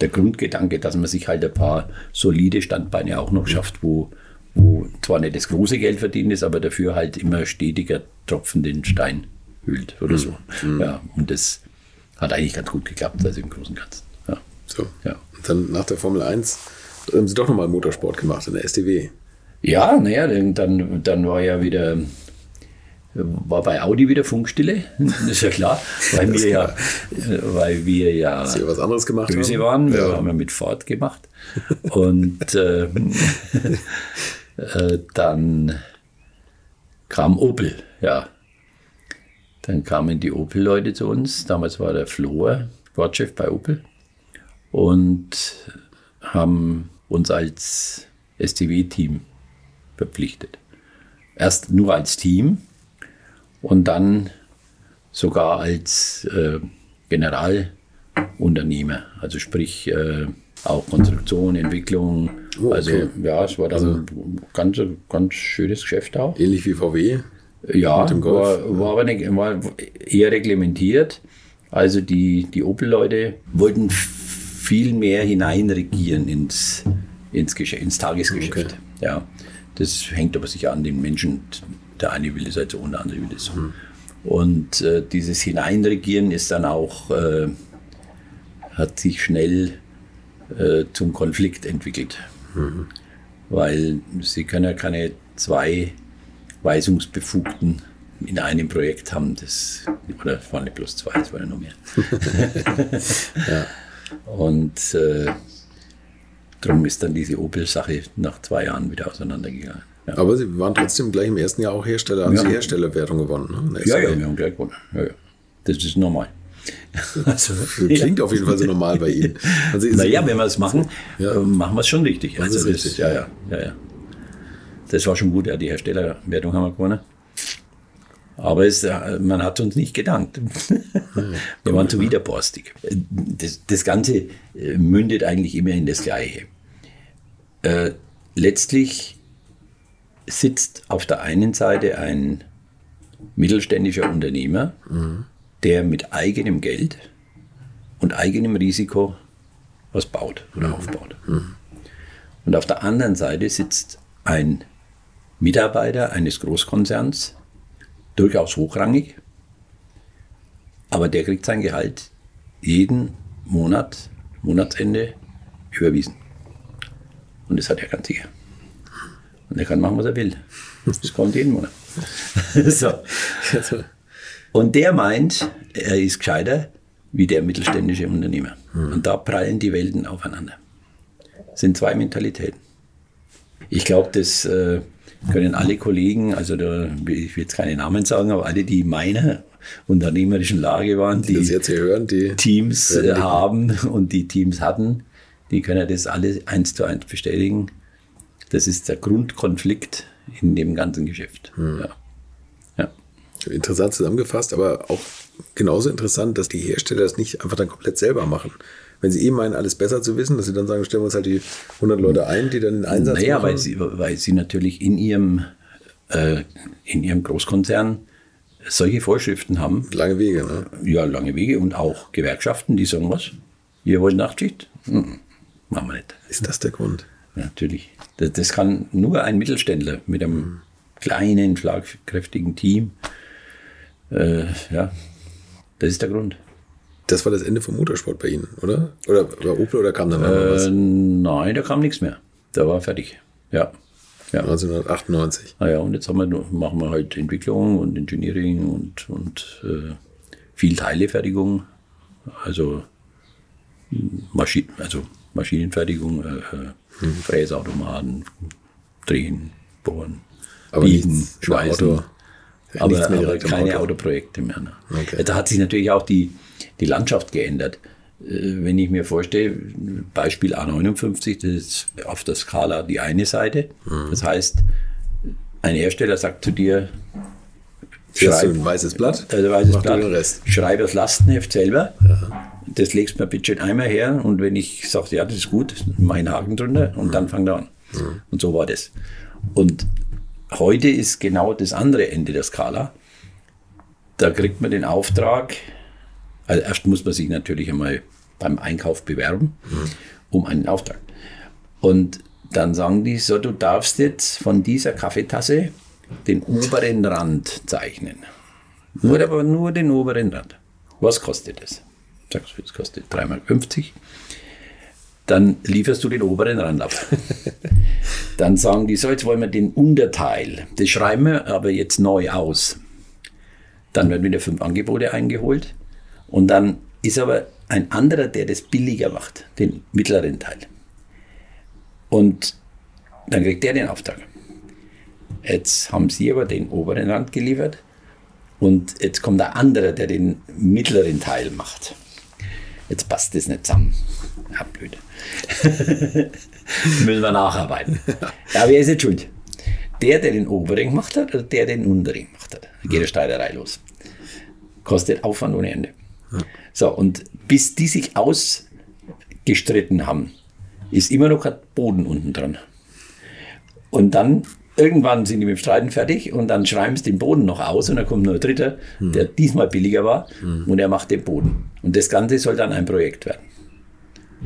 der Grundgedanke, dass man sich halt ein paar solide Standbeine auch noch schafft, wo, wo zwar nicht das große Geld verdient ist, aber dafür halt immer stetiger Tropfen den Stein hüllt oder so. Ja, und das hat eigentlich ganz gut geklappt, also im Großen und Ganzen. Ja. So. Ja. Und dann nach der Formel 1 haben Sie doch nochmal Motorsport gemacht in der SDW. Ja, naja, dann, dann war ja wieder war bei Audi wieder Funkstille, das ist ja klar, weil wir ja, weil wir ja Sie was anderes gemacht böse haben? waren. Wir haben ja mit Ford gemacht. Und äh, äh, dann kam Opel, ja. Dann kamen die Opel-Leute zu uns. Damals war der Flohr Sportchef bei Opel und haben uns als STW-Team verpflichtet. Erst nur als Team und dann sogar als äh, Generalunternehmer, also sprich äh, auch Konstruktion, Entwicklung. Oh, okay. Also ja, es war dann ein ganz, ganz schönes Geschäft auch. Ähnlich wie VW. Ja, war, war aber nicht, war eher reglementiert. Also die, die Opel-Leute wollten viel mehr hineinregieren ins, ins, ins Tagesgeschäft. Okay. Ja, das hängt aber sicher an den Menschen. Der eine will das halt so und der andere will das so. Und äh, dieses Hineinregieren ist dann auch, äh, hat sich schnell äh, zum Konflikt entwickelt. Weil sie können ja keine zwei Weisungsbefugten in einem Projekt haben. Das, oder es waren nicht bloß zwei, es waren ja noch mehr. Und äh, darum ist dann diese Opel-Sache nach zwei Jahren wieder auseinandergegangen. Ja. Aber Sie waren trotzdem gleich im ersten Jahr auch Hersteller, haben Ja. Sie Herstellerwertung gewonnen. Ne? Ja, ja, wir haben gleich gewonnen. Ja, ja. Das ist normal. Also, Klingt auf jeden Fall so normal bei Ihnen. Also Naja, wenn wir es machen, Ja. äh, machen wir es schon richtig. Das Also richtig, ja, ja, ja, ja. Das war schon gut, ja, die Herstellerwertung haben wir gewonnen. Aber es, äh, man hat uns nicht gedankt. wir waren zu widerborstig. Das, das Ganze äh, mündet eigentlich immer in das Gleiche. Äh, letztlich sitzt auf der einen Seite ein mittelständischer Unternehmer, der mit eigenem Geld und eigenem Risiko was baut oder aufbaut. Und auf der anderen Seite sitzt ein Mitarbeiter eines Großkonzerns, durchaus hochrangig, aber der kriegt sein Gehalt jeden Monat, Monatsende überwiesen. Und das hat er ganz sicher. Und er kann machen, was er will. Das kommt jeden Monat. so. Und der meint, er ist gescheiter wie der mittelständische Unternehmer. Und da prallen die Welten aufeinander. Das sind zwei Mentalitäten. Ich glaube, das äh, können alle Kollegen, also da, ich will jetzt keine Namen sagen, aber alle, die in meiner unternehmerischen Lage waren, die das jetzt hier hören, die Teams äh, nicken. haben und die Teams hatten, die können das alle eins zu eins bestätigen. Das ist der Grundkonflikt in dem ganzen Geschäft. Ja. Ja. Interessant zusammengefasst, aber auch genauso interessant, dass die Hersteller das nicht einfach dann komplett selber machen. Wenn sie eh meinen, alles besser zu wissen, dass sie dann sagen, stellen wir uns halt die 100 Leute ein, die dann den Einsatz Naja, machen. weil sie, weil sie natürlich in ihrem, äh, in ihrem Großkonzern solche Vorschriften haben, Lange Wege, ne? ja, lange Wege und auch Gewerkschaften, die sagen, was? Ihr wollt Nachtschicht? Hm, machen wir nicht. Ist das der Grund? Ja, natürlich. Das, das kann nur ein Mittelständler mit einem kleinen, schlagkräftigen Team. Äh, ja, das ist der Grund. Das war das Ende vom Motorsport bei Ihnen, oder? Oder bei Opel oder kam dann noch Äh, was? nein, da kam nichts mehr. Da war fertig. Ja. ja. 1998. Naja, und jetzt wir, machen wir halt Entwicklung und Engineering und, und äh, viel Teilefertigung. Also, Maschi also Maschinenfertigung, äh, äh, Fräsautomaten, Drehen, Bohren, Aber Biegen, nichts Schweißen. Auto. aber, aber keine Auto. Autoprojekte mehr. Ne? Okay. Da hat sich natürlich auch die, die Landschaft geändert. Äh, Wenn ich mir vorstelle, Beispiel A59, das ist auf der Skala die eine Seite. Mhm. Das heißt, ein Hersteller sagt zu dir, Du schreib, ein weißes Blatt, also weißes mach du Blatt, den Rest. schreib das Lastenheft selber. Das legst mir bitte einmal her und wenn ich sage, ja, das ist gut, einen Haken drunter und dann fang da an. Und so war das. Und heute ist genau das andere Ende der Skala. Da kriegt man den Auftrag, also erst muss man sich natürlich einmal beim Einkauf bewerben, um einen Auftrag. Und dann sagen die so, du darfst jetzt von dieser Kaffeetasse den oberen Rand zeichnen. Nur, aber nur den oberen Rand. Was kostet das? Sagst du, das kostet 3,50 Mark. Dann lieferst du den oberen Rand ab. Dann sagen die so, jetzt wollen wir den Unterteil. Das schreiben wir aber jetzt neu aus. Dann werden wieder fünf Angebote eingeholt. Und dann ist aber ein anderer, der das billiger macht, den mittleren Teil. Und dann kriegt der den Auftrag. Jetzt haben sie aber den oberen Rand geliefert und jetzt kommt der andere, der den mittleren Teil macht. Jetzt passt das nicht zusammen. Ja, blöd. Müssen wir nacharbeiten. Ja, wer ist jetzt schuld? Der, der den oberen gemacht hat, oder der, der den unteren gemacht hat? Da geht eine Streiterei los. Kostet Aufwand ohne Ende. So, und bis die sich ausgestritten haben, ist immer noch ein Boden unten dran. Und dann irgendwann sind die mit dem Streiten fertig und dann schreiben sie den Boden noch aus und dann kommt nur ein Dritter, der diesmal billiger war und er macht den Boden. Und das Ganze soll dann ein Projekt werden.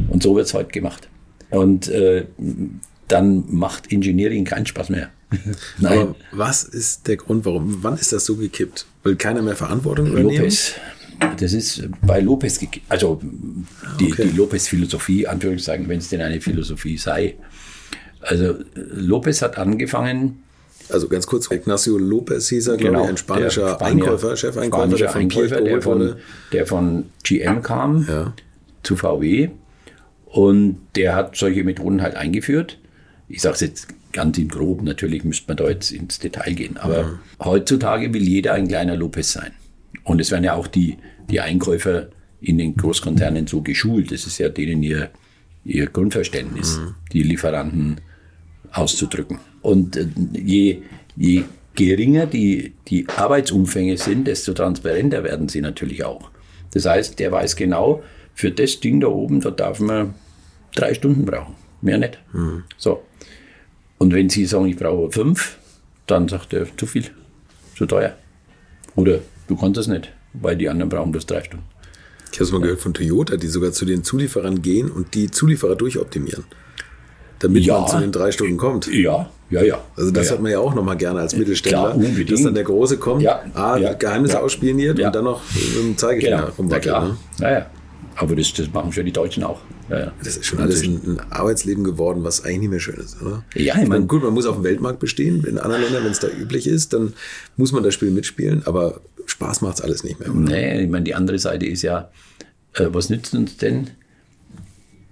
Und so wird es heute gemacht. Und äh, dann macht Engineering keinen Spaß mehr. Nein. Aber was ist der Grund, warum? Wann ist das so gekippt? Will keiner mehr Verantwortung übernehmen? Lopez. Das ist bei Lopez, also die, Okay. die Lopez-Philosophie, Anführungszeichen, wenn es denn eine Philosophie sei. Also Lopez hat angefangen, Also ganz kurz, Ignacio Lopez hieß er, glaube ich, ein spanischer Genau, der Spanier, Einkäufer, Chefeinkäufer, spanischer der von Einkäufer, der von, der von GM kam Ja. zu VW und der hat solche Methoden halt eingeführt. Ich sage es jetzt ganz in grob, natürlich müsste man da jetzt ins Detail gehen, aber heutzutage will jeder ein kleiner Lopez sein. Und es werden ja auch die, die Einkäufer in den Großkonzernen so geschult. Das ist ja denen ihr, ihr Grundverständnis, die Lieferanten auszudrücken. Und äh, je, je geringer die, die Arbeitsumfänge sind, desto transparenter werden sie natürlich auch. Das heißt, der weiß genau, für das Ding da oben, da darf man drei Stunden brauchen, mehr nicht. So. Und wenn Sie sagen, ich brauche fünf, dann sagt er, zu viel, zu teuer. Oder du kannst das nicht, weil die anderen brauchen bloß drei Stunden. Ich habe es mal gehört von Toyota, die sogar zu den Zulieferern gehen und die Zulieferer durchoptimieren, damit Ja. man zu den drei Stunden kommt. Ja, ja, ja. Also das ja, hat man ja auch nochmal gerne als Mittelständler, Klar, dass dann der Große kommt, Ja, A, ja, Geheimnisse ja. ausspioniert und dann noch mit dem Zeigefinger Genau, na rumwackelt. Ne? Ja, ja. Aber das, das machen schon die Deutschen auch. Das ist schon alles ein, ein Arbeitsleben geworden, was eigentlich nicht mehr schön ist, oder? Ja, ich meine, mein- gut, man muss auf dem Weltmarkt bestehen. In anderen Ländern, wenn es da üblich ist, dann muss man das Spiel mitspielen, aber Spaß macht es alles nicht mehr. Oder? Nee, ich meine, die andere Seite ist ja, äh, was nützt uns denn,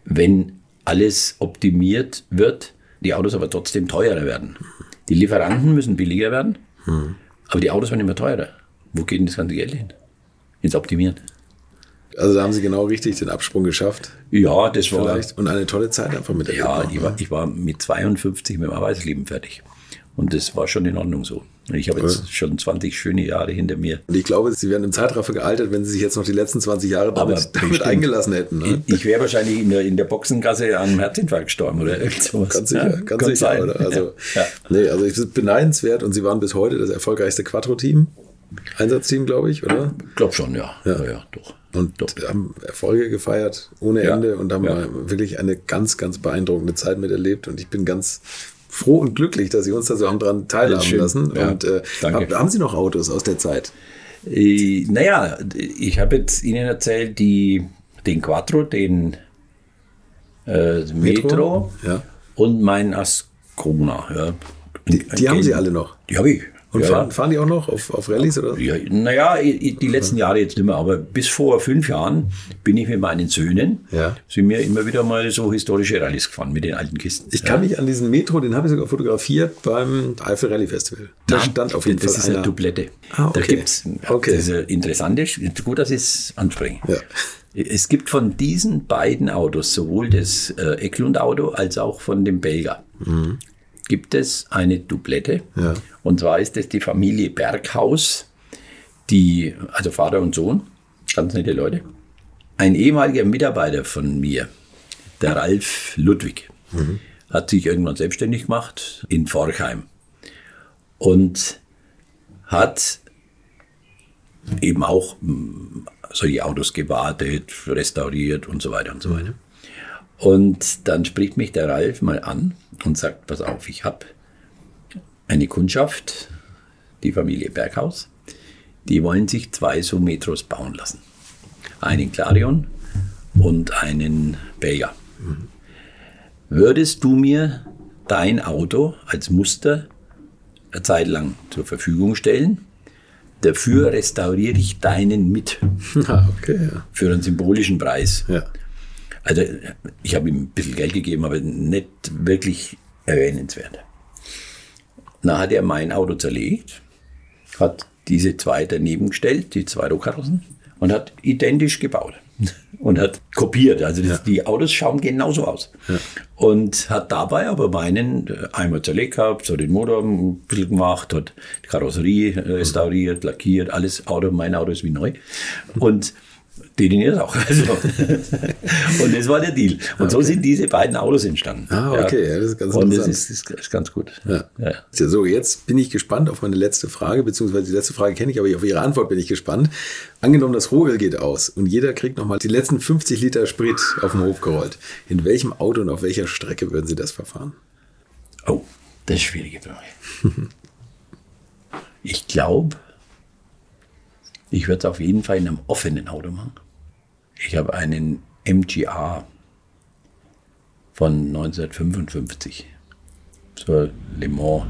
wenn alles optimiert wird, die Autos aber trotzdem teurer werden? Die Lieferanten müssen billiger werden, aber die Autos werden immer teurer. Wo geht denn das ganze Geld hin? Ins Optimieren. Also da haben sie genau richtig den Absprung geschafft. Ja, das war. Vielleicht. Und eine tolle Zeit einfach mit der Ja, ich war, ich war mit 52 mit dem Arbeitsleben fertig. Und das war schon in Ordnung so. Ich habe jetzt schon 20 schöne Jahre hinter mir. Und ich glaube, sie wären im Zeitraffer gealtert, wenn sie sich jetzt noch die letzten 20 Jahre damit, damit eingelassen hätten. Ne? Ich, ich wäre wahrscheinlich in der, in der Boxengasse an einem Herzinfarkt gestorben oder irgend sowas. Ganz sicher, Ja, ganz sicher, sein. oder? Also, ja. nee, also ich bin beneidenswert und sie waren bis heute das erfolgreichste Quattro-Team. Einsatzteam, glaube ich, oder? Ich glaube schon, ja. ja. Ja, doch. Und doch. haben Erfolge gefeiert ohne Ja. Ende und haben Ja. wirklich eine ganz, ganz beeindruckende Zeit miterlebt. Und ich bin ganz froh und glücklich, dass Sie uns da so haben dran teilhaben schön. lassen. Ja, Und äh, danke. hab- haben Sie noch Autos aus der Zeit? Äh, naja, ich habe jetzt Ihnen erzählt, die, den Quattro, den äh, Metro, Ja. und mein Ascona. Ja. Die, die haben Sie alle noch. Die habe ich. Und ja, fahren, fahren die auch noch auf, auf Rallyes? Oder? Ja, naja, die letzten Jahre jetzt nicht mehr, aber bis vor fünf Jahren bin ich mit meinen Söhnen, Ja. sind wir immer wieder mal so historische Rallyes gefahren mit den alten Kisten. Ich kann mich an diesen Metro, den habe ich sogar fotografiert beim Eifel Rally Festival. Da stand auf jeden das Fall ist eine. Dublette. Ah, okay. Da gibt's, Okay. das ist interessant, gut, dass ich es anspreche. Ja. Es gibt von diesen beiden Autos, sowohl das äh, Eklund-Auto als auch von dem Belger, gibt es eine Dublette. Mhm. Ja. Und zwar ist das die Familie Berghaus, die, also Vater und Sohn, ganz nette Leute. Ein ehemaliger Mitarbeiter von mir, der Ralf Ludwig, Mhm. hat sich irgendwann selbstständig gemacht in Forchheim und hat eben auch mh, solche Autos gewartet, restauriert und so weiter und so weiter. Und dann spricht mich der Ralf mal an und sagt, pass auf, ich habe eine Kundschaft, die Familie Berghaus, die wollen sich zwei so Metros bauen lassen. Einen Clarion und einen Belger. Würdest du mir dein Auto als Muster eine Zeit lang zur Verfügung stellen, dafür restauriere ich deinen mit. Ah, okay, ja. Für einen symbolischen Preis. ja. Also ich habe ihm ein bisschen Geld gegeben, aber nicht wirklich erwähnenswert. Dann hat er mein Auto zerlegt, hat diese zwei daneben gestellt, die zwei Rohkarossen, und hat identisch gebaut und hat kopiert. Also das, die Autos schauen genauso aus. Und hat dabei aber meinen äh, einmal zerlegt gehabt, so den Motor ein bisschen gemacht, hat die Karosserie äh, restauriert, lackiert, alles Auto, mein Auto ist wie neu. Und den jetzt auch. Also. und das war der Deal. Und so sind diese beiden Autos entstanden. Ah, okay, ja, das ist ganz Und das interessant. ist, ist, ist ganz gut. Ja. Ja. So, jetzt bin ich gespannt auf meine letzte Frage, beziehungsweise die letzte Frage kenne ich, aber auf Ihre Antwort bin ich gespannt. Angenommen, das Rohöl geht aus und jeder kriegt nochmal die letzten 50 Liter Sprit auf den Hof gerollt. In welchem Auto und auf welcher Strecke würden Sie das verfahren? Oh, das ist schwierige Frage. ich glaube, ich würde es auf jeden Fall in einem offenen Auto machen. Ich habe einen MGA von 1955. So Le Mans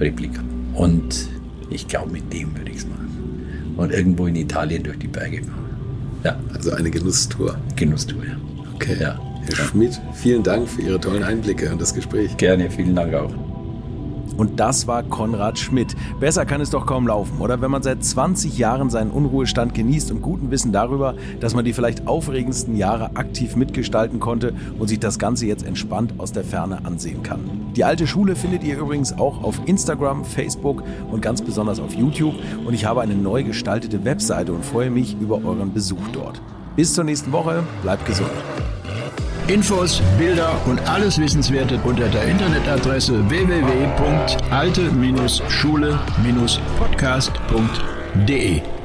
Replika. Und ich glaube, mit dem würde ich es machen. Und irgendwo in Italien durch die Berge fahren. Ja, Also eine Genusstour. Genusstour, ja. Okay. Ja. Herr Schmidt, vielen Dank für Ihre tollen Einblicke und das Gespräch. Gerne, vielen Dank auch. Und das war Konrad Schmidt. Besser kann es doch kaum laufen, oder? Wenn man seit 20 Jahren seinen Unruhestand genießt und guten Wissen darüber, dass man die vielleicht aufregendsten Jahre aktiv mitgestalten konnte und sich das Ganze jetzt entspannt aus der Ferne ansehen kann. Die alte Schule findet ihr übrigens auch auf Instagram, Facebook und ganz besonders auf YouTube. Und ich habe eine neu gestaltete Webseite und freue mich über euren Besuch dort. Bis zur nächsten Woche, bleibt gesund. Infos, Bilder und alles Wissenswerte unter der Internetadresse www.alte-schule-podcast.de.